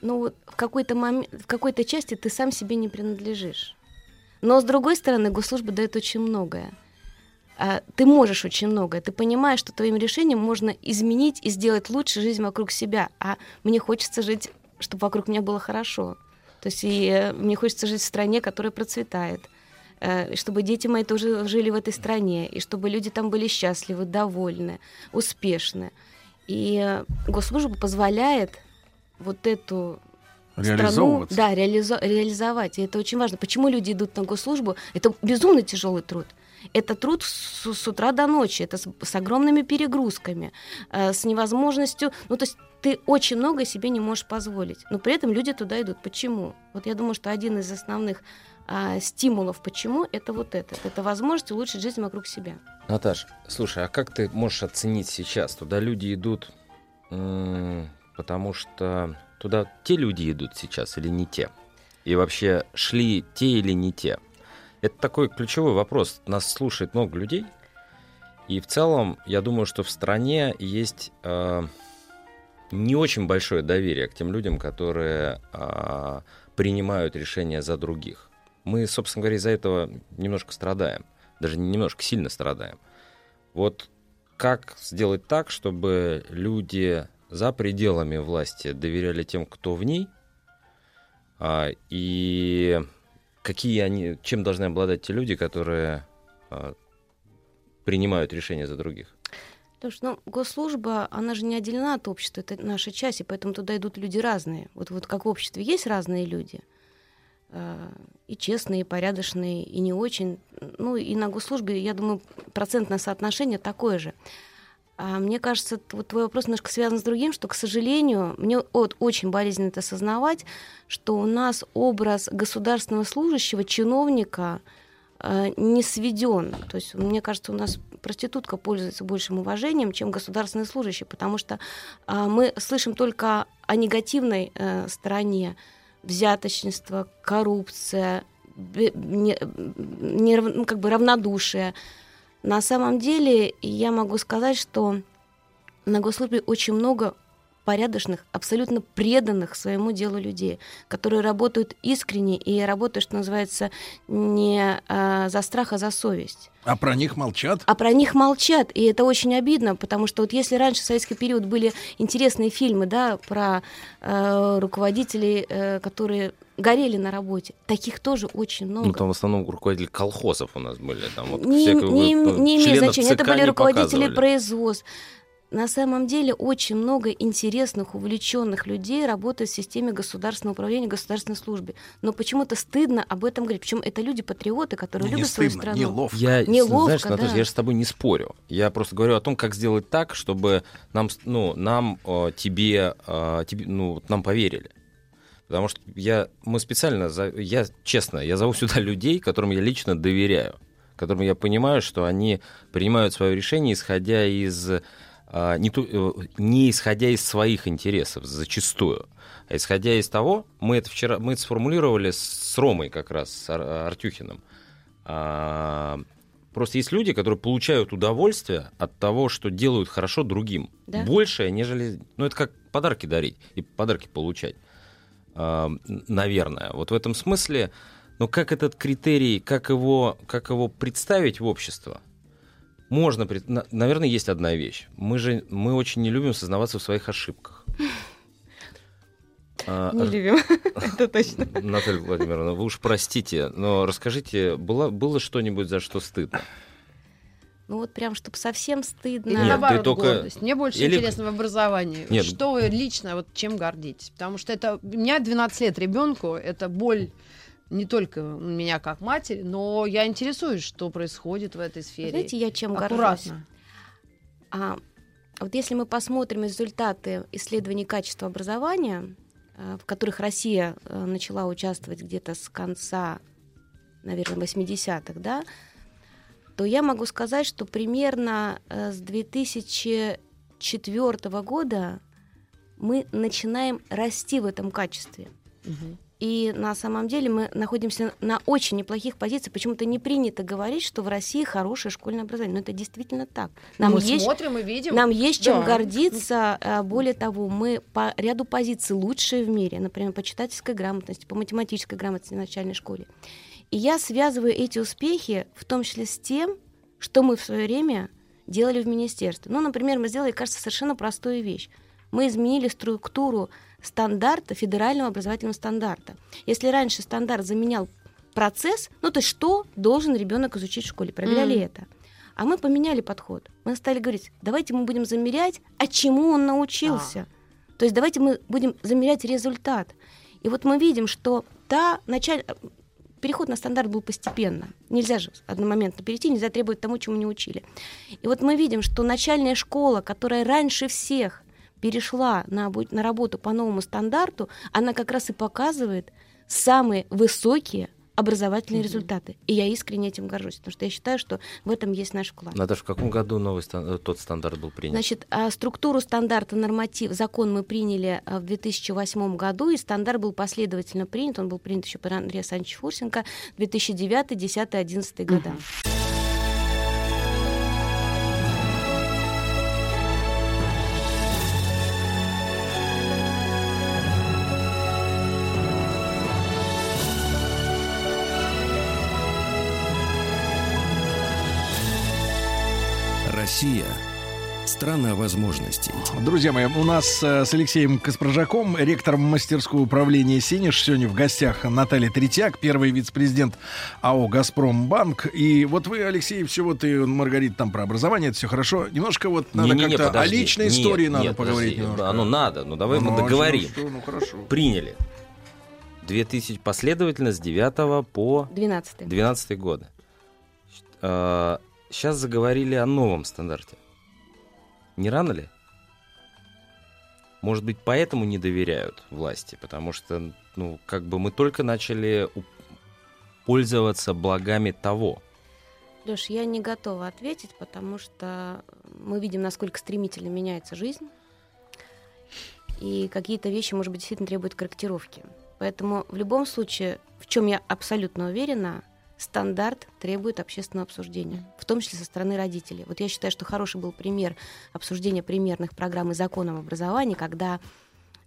ну вот в какой-то момент, в какой-то части ты сам себе не принадлежишь. Но с другой стороны, госслужба дает очень многое. А, Ты можешь очень многое. Ты понимаешь, что твоим решением можно изменить и сделать лучше жизнь вокруг себя. А мне хочется жить, чтобы вокруг меня было хорошо. То есть и э, мне хочется жить в стране, которая процветает. Э, Чтобы дети мои тоже жили в этой стране. И чтобы люди там были счастливы, довольны, успешны. И э, госслужба позволяет вот эту страну да, реализо- реализовать. И это очень важно. Почему люди идут на госслужбу? Это безумно тяжелый труд. Это труд с, с утра до ночи, это с, с огромными перегрузками, э, с невозможностью. Ну, то есть ты очень много себе не можешь позволить. Но при этом люди туда идут. Почему? Вот я думаю, что один из основных а, стимулов, почему, это вот это. Это возможность улучшить жизнь вокруг себя. Наташ, слушай, а как ты можешь оценить сейчас? Туда люди идут, потому что туда те люди идут сейчас или не те? И вообще шли те или не те? Это такой ключевой вопрос. Нас слушает много людей. И в целом, я думаю, что в стране есть э, не очень большое доверие к тем людям, которые э, принимают решения за других. Мы, собственно говоря, из-за этого немножко страдаем. Даже не немножко, сильно страдаем. Вот как сделать так, чтобы люди за пределами власти доверяли тем, кто в ней, а, и какие они, чем должны обладать те люди, которые а, принимают решения за других? Потому что ну, госслужба, она же не отделена от общества, это наша часть, и поэтому туда идут люди разные. Вот, вот как в обществе есть разные люди, э, и честные, и порядочные, и не очень. Ну, и на госслужбе, я думаю, процентное соотношение такое же. А мне кажется, вот твой вопрос немножко связан с другим, что, к сожалению, мне вот очень болезненно это осознавать, что у нас образ государственного служащего, чиновника э, не сведен. То есть, мне кажется, у нас проститутка пользуется большим уважением, чем государственный служащий, потому что а, мы слышим только о негативной э, стороне взяточничество, коррупция, не- не ну, как бы равнодушие. На самом деле я могу сказать, что на госслужбе очень много порядочных, абсолютно преданных своему делу людей, которые работают искренне и работают, что называется, не а, за страх, а за совесть. А про них молчат? А про них молчат, и это очень обидно, потому что вот если раньше в советский период были интересные фильмы, да, про э, руководителей, э, которые горели на работе, таких тоже очень много. Ну, там в основном руководители колхозов у нас были. Там вот не, всякого, не, ну, не имеет значения. Это были руководители производств. На самом деле очень много интересных, увлеченных людей работает в системе государственного управления, государственной службе. Но почему-то стыдно об этом говорить. Причем это люди-патриоты, которые Не любят свою стыдно, страну. Я, Неловко, знаешь, да. Наташа, я же с тобой не спорю. Я просто говорю о том, как сделать так, чтобы нам, ну, нам, э, тебе, э, тебе, ну, нам поверили. Потому что я, мы специально, за- я честно, я зову сюда людей, которым я лично доверяю, которым я понимаю, что они принимают свое решение, исходя из а, не, ту- э, не исходя из своих интересов зачастую, а исходя из того, мы это вчера мы это сформулировали с Ромой как раз, с Ар- Артюхиным. А, Просто есть люди, которые получают удовольствие от того, что делают хорошо другим. Да. Большее, нежели... Ну, это как подарки дарить и подарки получать. А, наверное. Вот в этом смысле, но как этот критерий, как его, как его представить в общество? Можно, наверное, есть одна вещь. Мы же, мы очень не любим сознаваться в своих ошибках. А, Не р- любим, это точно. Наталья Владимировна, вы уж простите, но расскажите, было, было что-нибудь, за что стыдно? Ну вот прям, чтобы совсем стыдно. Или Нет, наоборот, ты только- гордость. Мне больше Или- интересно в образовании. Нет. Что вы лично, вот чем гордитесь? Потому что это... У меня 12 лет ребенку, это боль не только меня как матери, но я интересуюсь, что происходит в этой сфере. Знаете, я чем горжусь? Аккуратно. А, вот если мы посмотрим результаты исследований качества образования, э, в которых Россия э, начала участвовать где-то с конца, наверное, 80-х, да, то я могу сказать, что примерно э, с 2004 года мы начинаем расти в этом качестве. И на самом деле мы находимся на очень неплохих позициях. Почему-то не принято говорить, что в России хорошее школьное образование. Но это действительно так. Мы смотрим и видим. Нам есть чем Да. гордиться. А, Более того, мы по ряду позиций лучшие в мире. Например, по читательской грамотности, по математической грамотности в начальной школе. И я связываю эти успехи в том числе с тем, что мы в свое время делали в министерстве. Ну, например, мы сделали, кажется, совершенно простую вещь. Мы изменили структуру стандарта, федерального образовательного стандарта. Если раньше стандарт заменял процесс, ну то есть что должен ребенок изучить в школе, проверяли Мгм. это. А мы поменяли подход. Мы стали говорить, давайте мы будем замерять, а чему он научился. То есть давайте мы будем замерять результат. И вот мы видим, что та началь... переход на стандарт был постепенно. Нельзя же одномоментно перейти, нельзя требовать тому, чему не учили. И вот мы видим, что начальная школа, которая раньше всех перешла на, на работу по новому стандарту, она как раз и показывает самые высокие образовательные результаты. И я искренне этим горжусь, потому что я считаю, что в этом есть наш вклад. Наташа, в каком году новый стан- э, тот стандарт был принят? Значит, а, структуру стандарта норматив, закон мы приняли а, в 2008 году, и стандарт был последовательно принят. Он был принят еще при Андрея Александровича Фурсенко 2009, 2010, 2011 года. Россия – страна возможностей. Друзья мои, у нас э, с Алексеем Каспаржаком, ректором мастерского управления «Синиш», сегодня в гостях Наталья Третьяк, первый вице-президент АО «Газпромбанк». И вот вы, Алексей, все вот и Маргарита там про образование, это все хорошо. Немножко вот надо Не-не-не, как-то подожди. о личной Нет, истории надо нет, поговорить подожди. немножко. Оно надо, ну давай Ну, мы а договорим. что, ну, хорошо. Приняли. 2000 последовательно с 9 по 12 12 годы. Сейчас заговорили о новом стандарте. Не рано ли? Может быть, поэтому не доверяют власти, потому что, ну, как бы мы только начали пользоваться благами того. Леш, я не готова ответить, потому что мы видим, насколько стремительно меняется жизнь. И какие-то вещи, может быть, действительно требуют корректировки. Поэтому в любом случае, в чем я абсолютно уверена, стандарт требует общественного обсуждения, в том числе со стороны родителей. Вот я считаю, что хороший был пример обсуждения примерных программ и законов образования, когда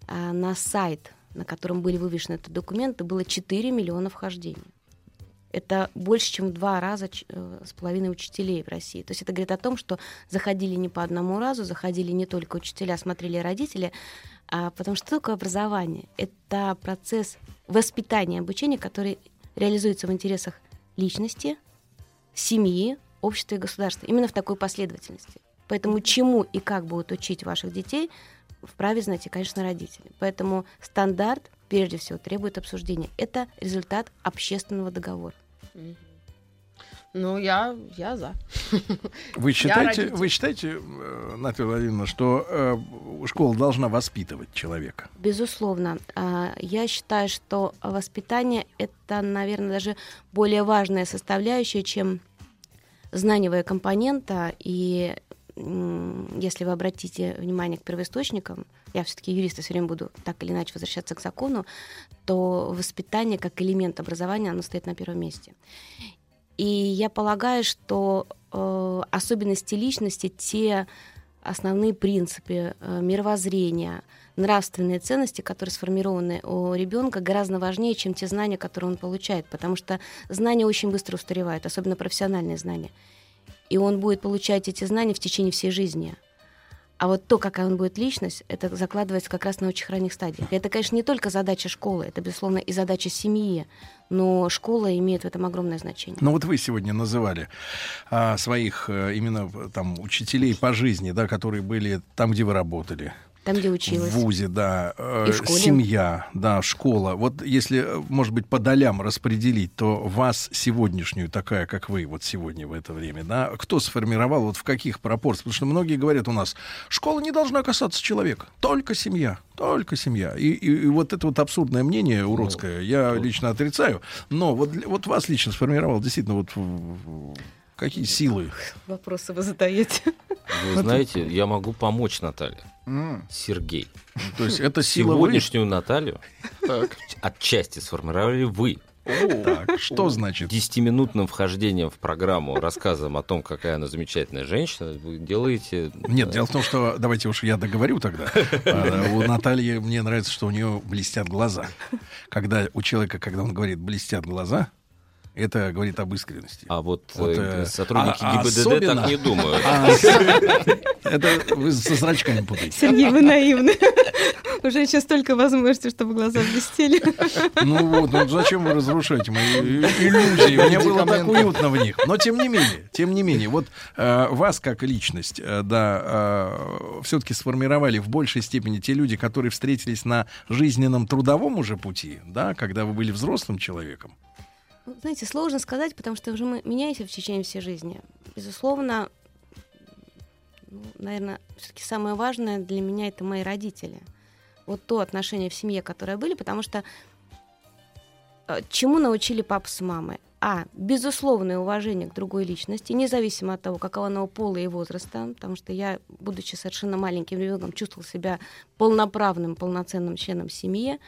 а, на сайт, на котором были вывешены эти документы, было 4 миллиона вхождений. Это больше, чем в два раза э, с половиной учителей в России. То есть это говорит о том, что заходили не по одному разу, заходили не только учителя, смотрели и родители, а потому что что такое образование? Это процесс воспитания, обучения, который реализуется в интересах личности, семьи, общества и государства. Именно в такой последовательности. Поэтому чему и как будут учить ваших детей, вправе знать и, конечно, родители. Поэтому стандарт, прежде всего, требует обсуждения. Это результат общественного договора. Ну, я, я за. Вы считаете, вы считаете, э, Наталья Владимировна, что э, школа должна воспитывать человека? Безусловно. А, Я считаю, что воспитание — это, наверное, даже более важная составляющая, чем знаниевая компонента. И если вы обратите внимание к первоисточникам, я все-таки юрист, и все время буду так или иначе возвращаться к закону, то воспитание как элемент образования, оно стоит на первом месте. И я полагаю, что э, особенности личности, те основные принципы э, мировоззрения, нравственные ценности, которые сформированы у ребенка, гораздо важнее, чем те знания, которые он получает, потому что знания очень быстро устаревают, особенно профессиональные знания. И он будет получать эти знания в течение всей жизни. А вот то, какая он будет личность, это закладывается как раз на очень ранних стадиях. Это, конечно, не только задача школы, это, безусловно, и задача семьи, но школа имеет в этом огромное значение. Ну вот вы сегодня называли а, своих э, именно э, там учителей по жизни, да, которые были там, где вы работали. Там, где училась. В ВУЗе, да. э, И в школе. Семья, да, школа. Вот если, э, может быть, по долям распределить, то вас сегодняшнюю, такая, как вы, вот сегодня в это время, да, кто сформировал, вот в каких пропорциях? Потому что многие говорят у нас, школа не должна касаться человека, только семья, только семья. И, и- и вот это вот абсурдное мнение уродское я лично отрицаю, но вот, вот вас лично сформировал действительно вот какие силы? Вопросы вы задаете. Вы знаете, я могу помочь Наталье. Сергей. То есть это сила вы? Сегодняшнюю Наталью отчасти сформировали вы. Так, что значит? Десятиминутным вхождением в программу, рассказом о том, какая она замечательная женщина, вы делаете... Нет, дело в том, что давайте уж я договорю тогда. А, У Натальи мне нравится, что у нее блестят глаза. Когда у человека, когда он говорит блестят глаза, это говорит об искренности. А вот, Вот, э, э, сотрудники а- ГИБДД особенно- так не думают. А, Это вы со зрачками путаете. Сергей, вы наивны. У женщин столько возможностей, чтобы глаза блестели. Ну вот, ну зачем вы разрушаете мои иллюзии? Мне было так уютно в них. Но тем не менее, тем не менее, вот э, вас как личность, э, да, все-таки сформировали в большей степени те люди, которые встретились на жизненном трудовом уже пути, да, когда вы были взрослым человеком. Ну, Знаете, сложно сказать, потому что уже мы меняемся в течение всей жизни. Безусловно, наверное, все-таки самое важное для меня это мои родители. Вот то отношение в семье, которое были, потому что э, чему научили папа с мамой? А. Безусловное уважение к другой личности, независимо от того, какого она пола и возраста, потому что я, будучи совершенно маленьким ребенком, чувствовала себя полноправным, полноценным членом семьи.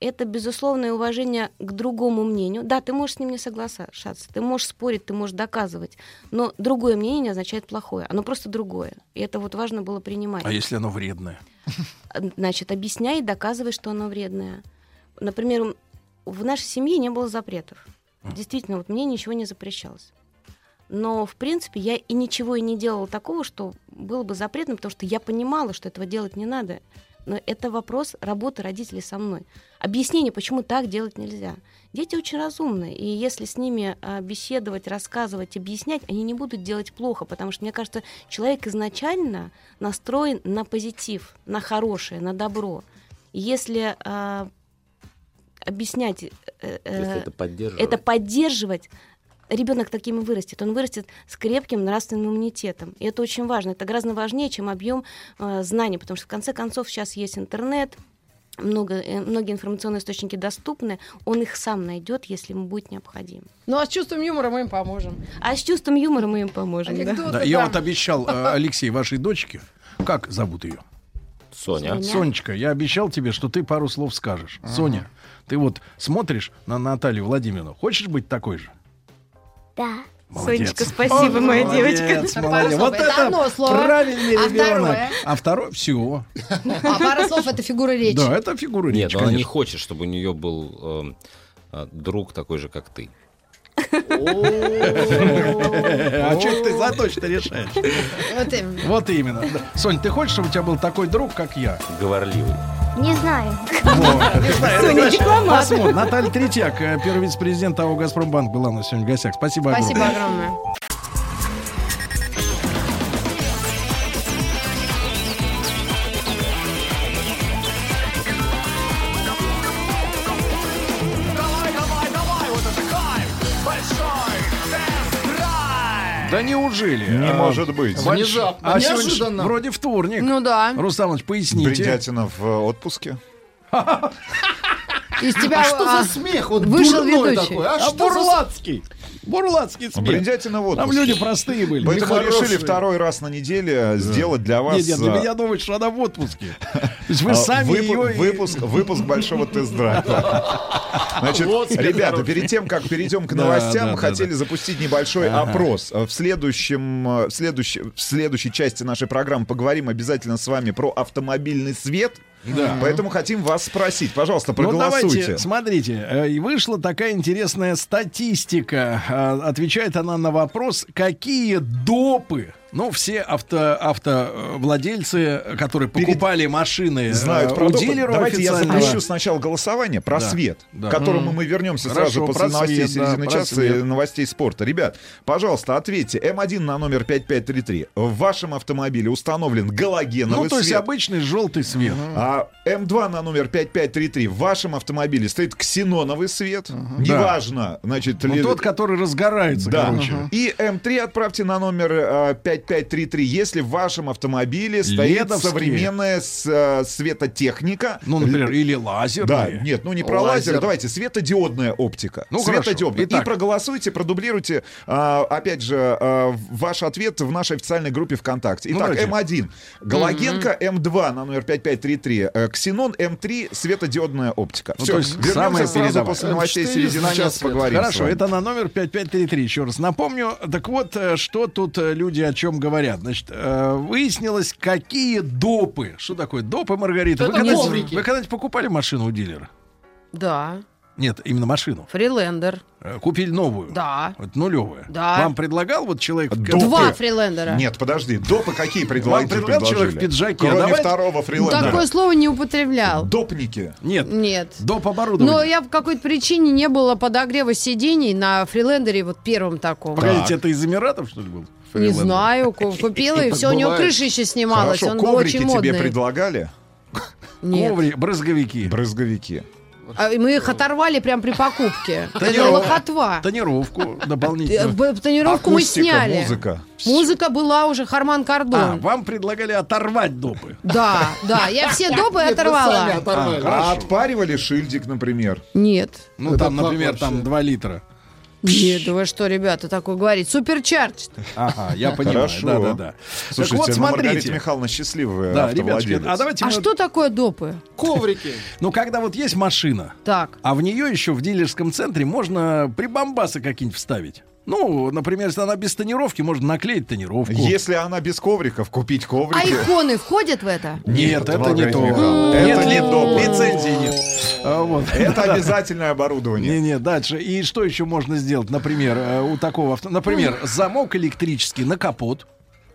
Это безусловное уважение к другому мнению. Да, ты можешь с ним не соглашаться, ты можешь спорить, ты можешь доказывать, но другое мнение не означает плохое, оно просто другое. И это вот важно было принимать. А если оно вредное? Значит, объясняй и доказывай, что оно вредное. Например, в нашей семье не было запретов. Действительно, вот мне ничего не запрещалось. Но, в принципе, я и ничего и не делала такого, что было бы запретным, потому что я понимала, что этого делать не надо. Но это вопрос работы родителей со мной. Объяснение, почему так делать нельзя. Дети очень разумные, и если с ними а, беседовать, рассказывать, объяснять, они не будут делать плохо, потому что, мне кажется, человек изначально настроен на позитив, на хорошее, на добро. Если а, объяснять, э, э, это поддерживать. это поддерживать, ребенок таким и вырастет. Он вырастет с крепким нравственным иммунитетом. И это очень важно. Это гораздо важнее, чем объем э, знаний, потому что в конце концов сейчас есть интернет, много, э, многие информационные источники доступны, он их сам найдет, если ему будет необходимо. Ну а с чувством юмора мы им поможем. А с чувством юмора мы им поможем. да. Анекдоты, Да, я да. вот обещал э, Алексей вашей дочке, как зовут ее? Соня. Соня. Сонечка, я обещал тебе, что ты пару слов скажешь. Соня, ты вот смотришь на Наталью Владимировну, хочешь быть такой же? Да. Молодец. Сонечка, спасибо, моя Молодец, девочка. молодец. Вот. Это это одно слово. правильный А ребенок. второе? А второе, все. А пара слов это фигура речи. Да, это фигура Нет, речи, но она не хочет, чтобы у нее был эм, а, друг такой же, как ты. А что ты за точно решаешь? Вот именно. Сонь, ты хочешь, чтобы у тебя был такой друг, как я? Говорливый. Не знаю. Посмотрим. Наталья Третьяк, первый вице-президент АО «Газпромбанк» была у нас сегодня в гостях. Спасибо огромное. Спасибо огромное. Да неужели? Не А, может быть. Внезапно, А неожиданно. вроде вторник. Ну да. Рустам Иванович, поясните. Бредятина в э, отпуске. Из тебя А что а, за смех? Вот вышел дурной ведущий. такой. А, А что за... бурлацкий. Смех. Бредятина в отпуске. Там люди простые были. Поэтому мы нехорошие. решили второй раз на неделе сделать для вас... Нет, нет, для э, меня думают, что она в отпуске. То есть вы а, сами выпу- ее... выпуск, выпуск большого тест-драйва. Значит, Вот ребята, хороший. перед тем, как перейдем к новостям, да, мы да, хотели да. запустить небольшой Ага. опрос. В следующем, в следующей, в следующей части нашей программы поговорим обязательно с вами про автомобильный свет. Да. Поэтому хотим вас спросить, пожалуйста, Ну, проголосуйте. давайте, смотрите, э, и вышла такая интересная статистика. Э, Отвечает она на вопрос, какие допы, ну, все авто, автовладельцы, которые покупали машины Знают э, про у допы. дилеров Давайте я запущу сначала голосование про Да, свет, да. к которому мы вернемся Хорошо, сразу после про новостей свет, да, середины про часа свет. и новостей спорта. Ребят, пожалуйста, ответьте. М1 на номер 5533. В вашем автомобиле установлен галогеновый Ну, то есть свет. обычный желтый свет. А М2 на номер 5533 в вашем автомобиле стоит ксеноновый свет. Неважно, значит, Ну, ли- тот, который разгорается, да. короче. И М3 отправьте на номер э, 5533. Если в вашем автомобиле стоит LED овские. современная с- э, светотехника. Ну, например, или лазерные. Да, нет, ну не про лазер, Лазер. давайте, светодиодная оптика. Ну, хорошо. Светодиодная. И Итак. проголосуйте, продублируйте, а, опять же, а, ваш ответ в нашей официальной группе ВКонтакте. Ну, Итак, давайте. М1, Галогенко М2 на номер 5533, э, Ксенон М3, светодиодная оптика. Ну, Все, то есть вернемся самое сразу передовое. после новостей середины часа поговорим Хорошо, это на номер 5533, еще раз напомню. Так вот, э, что тут люди о чем говорят. Значит, э, выяснилось, какие допы. Что такое допы, Маргарита? Вы когда-нибудь- вы когда-нибудь покупали машину у дилера? Да. Нет, именно машину. Фрилендер. Э, Купили новую. Да. Вот нулевая. Да. Вам предлагал вот человек... Два фрилендера. Нет, подожди, допы какие Вам предлагаете? предлагал человек в пиджаке. Кроме Давайте- второго фрилендера. Такое слово не употреблял. Допники. Нет. Нет. Доп оборудование. Но я по какой-то причине не было подогрева сидений на фрилендере вот первом таком. Погодите, это из Эмиратов, что ли, был? Не знаю, ку- купила, и все, у него крыша еще снималась, Хорошо, он был коврики очень тебе модный. предлагали? Нет. Коври, брызговики. Брызговики. А, мы их оторвали прям при покупке. Это лохотва. Тонировку Э, дополнительно. б- Тонировку мы сняли. музыка. Музыка была уже Харман А, Кардон. вам предлагали оторвать допы. Да, да, я все допы оторвала. А отпаривали шильдик, например? Нет. Ну, там, например, там 2 литра. Нет, да вы что, ребята, такое говорить? Суперчардж. Ага, я понимаю. Хорошо. Да, да, да. Слушайте, так вот, ну, Маргарита смотрите. Михайловна счастливая Да, автовладелец. а давайте А мы- что такое допы? Коврики. Ну, когда вот есть машина, Так. а в нее еще в дилерском центре можно прибамбасы какие-нибудь вставить. Ну, например, если она без тонировки, можно наклеить тонировку. Если она без ковриков, купить А коврики. иконы входят в это? Нет, это не то. Нет, не доп. лицензии нет. А, вот. Это обязательное оборудование. Не-не, дальше. И что еще можно сделать? Например, э, у такого авто... Например, замок электрический на капот.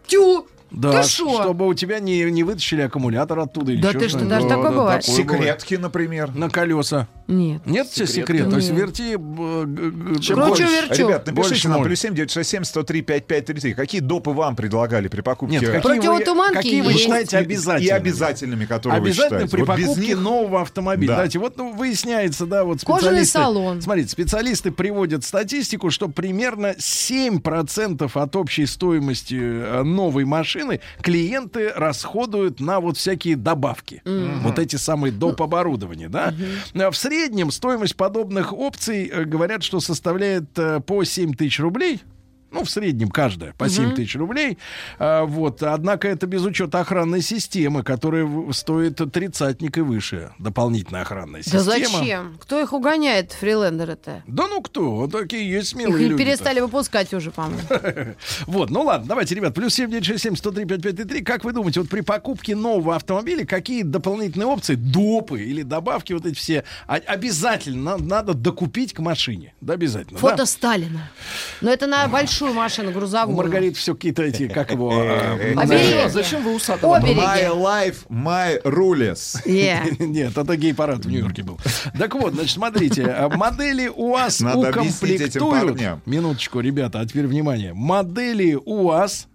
Тю! Да, Ты шо? чтобы у тебя не, не вытащили аккумулятор оттуда. или Да ты что, даже такое бывает? Секретки, например. На колеса. Нет. Нет тебе Секретки. секрет? То есть верти... г- Чем больше. больше- Ребят, напишите нам плюс 7 967 103 5533. Какие допы вам предлагали при покупке? Нет, какие вы, Противотуманки какие вы есть. считаете И- обязательными? И обязательными, которые Обязательно вы считаете. при Вот без покупке них- нового автомобиля. Да. Знаете, вот ну, выясняется, да, вот Кожаный специалисты... салон. Смотрите, специалисты приводят статистику, что примерно 7% от общей стоимости э, новой машины клиенты расходуют на вот всякие добавки. Мгм. Вот эти самые доп. оборудования, да? А В среднем стоимость подобных опций, э, говорят, что составляет э, по 7 тысяч рублей. Ну, в среднем каждая по 7 Мгм. тысяч рублей. А, вот. Однако это без учета охранной системы, которая стоит тридцатник и выше. Дополнительная охранная Да система. зачем? Кто их угоняет, фрилендеры-то? Да ну кто? Вот такие есть Их смелые и люди. перестали выпускать уже, по-моему. Вот, ну ладно, давайте, ребят, плюс 7967 103 5533. Как вы думаете, вот при покупке нового автомобиля какие дополнительные опции, допы или добавки вот эти все а- обязательно на- надо докупить к машине? Да, обязательно. Фото да? Сталина. Но это на большую машину, У грузовую. Маргариты все какие-то эти, как его... а, Обереги. Зачем вы усатого? Обереги. My life, my rules. Нет, это гей-парад в Нью-Йорке был. Так вот, значит, смотрите, а, модели УАЗ объяснить этим укомплектуют... Минуточку, ребята, а теперь внимание. Модели УАЗ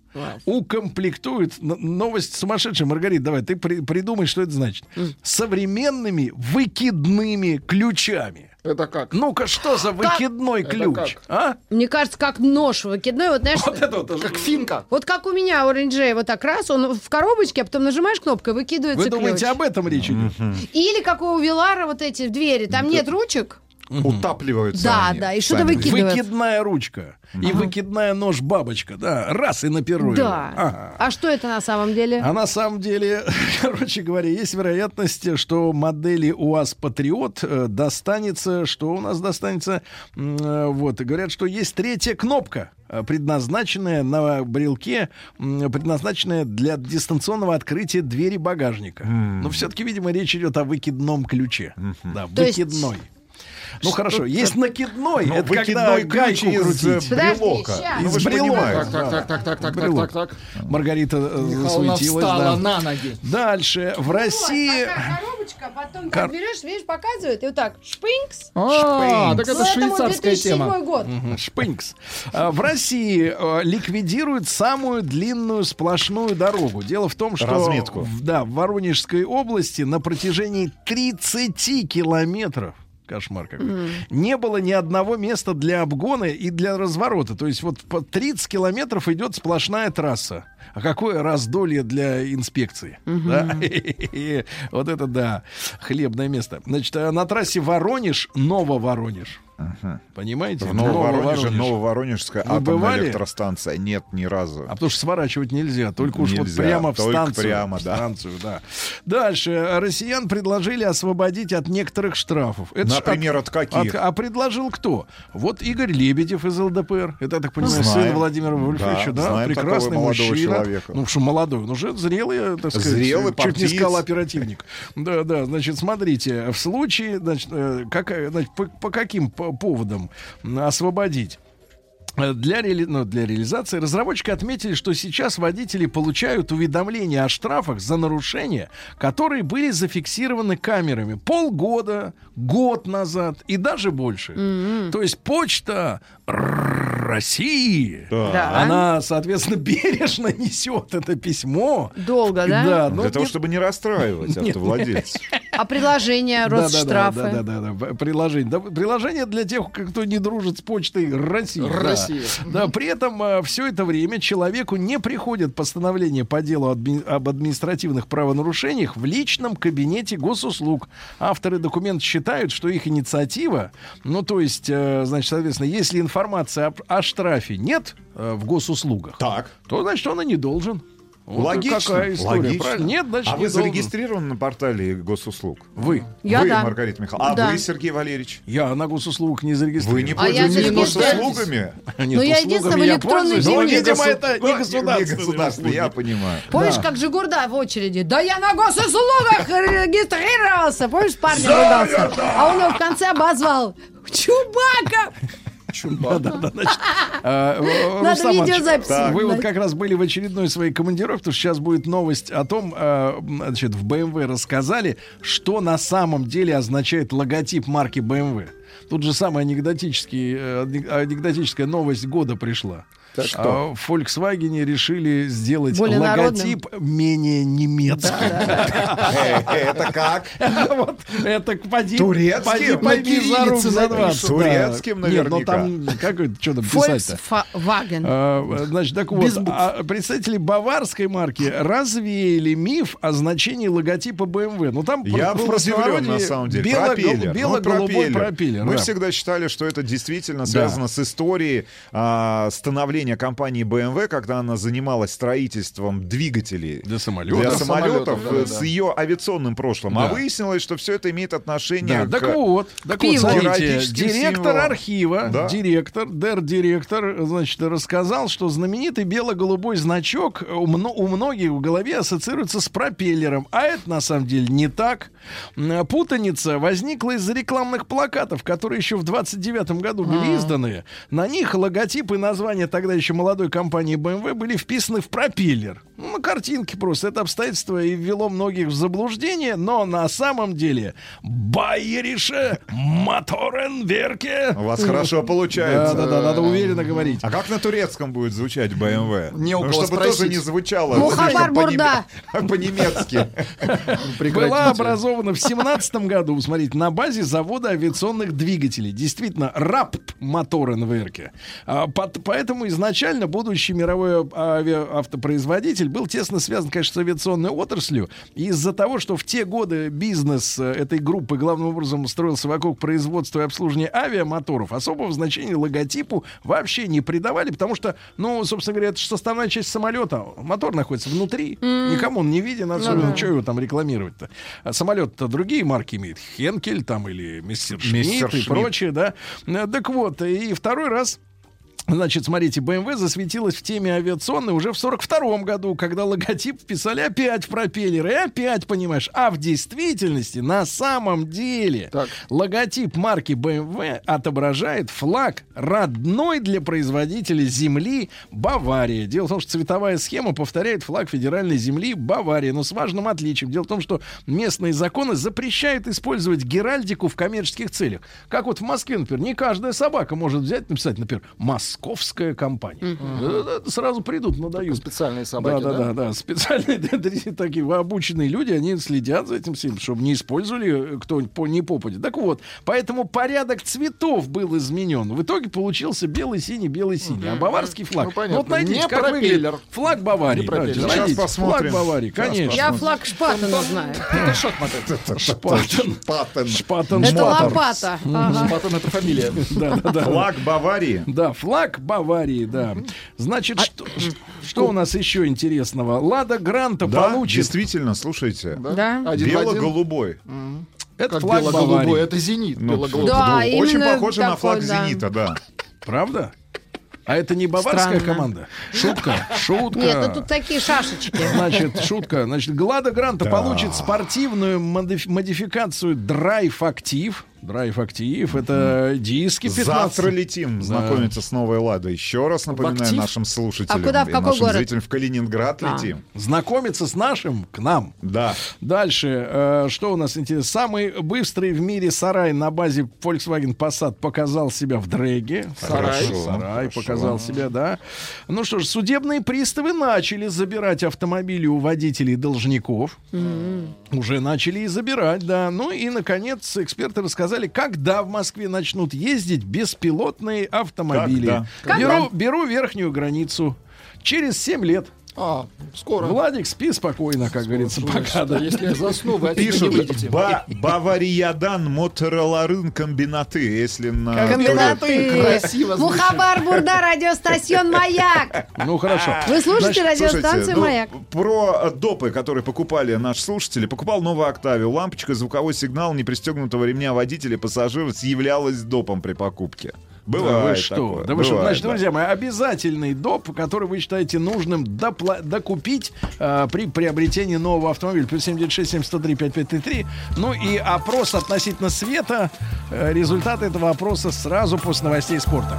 укомплектуют н- новость сумасшедшая. Маргарита, давай, ты при- придумай, что это значит. Современными выкидными ключами. Это как? Ну-ка, что за выкидной Это ключ? как? А? Мне кажется, как нож выкидной. Вот, знаешь, Вот это вот. Как финка. вот как у меня у Рейнджея вот так раз, он в коробочке, а потом нажимаешь кнопку, и выкидывается Вы думаете, ключ. об этом речь идет? Или как у Вилара вот эти двери, там нет ручек. Утапливаются Да, они да, и что-то сами. выкидывают. Выкидная ручка и выкидная нож-бабочка, да, раз и на перо. Да. Ага. А что это на самом деле? А на самом деле, короче говоря, есть вероятность, что модели УАЗ Патриот э, достанется, что у нас достанется, э, вот, и говорят, что есть третья кнопка, э, предназначенная на брелке, предназначенная для дистанционного открытия двери багажника. Но все-таки, видимо, речь идет о выкидном ключе. Да, То есть- выкидной. Ну хорошо, есть накидной, Ну, это когда гайку из э, брелока. Из брелока. Так, так, так, так, так, так, так, так. Маргарита э, засуетилась. встала на ноги. Дальше. В России... Коробочка, а потом как берешь, видишь, показывает, и вот так, шпинкс. А, так это швейцарская 2007 тема. год. Шпынькс. А, В России э, ликвидируют самую длинную сплошную дорогу. Дело в том, что Разметку. да, в Воронежской области на протяжении 30 километров Кошмар какой. Не было ни одного места для обгона и для разворота. То есть вот по 30 километров идет сплошная трасса. А какое раздолье для инспекции. да? Вот это да, хлебное место. Значит, а на трассе Воронеж, Нововоронеж. Понимаете? В Нововоронеже Нововоронеж. Нововоронежская Вы атомная бывали? электростанция. Нет, ни разу. А потому что сворачивать нельзя, только уж вот прямо в станцию. прямо, в да. станцию, да. Дальше. Россиян предложили освободить от некоторых штрафов. ж Например, от каких? а предложил кто? Вот Игорь Лебедев из ЛДПр. Это, я так понимаю, сын Знаем. Владимира Вольфовича, Да, да? знаем Прекрасный мужчина. человека. Ну, что молодой, он уже зрелый, так сказать. Зрелый чуть не партиец. сказал оперативник. Да, да, значит, смотрите, в случае, значит, э, как, э, значит, по, по каким по- поводам м, освободить? Для, реали- ну, для реализации разработчики отметили, что сейчас водители получают уведомления о штрафах за нарушения, которые были зафиксированы камерами полгода, год назад и даже больше. То есть почта России, Да. она, соответственно, бережно несет это письмо. Долго, да? Да, Для того, нет- чтобы не расстраивать Нет. А предложение, Росштрафы? Да, да, да, да, да. Приложение. Да, приложение для тех, кто не дружит с почтой России. Россия. Да, при этом все это время человеку не приходит постановление по делу об административных правонарушениях в личном кабинете госуслуг. Авторы документа считают, что их инициатива, ну, то есть, э, значит, соответственно, если информации об- о, штрафе нет э, в госуслугах, Так. то, значит, он и не должен. Вот Логично. какая история, логично. правильно? Нет, значит, а не вы должен. зарегистрированы на портале госуслуг? Вы. Я вы, да. Маргарита Михайловна. А Да. вы, Сергей Валерьевич? Я на госуслугах не Вы зарегистрирован. не А пользуетесь зарегистрирован. госуслугами? Нет, Ну, я услугами единственное в я электронной пользуюсь, земле. но, видимо, это не Ну, государственные государственные, я понимаю. Помнишь, Да. как Жигурда в очереди? Да я на госуслугах регистрировался. Помнишь, парня ругался? А он его в конце обозвал. Чубака! Да, да, да, значит, а, э, Иванович, видеозапись Вы вот как раз были в очередной своей командировке, потому что сейчас будет новость о том, м, значит, в BMW рассказали, что на самом деле означает логотип марки BMW. Тут же самая э, анек- анекдотическая новость года пришла. Так что? В Volkswagen решили сделать Более логотип менее немецкий. Э, Это как? Вот это поди, Турецким? поди за за. 20. Турецким Нет, ну наверняка. там, как это, что там писать-то? Volkswagen. А, Значит, так вот, а представители баварской марки развеяли миф о значении логотипа BMW. Ну там Я удивлен, на самом деле. Ну, Бело-голубой пропеллер. Мы да. всегда считали, что это действительно связано с историей а, становления компании BMW, когда она занималась строительством двигателей Для самолетов. для самолетов Самолетов, да, э, да. с ее авиационным прошлым. А Да. выяснилось, что все это имеет отношение Да, к... так вот, так вот, смотрите, директор символам. архива, Да. директор, дер-директор, значит, рассказал, что знаменитый бело-голубой значок у, у многих в голове ассоциируется с пропеллером, а это на самом деле не так. Путаница возникла из-за рекламных плакатов, которые еще в 29 году были изданы. На них логотип и название тогда еще молодой компании BMW были вписаны в пропеллер. Ну, на картинке просто. Это обстоятельство и ввело многих в заблуждение, но на самом деле Байерише Моторенверке. У вас хорошо получается. Да, да, да, надо уверенно говорить. А как на турецком будет звучать BMW? Не у Ну, чтобы тоже не звучало Мухаммар Бурда. по-немецки. Была образована в 17 году, смотрите, на базе завода авиационных двигателей. Действительно, РАПТ мотор НВРК. А, Поэтому изначально будущий мировой авиаавтопроизводитель был тесно связан, конечно, с авиационной отраслью. Из-за того, что в те годы бизнес э, этой группы главным образом строился вокруг производства и обслуживания авиамоторов, особого значения логотипу вообще не придавали, потому что, ну, собственно говоря, это же составная часть самолета. Мотор находится внутри, никому он не виден, особенно, да. что его там рекламировать-то. А самолет-то другие марки имеет. Хенкель там или Мистер Шмидт и Шмидт. прочее, да. Э, Так вот, и второй раз Значит, смотрите, BMW засветилась в теме авиационной уже в 42 году, когда логотип вписали опять в пропеллер. И опять, понимаешь, а в действительности, на самом деле, логотип марки BMW отображает флаг родной для производителя земли Бавария. Дело в том, что цветовая схема повторяет флаг федеральной земли Бавария, но с важным отличием. Дело в том, что местные законы запрещают использовать геральдику в коммерческих целях. Как вот в Москве, например, не каждая собака может взять, написать, например, Москва московская компания. Э, Сразу придут, надают. Специальные собаки, да, да? да, да. Специальные такие обученные люди, они следят за этим всем, чтобы не использовали кто-нибудь по, не попадет. Так вот, поэтому порядок цветов был изменен. В итоге получился белый-синий, белый-синий. А баварский флаг. Ну, понятно. вот найдите, Не как пропеллер. выглядит флаг Баварии. Давайте, Сейчас найдите. посмотрим. Флаг Баварии, конечно. Я флаг Шпатена знаю. Это. Шпатен. Шпатен. Шпатен. Это лопата. Шпатен это фамилия. Флаг Баварии. Да, флаг Баварии, да. Значит, что, что у нас еще интересного? Лада Гранта Да, получит. действительно, слушайте. Да. Один. Бело-голубой. Это Как флаг бело-голубой, Баварии. это зенит. Ну. Да, Очень именно похоже на такой, флаг да. «Зенита», да. Правда? А это не баварская Странно. команда? Шутка, шутка. Нет, ну тут такие шашечки. Значит, шутка. Значит, Глада Гранта Да. получит спортивную модиф- модификацию Drive Active. Drive Active это диски 15. Завтра летим знакомиться с новой Ладой. Еще раз напоминаю актив? нашим слушателям А куда, в и какой нашим город? зрителям в Калининград А. летим. Знакомиться с нашим к нам. Да. Дальше, э, что у нас интересно? Самый быстрый в мире сарай на базе Volkswagen Passat показал себя в дрэге. Сарай. Хорошо, Сарай Хорошо. показал себя, да. Ну что ж, судебные приставы начали забирать автомобили у водителей должников. Уже начали и забирать, да. Ну и, наконец, эксперты рассказали, когда в Москве начнут ездить беспилотные автомобили. Когда? Когда? Беру, беру верхнюю границу. Через 7 лет. А, скоро. Владик, спи спокойно, как говорится, пока. Да. Если я засну, вы не Пишут. «Ба- Бавариядан Мотороларын комбинаты, если на... Комбинаты. Красиво звучит. Мухабар Бурда, радиостасьон Маяк. Ну хорошо. Вы слушаете Значит, радиостанцию слушайте, ну, Маяк? Про допы, которые покупали наши слушатели, покупал новую Октавию. Лампочка, звуковой сигнал непристегнутого ремня водителя пассажира съявлялась допом при покупке. Да Бывает вы что? такое, Да вы что? бывает, Значит, да. друзья мои, обязательный доп, который вы считаете нужным допла- докупить э, при приобретении нового автомобиля. Плюс 796 703 5533. Ну и опрос относительно света. Э, результаты этого опроса сразу после новостей спорта.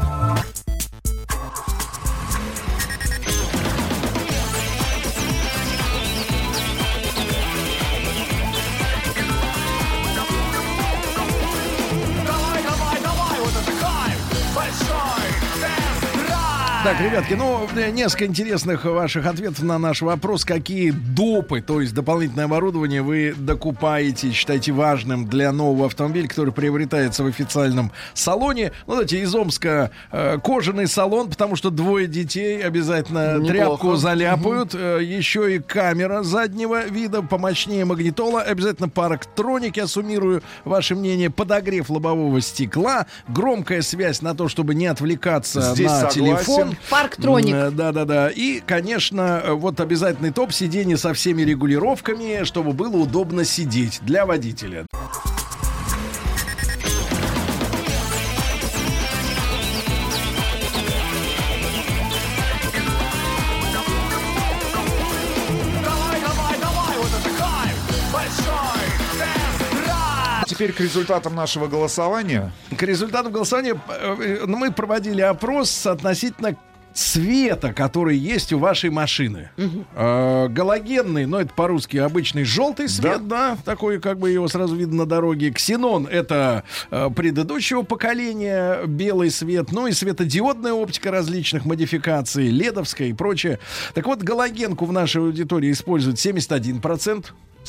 Так, ребятки, ну, э, несколько интересных ваших ответов на наш вопрос. Какие допы, то есть дополнительное оборудование, вы докупаете, считаете важным для нового автомобиля, который приобретается в официальном салоне? Ну, знаете, из Омска э, кожаный салон, потому что двое детей обязательно Неплохо. тряпку заляпают. Э, еще и камера заднего вида, помощнее магнитола. Обязательно парктроники, я суммирую ваше мнение. Подогрев лобового стекла, громкая связь на то, чтобы не отвлекаться Здесь на согласен. телефон. Парктроник. Да, да, да. И, конечно, э, вот обязательный топ сидений со всеми регулировками, чтобы было удобно сидеть для водителя. Теперь к результатам нашего голосования. К результатам голосования э, ну, мы проводили опрос относительно цвета, который есть у вашей машины. Э, галогенный, но это по-русски обычный желтый свет, да. такой как бы его сразу видно на дороге. Ксенон это э, предыдущего поколения белый свет, ну и светодиодная оптика различных модификаций, ледовская и прочее. Так вот, галогенку в нашей аудитории используют 71%.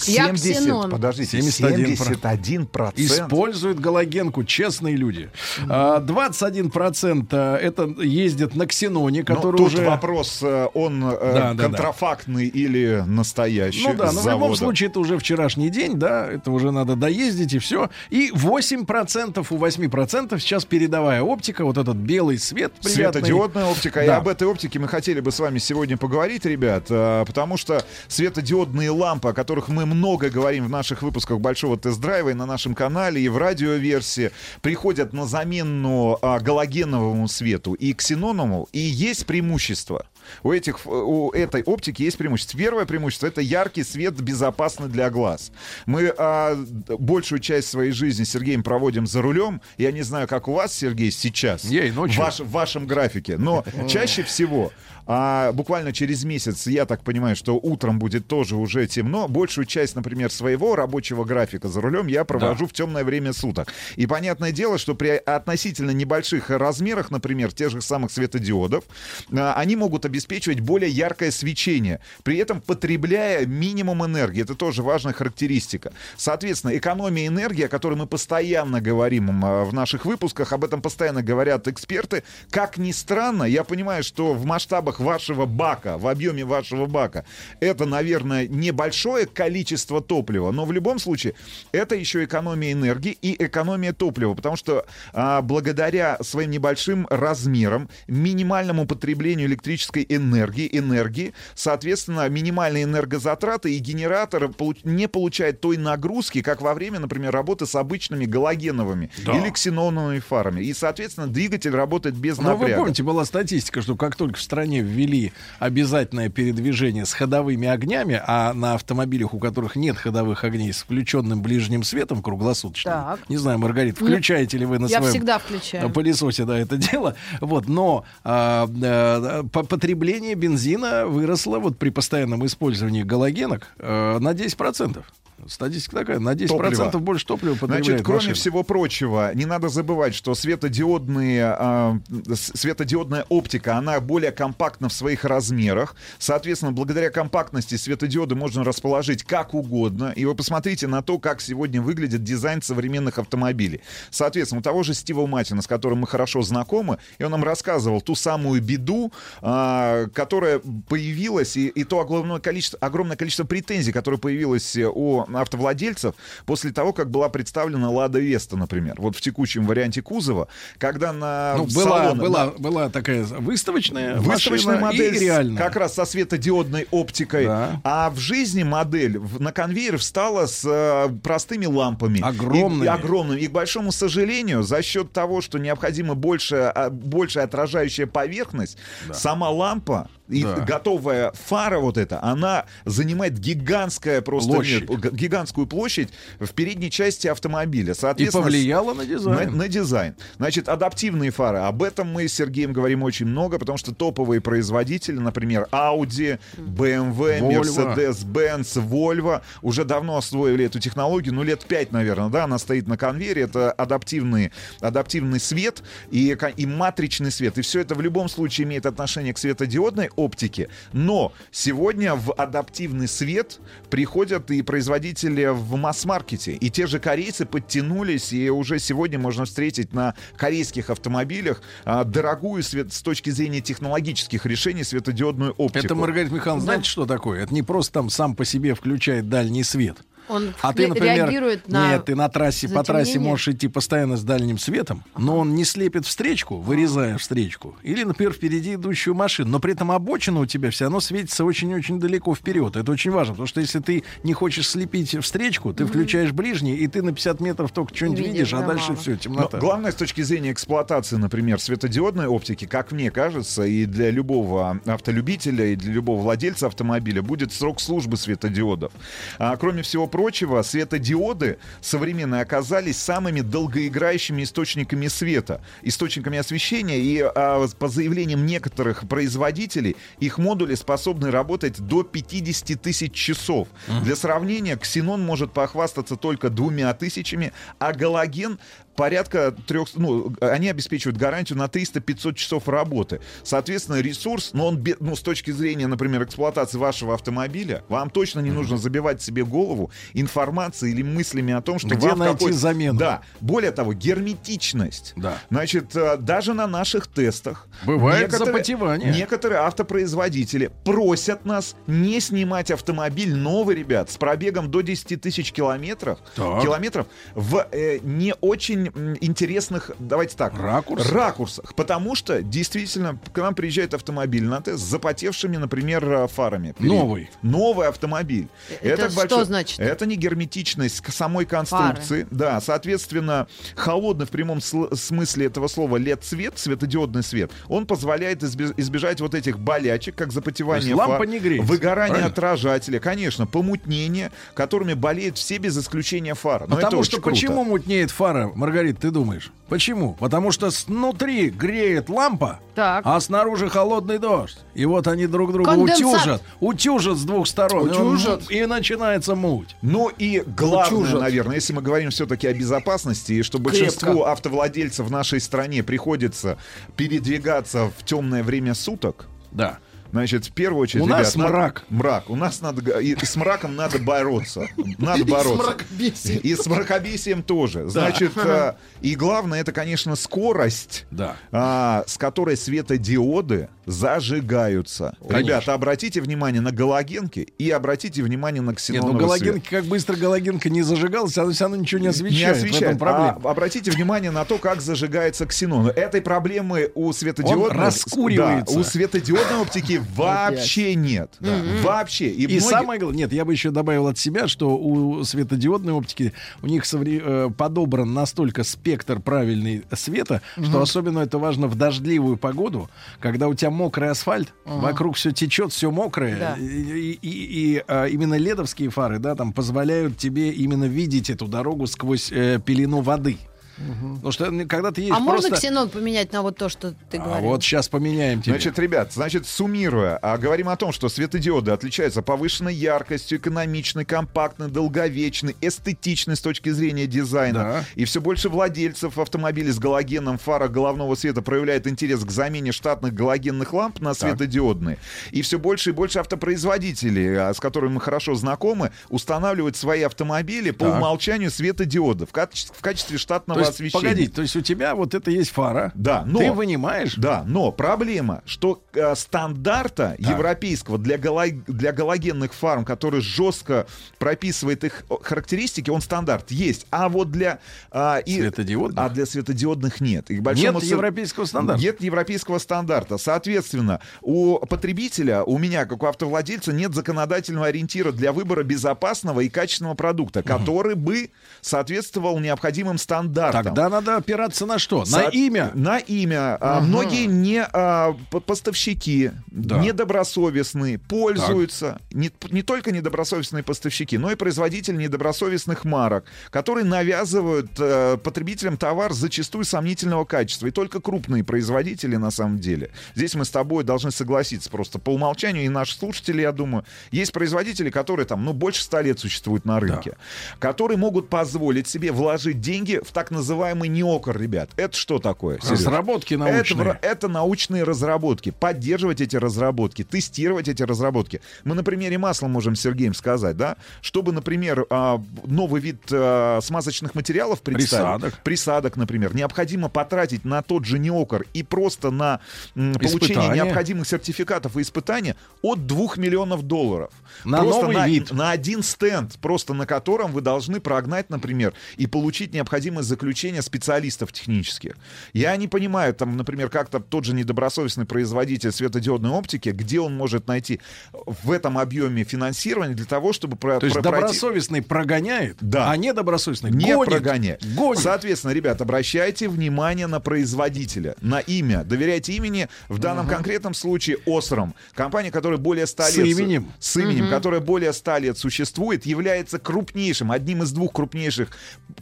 Я ксенон. подождите, 71%. 71%. Используют галогенку, честные люди. А, 21% э, это ездят на ксеноне, Но который тут уже... вопрос, э, он э, Да, да, да. контрафактный или настоящий Ну да, но в любом завода? случае это уже вчерашний день, да, это уже надо доездить и все. И 8% у 8% сейчас передовая оптика, вот этот белый свет приятный. Светодиодная оптика. И Да. об этой оптике мы хотели бы с вами сегодня поговорить, ребят, э, потому что светодиодные лампы, о которых мы много говорим в наших выпусках Большого тест-драйва и на нашем канале, и в радиоверсии, приходят на замену а, галогеновому свету и ксеноновому, и есть преимущество. У, этих, ф- у этой оптики есть преимущество. Первое преимущество — это яркий свет, безопасный для глаз. Мы а, большую часть своей жизни с Сергеем проводим за рулем. Я не знаю, как у вас, Сергей, сейчас. Я и ночью. Ваш- в вашем графике. Но чаще всего, а, буквально через месяц, я так понимаю, что утром будет тоже уже темно. Большую часть, например, своего рабочего графика за рулем я провожу в темное время суток. И понятное дело, что при относительно небольших размерах, например, тех же самых светодиодов, а, они могут обеспечивать более яркое свечение, при этом потребляя минимум энергии. Это тоже важная характеристика. Соответственно, экономия энергии, о которой мы постоянно говорим м, в наших выпусках, об этом постоянно говорят эксперты. Как ни странно, я понимаю, что в масштабах вашего бака, в объеме вашего бака, это, наверное, небольшое количество топлива, но в любом случае это еще экономия энергии и экономия топлива, потому что а, благодаря своим небольшим размерам, минимальному потреблению электрической энергии, энергии, соответственно, минимальные энергозатраты и генератор не получает той нагрузки, как во время, например, работы с обычными галогеновыми Да. или ксеноновыми фарами. И, соответственно, двигатель работает без Но Ну, вы напряга. помните, была статистика, что как только в стране ввели обязательное передвижение с ходовыми огнями, а на автомобилях, у которых нет ходовых огней, с включенным ближним светом круглосуточно. Так. Не знаю, Маргарита, Не- включаете ли вы на Я своем всегда включаю. пылесосе, да, это дело. Вот, но а, а, по- потребление бензина выросло вот при постоянном использовании галогенок а, на 10%. Статистика такая, на 10% Топлива. больше топлива потребляет Значит, кроме машина. всего прочего, не надо забывать, что светодиодные, с- светодиодная оптика, она более компактна в своих размерах. Соответственно, благодаря компактности светодиоды можно расположить как угодно. И вы посмотрите на то, как сегодня выглядит дизайн современных автомобилей. Соответственно, у того же Стива Матина, с которым мы хорошо знакомы, и он нам рассказывал ту самую беду, а, которая появилась, и, и то огромное количество, огромное количество претензий, которое появилось э, у автовладельцев после того, как была представлена Лада Веста, например. Вот в текущем варианте кузова, когда на Ну, была, салон- была, на- была такая выставочная, Выставочная модель и реальная. как раз со светодиодной оптикой. А в жизни модель на конвейер встала с э, простыми лампами. Огромными. И, и огромными. И, к большому сожалению, за счет того, что необходима больше, а, большая отражающая поверхность, сама лампа и Да. готовая фара вот эта, она занимает гигантская просто Площадь. нет, гигантскую площадь в передней части автомобиля. И Соответственно, повлияла на дизайн. на, на дизайн. Значит, адаптивные фары. Об этом мы с Сергеем говорим очень много, потому что топовые производители, например, Audi, BMW, Volvo. Mercedes-Benz, Volvo, уже давно освоили эту технологию, ну, лет пять, наверное, да, она стоит на конвейере, это адаптивный, адаптивный свет и, и матричный свет. И все это в любом случае имеет отношение к светодиодной оптике, но сегодня в адаптивный свет приходят и производители в масс-маркете. И те же корейцы подтянулись, и уже сегодня можно встретить на корейских автомобилях а, дорогую свет, с точки зрения технологических решений светодиодную оптику. Это, Маргарита Михайловна, знаете, что такое? Это не просто там сам по себе включает дальний свет. Он А ты, например, реагирует на нет, ты на трассе, по трассе можешь идти постоянно с дальним светом, но он не слепит встречку, вырезая встречку, или, например, впереди идущую машину, но при этом обочина у тебя все равно светится очень-очень далеко вперед. Это очень важно, потому что если ты не хочешь слепить встречку, ты включаешь ближний, и ты на 50 метров только что-нибудь Видишь, видишь, а да, дальше мало. все, Но темнота. главное с точки зрения эксплуатации, например, светодиодной оптики, как мне кажется, и для любого автолюбителя, и для любого владельца автомобиля будет срок службы светодиодов. А, кроме всего прочего, светодиоды современные оказались самыми долгоиграющими источниками света, источниками освещения, и а, по заявлениям некоторых производителей, их модули способны работать до 50 тысяч часов. Для сравнения, ксенон может похвастаться только двумя тысячами, а галоген порядка трех, ну, они обеспечивают гарантию на 300-500 часов работы. Соответственно, ресурс, но он, ну, с точки зрения, например, эксплуатации вашего автомобиля, вам точно не нужно забивать себе голову информацией или мыслями о том, что Где вам найти замену? Да. Более того, герметичность. Да. Значит, э, даже на наших тестах Бывает некоторые- запотевание. Некоторые автопроизводители просят нас не снимать автомобиль новый, ребят, с пробегом до 10 тысяч километров, Так. километров в э, не очень м, интересных, давайте так, Ракурсах? ракурсах. Потому что действительно к нам приезжает автомобиль на тест с запотевшими, например, э, фарами. передними. Новый. Новый автомобиль. Это к что значит? Это Это не герметичность к самой конструкции. Да, соответственно, холодный в прямом сл- смысле этого слова LED-цвет, светодиодный свет, он позволяет избе- избежать вот этих болячек, как запотевание лампа фар, не греется, выгорание правильно? отражателя, конечно, помутнение, которыми болеют все без исключения фара. Но это Потому очень что круто. почему мутнеет фара, Маргарита, ты думаешь? Почему? Потому что снутри греет лампа, Так. а снаружи холодный дождь. И вот они друг друга Конденсат. утюжат. Утюжат с двух сторон. И он- Утюжат. И, начинается муть. Ну и главное, Утюжат. наверное, если мы говорим все-таки о безопасности, и что большинству автовладельцев в нашей стране приходится передвигаться в темное время суток, Да. Значит, в первую очередь, У нас ребят, надо- мрак. мрак. У нас надо... И, с мраком надо бороться. Надо бороться. мракобесием. И с мракобесием тоже. Значит, э, и главное, это, конечно, скорость, а, с которой светодиоды зажигаются. Конечно. Ребята, обратите внимание на галогенки и обратите внимание на Нет, ксеноновый ну свет. галогенка, как быстро галогенка не зажигалась, она все равно ничего не Не освещает. В освещает. А обратите внимание на то, как зажигается ксенон. Этой проблемы у светодиодной... Он раскуривается. Да, у светодиодной оптики вообще нет. Да, Вообще. И, И многие- самое главное, нет, я бы еще добавил от себя, что у светодиодной оптики у них совре- э, подобран настолько спектр правильный света, что особенно это важно в дождливую погоду, когда у тебя мокрый асфальт, вокруг все течет, все мокрое, Да. и- и- и, а, именно ледовские фары, да, там позволяют тебе именно видеть эту дорогу сквозь э, пелену воды. Потому что когда ты едешь А можно просто... ксенон поменять на вот то, что ты А говорил? вот сейчас поменяем тебе. Значит, ребят, значит, суммируя, а, говорим о том, что светодиоды отличаются повышенной яркостью, экономичной, компактной, долговечной, эстетичной с точки зрения дизайна. Да. И все больше владельцев автомобилей с галогеном в фарах головного света проявляет интерес к замене штатных галогенных ламп на светодиодные. И все больше и больше автопроизводителей, а, с которыми мы хорошо знакомы, устанавливают свои автомобили по Так. умолчанию светодиодов в качестве, в качестве штатного есть, освещения. погоди, то есть у тебя вот это есть фара. Да, но... Ты вынимаешь. Да, но проблема, что э, стандарта европейского для, гало- для галогенных фарм, который жестко прописывает их о, характеристики, он стандарт есть. А вот для... а, и- Светодиодных? А для светодиодных нет. И большому Нет европейского стандарта. Нет европейского стандарта. Соответственно, у потребителя, у меня, как у автовладельца, нет законодательного ориентира для выбора безопасного и качественного продукта, который бы соответствовал необходимым стандартам. Тогда надо опираться на что? На Со- имя. На имя. А, Ага. Многие не а, поставщики, Да. недобросовестные, пользуются. Не, не только недобросовестные поставщики, но и производители недобросовестных марок, которые навязывают э, потребителям товар зачастую сомнительного качества. И только крупные производители на самом деле. Здесь мы с тобой должны согласиться просто по умолчанию, и наши слушатели, я думаю, есть производители, которые там, ну, больше ста лет существуют на рынке, которые могут позволить себе вложить деньги в так называемый неокр, ребят. Это что такое? Разработки Это, научные. вра- это научные разработки. Поддерживать эти разработки, тестировать эти разработки. Мы на примере масла можем Сергеем сказать, да, чтобы, например, а, новый вид а, смазочных материалов представить. Присадок. Присадок, например. Необходимо потратить на тот же неокр и просто на получение Испытания. необходимых сертификатов и испытания от 2 миллионов долларов. На просто новый на, вид. на один стенд, просто на котором вы должны прогнать, например, и получить необходимое заключение специалистов технических. Я не понимаю, там, например, как-то тот же недобросовестный производитель светодиодной оптики, где он может найти в этом объеме финансирование для того, чтобы про, То есть про- пройти- добросовестный прогоняет, Да. а недобросовестный не гонит. прогоняет. Гонит. Соответственно, ребят, обращайте внимание на производителя, на имя. Доверяйте имени. В данном конкретном случае Осром, компания, которая более 100 С лет... именем. С именем, Мгм. которая более 100 лет существует, является крупнейшим, одним из двух крупнейших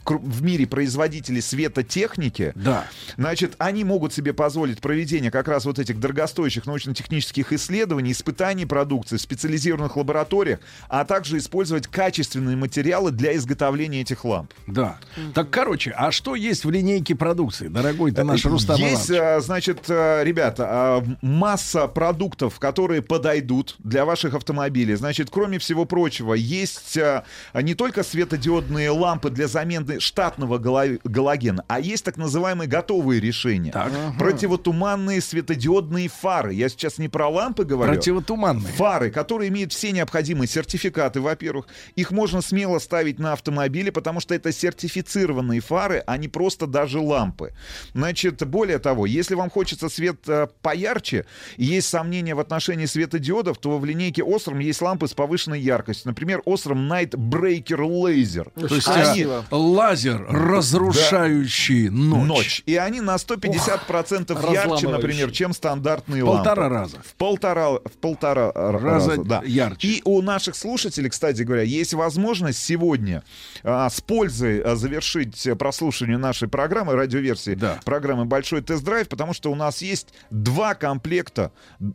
кру- в мире производителей светотехники. Да. Значит, они могут себе позволить проведение как раз вот этих дорогостоящих научно-технических исследований, испытаний продукции в специализированных лабораториях, а также использовать качественные материалы для изготовления этих ламп. Да. Так, короче, а что есть в линейке продукции, дорогой ты наш Рустам Есть, Иванович? э, значит, э, ребята, э, масса продуктов, которые подойдут для ваших автомобилей. Значит, кроме всего прочего, есть э, не только светодиодные лампы для замены, штатного галогена, а есть так называемые готовые решения. Противотуманные светодиодные фары. Я сейчас не про лампы говорю. Противотуманные. Фары, которые имеют все необходимые сертификаты, во-первых. Их можно смело ставить на автомобили, потому что это сертифицированные фары, а не просто даже лампы. Значит, более того, если вам хочется свет э, поярче, и есть сомнения в отношении светодиодов, то в линейке Osram есть лампы с повышенной яркостью. Например, Osram Night Breaker Laser. То есть Они- а, лазер, разрушающий ночь. ночь. И они на 150% Ох, ярче, например, чем стандартные В полтора лампы. раза. В полтора, в полтора Раза раза, да. ярче. И у наших слушателей, кстати говоря, есть возможность сегодня а, с пользой а, завершить прослушивание нашей программы, радиоверсии программы «Большой тест-драйв», потому что у нас есть два комплекта,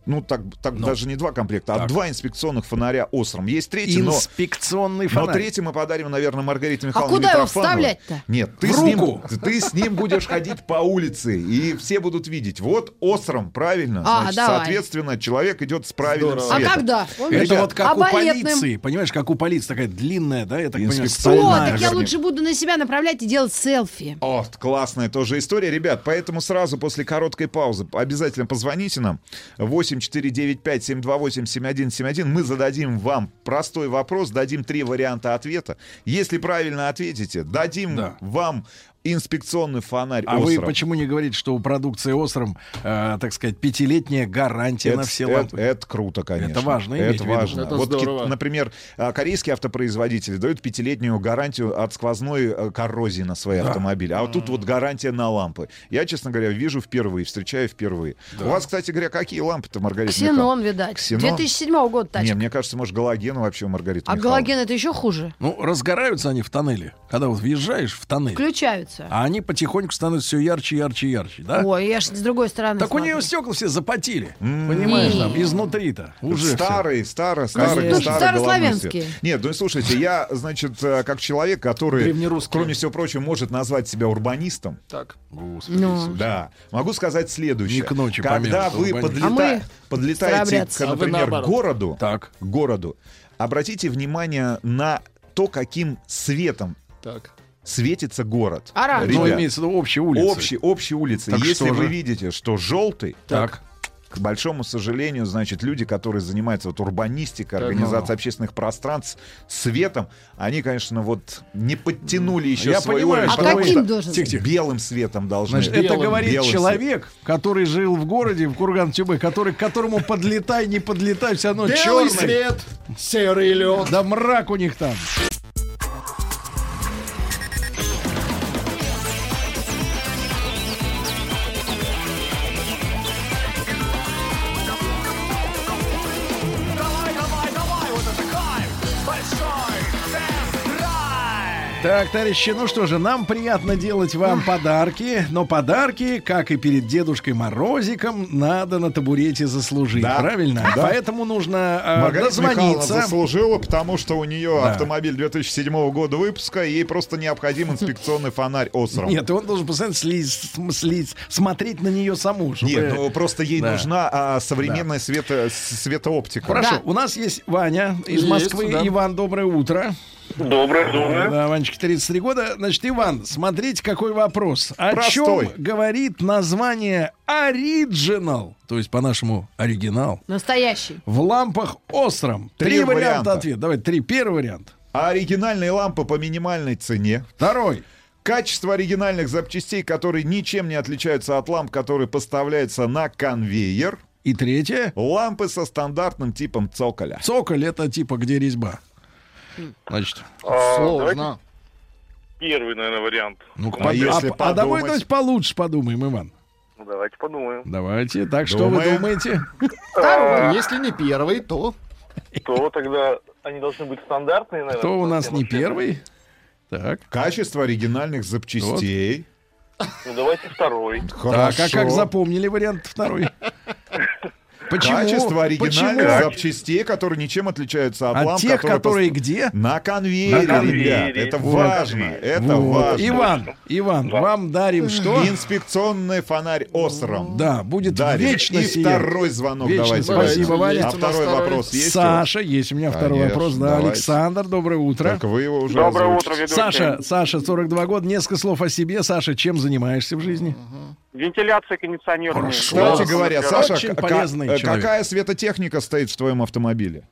ну так, так даже не два комплекта, а Так. два инспекционных фонаря «Осром». Есть третий, но... Инспекционный Но фонарь. третий мы подарим, наверное, Маргарите А Михайловне куда его Митрофановой. Вставлять-то? Нет, ты с, ним, ты с ним будешь ходить по улице, и все будут видеть. Вот остром, правильно. А, Значит, давай. соответственно, человек идет с правильным А светом. когда? Это Ребят, вот как А у балетным? полиции, понимаешь, как у полиции такая длинная, да, я так понимаю, О, Инспекционная. так я лучше буду на себя направлять и делать селфи. О, классная тоже история, ребят. Поэтому сразу после короткой паузы обязательно позвоните нам. 8495-728-7171. Мы зададим вам простой вопрос, дадим три варианта ответа. Если правильно ответите, дадим Да. вам инспекционный фонарь А вы «Остров». почему не говорите, что у продукции Остром, э, так сказать, пятилетняя гарантия на Это- все это- лампы? Это, круто, конечно. Это важно Это важно. Это вот, ки- например, а, корейские автопроизводители дают пятилетнюю гарантию от сквозной э, коррозии на свои Да. автомобили. А вот тут вот гарантия на лампы. Я, честно говоря, вижу впервые, встречаю впервые. У вас, кстати говоря, какие лампы-то, Маргарита Ксенон, Михайловна? видать. Ксенон? 2007 года Не, тачка. мне кажется, может, галоген вообще у Маргариты А Михайловны. галоген это еще хуже. Ну, разгораются они в тоннеле. Когда вот въезжаешь в тоннель, Включаются. А они потихоньку становятся все ярче, ярче, ярче, да? Ой, я ж с другой стороны Так у смотрю. нее стекла все запотели. Понимаешь, Не. там, изнутри-то. Уже старый, старый, старый, Конечно. старый свет. Нет, ну слушайте, я, значит, э, как человек, который, кроме всего прочего, может назвать себя урбанистом. Так. Господи Ну. Да, могу сказать следующее. Не к ночи Когда вы подлета- А мы подлетаете, к, А например, к наоборот. городу, Так. городу, обратите внимание на то, каким светом Так. Светится город. Оранжевый. Ну, имеется в виду общие улицы. общие, общие улицы. Так Если вы же? видите, что желтый, Так. к большому сожалению, значит, люди, которые занимаются вот урбанистикой, организацией общественных пространств, светом, они, конечно, вот не подтянули еще Я свой понимаю, уровень. что А потому каким что должен Тихо, быть? тихо. Белым светом должны. Значит, это Белым- говорит белым человек, который жил в городе, в Курган-Тюбе, который, к которому подлетай, не подлетай, все равно Белый черный. свет, серый лед. Да мрак у них там. Так, товарищи, ну что же, нам приятно делать вам подарки, но подарки, как и перед Дедушкой Морозиком, надо на табурете заслужить, Да. правильно? Да. Поэтому нужно э, Маргарита Михайловна дозвониться. заслужила, потому что у нее Да. автомобиль 2007 года выпуска, и ей просто необходим инспекционный фонарь Осром. Нет, он должен постоянно слиз, слиз- смотреть на нее саму. чтобы- Нет, ну просто ей Да. нужна а, современная свето, с- светооптика. Хорошо, Да. у нас есть Ваня из Есть, Москвы. да. Иван, доброе утро. Доброе, доброе. Да, Ванечка, 33 года. Значит, Иван, смотрите, какой вопрос. О Простой. чем говорит название Original, то есть по-нашему оригинал, Настоящий. в лампах Остром? Три Три варианта варианта. ответа. Давай, три. Первый вариант. А оригинальные лампы по минимальной цене. Второй. Качество оригинальных запчастей, которые ничем не отличаются от ламп, которые поставляются на конвейер. И третье. Лампы со стандартным типом цоколя. Цоколь это типа где резьба. Значит, А, Сложно. Первый, наверное, вариант. ну А если а, а давай давайте получше подумаем, Иван. Ну, давайте подумаем. Давайте. Так, что вы думаете? Второй. Если не первый, то То тогда они должны быть стандартные, наверное. Кто у нас не первый? Так. Качество оригинальных запчастей. Ну, давайте второй. Так, а как Хорошо. запомнили вариант второй? Почему? Качество оригинальных Почему? запчастей, которые ничем отличаются от, От ламп, тех, которые пос- где? На конвейере, На конвейере. ребят. Это Вот. важно. Это Вот. важно. Иван, Иван, вам дарим что? Инспекционный фонарь Осром. Да, будет Дарим. вечно И сиять. второй звонок Вечно. давайте. Спасибо. Ваня. А второй вопрос есть? Саша, есть у меня второй Конечно, вопрос. Да, давайте. Александр, доброе утро. Только вы его уже Доброе озвучите. утро, ведущий. Саша, Саша, 42 года. Несколько слов о себе. Саша, чем занимаешься в жизни? Вентиляция кондиционирования. Кстати говоря, Саша, Очень к- полезный к- человек. какая светотехника стоит в твоем автомобиле?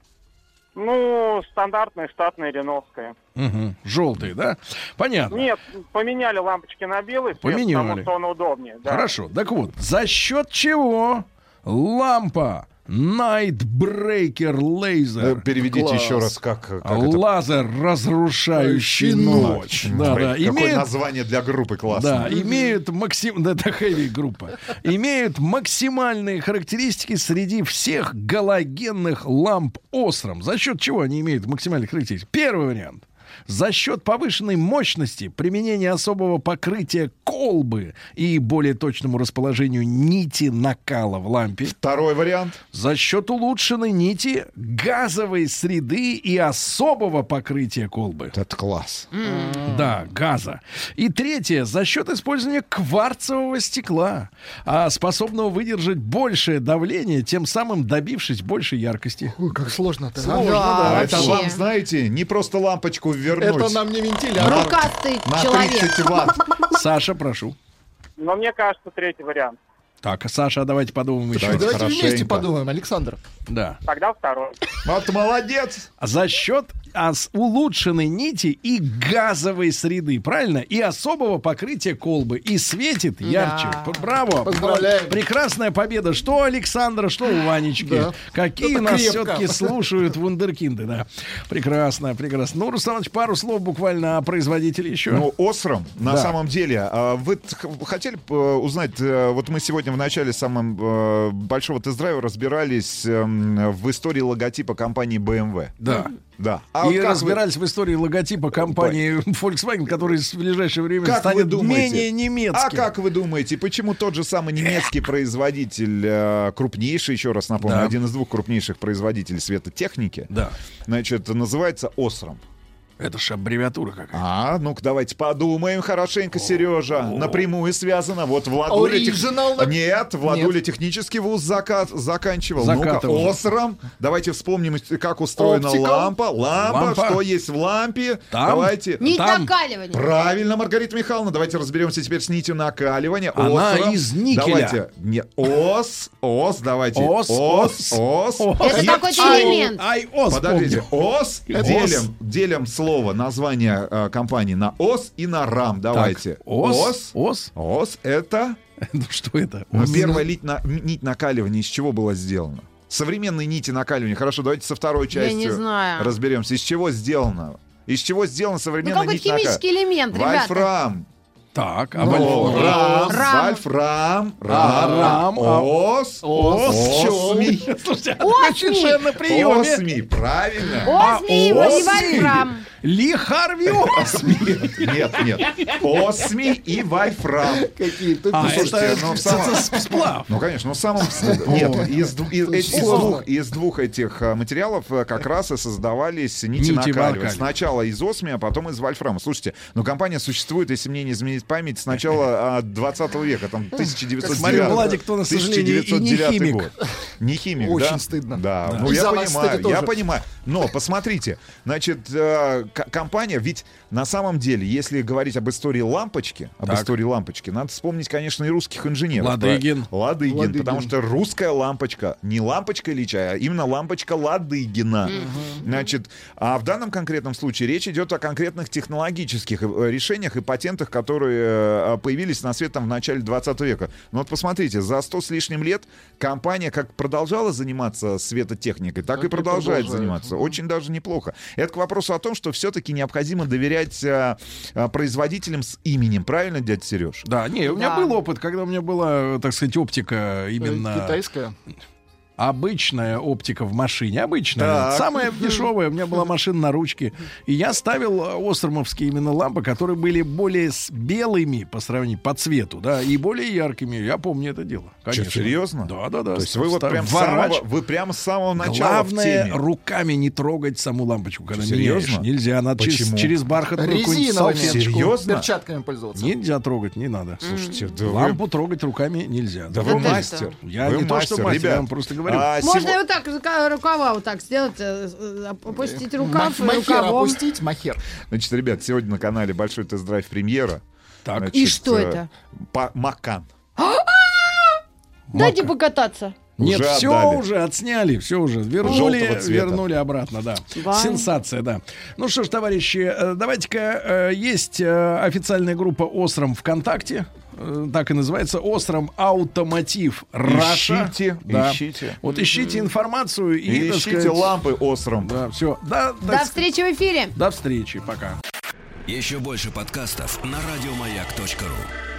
Ну, стандартная штатная реновская. Угу. Желтый, да? Понятно. Нет, поменяли лампочки на белый Поменяли. потому что он удобнее. да. Хорошо. Так вот, за счет чего лампа Nightbreaker Laser. Э, Переведите Класс. еще раз, как, как это. Лазер, разрушающий ночь. Да, да. Какое Имеет название для группы Да, классное. имеют максим... да, это хэви группа. Имеют максимальные характеристики среди всех галогенных ламп Осром. За счет чего они имеют максимальные характеристики? Первый вариант. За счет повышенной мощности, применения особого покрытия колбы и более точному расположению нити накала в лампе. Второй вариант. За счет улучшенной нити газовой среды и особого покрытия колбы. Это класс. Да, газа. И третье, за счет использования кварцевого стекла, а, способного выдержать большее давление, тем самым добившись большей яркости. Ой, как сложно-то. а? Сложно, Да, да. А это вам, знаете, не просто лампочку вернуть. Это нам не вентилятор. Рукастый на человек. 30 ватт. Саша, прошу. Но мне кажется, третий вариант. Так, Саша, а давайте подумаем еще. Давайте Давайте вместе хорошенько. подумаем, Александр. Да. Тогда второй. Вот молодец. За счет ос- улучшенной нити и газовой среды, правильно? И особого покрытия колбы. И светит ярче. Да. Браво. Поздравляем. Прекрасная победа. Что у Александра, что у Ванечки. Да. Какие Это нас крепко. все-таки слушают вундеркинды, да. Прекрасно, прекрасно. Ну, Руслан пару слов буквально о производителе еще. Ну, Осром, на Да. самом деле, а, вы хотели бы э, узнать, э, вот мы сегодня в начале самого э, большого тест-драйва разбирались эм, в истории логотипа компании BMW. да. Да. А и вот как вы- разбирались в истории логотипа компании Volkswagen, который в ближайшее время Как станет думаете? менее немецким. А как вы думаете, почему тот же самый немецкий производитель, э, крупнейший, еще раз напомню, Да. один из двух крупнейших производителей светотехники, Да. значит, называется Осром? Это же аббревиатура какая. А, ну-ка давайте подумаем хорошенько, Сережа. Напрямую связано. Вот Владуля... тех- Нет, Владуля технический вуз закат... заканчивал. Ну-ка. Осром. Давайте вспомним, как устроена Оптикал. лампа. лампа. Лампа. Что есть в лампе? Там. Давайте... Нить Там. накаливания. Правильно, Маргарита Михайловна. Давайте разберемся теперь с нитью накаливания. Она Осром. из никеля. Давайте. Не, ос, ос, давайте. Ос, ос, ос. ос. Это какой-то Ай, элемент. Ай, ос, Подождите. ОС, делим, делим слово, название э, компании на ОС и на РАМ. Давайте. ос, ос. ОС это Ну что это? ну, Ос. первая нить, на- нить накаливания из чего была сделана? Современные нити накаливания. Хорошо, давайте со второй Я не частью знаю. разберемся. Из чего сделано? Из чего сделана Ну современная какой нить химический элемент, ребята. Вольфрам. Так, а Ну, Вольфрам? Рам, Рам. Вольфрам, А, Рам, рам, а- ОС, Ос. Осми. Слушайте, а совершенно на приеме. Осми, правильно. Осми Осми. Вольфрам. Ли Харви Осми. Нет, нет. Осми и Вольфрам. Какие ты А, слушайте, это ну, в самом- сплав. Ну, конечно, но в самом... Нет, из, дву- из- из двух, из двух этих а, материалов а, как раз и создавались нити, Нити накаливания. Сначала из осми, а потом из вольфрама. Слушайте, ну компания существует, если мне не изменить память, с начала а, 20 века, там 1909 Марин Владик-то, на сожалению, и не 1909 химик. год. Не химик, Очень да? стыдно. Да, Да. ну И я понимаю, я понимаю. Но посмотрите, значит, э, компания, ведь на самом деле, если говорить об истории лампочки, об Так. истории лампочки, надо вспомнить, конечно, и русских инженеров. Ладыгин. Ладыгин, Ладыгин. потому что русская лампочка, не лампочка Ильича, а именно лампочка Ладыгина. Значит, а в данном конкретном случае речь идет о конкретных технологических э, решениях и патентах, которые э, появились на свет там в начале 20 века. Но вот посмотрите, за 100 с лишним лет компания как продолжала заниматься светотехникой, так, Так и продолжает продолжает. заниматься. Очень даже неплохо. Это к вопросу о том, что все-таки необходимо доверять э, э, производителям с именем. Правильно, дядя Сереж? Да, не, у меня Да. был опыт, когда у меня была, так сказать, оптика именно... Китайская. Обычная оптика в машине, обычная, Так. самая дешевая. У меня была машина на ручке, и я ставил э, остромовские именно лампы, которые были более с белыми по сравнению по цвету, да, и более яркими. Я помню это дело. Конечно. серьезно? Да, да, да. То есть вы вот прям самого, вы прям с самого начала в Главное, теме. руками не трогать саму лампочку, когда Что, меняешь. серьезно? Нельзя, надо через, Почему? через бархатную какую-нибудь Резиновыми салфеточку. Серьезно? перчатками пользоваться. Нельзя трогать, не надо. Слушайте, да вы- Лампу трогать руками нельзя. Да Да вы мастер. Я Вы не то, что мастер, я вам просто говорю. А, Можно сего- вот так, рука- рукава вот так сделать, э, э, опустить рукав Мах- Махер рукавом. опустить, махер. Значит, ребят, сегодня на канале большой тест-драйв премьера. Так. Значит, И что э, это? Макан. Дайте покататься. Нет, Уже все отдали. уже отсняли, все уже вернули, вернули обратно, да. Вау. Сенсация, да. Ну что ж, товарищи, давайте-ка есть официальная группа Остром ВКонтакте. Э, Так и называется Остром Автомотив Раша. Ищите, Да. ищите. Вот ищите информацию и, И ищите сказать, лампы остром. Да, все. Да, До так- встречи в эфире. До встречи, пока. Еще больше подкастов на радиомаяк.ру.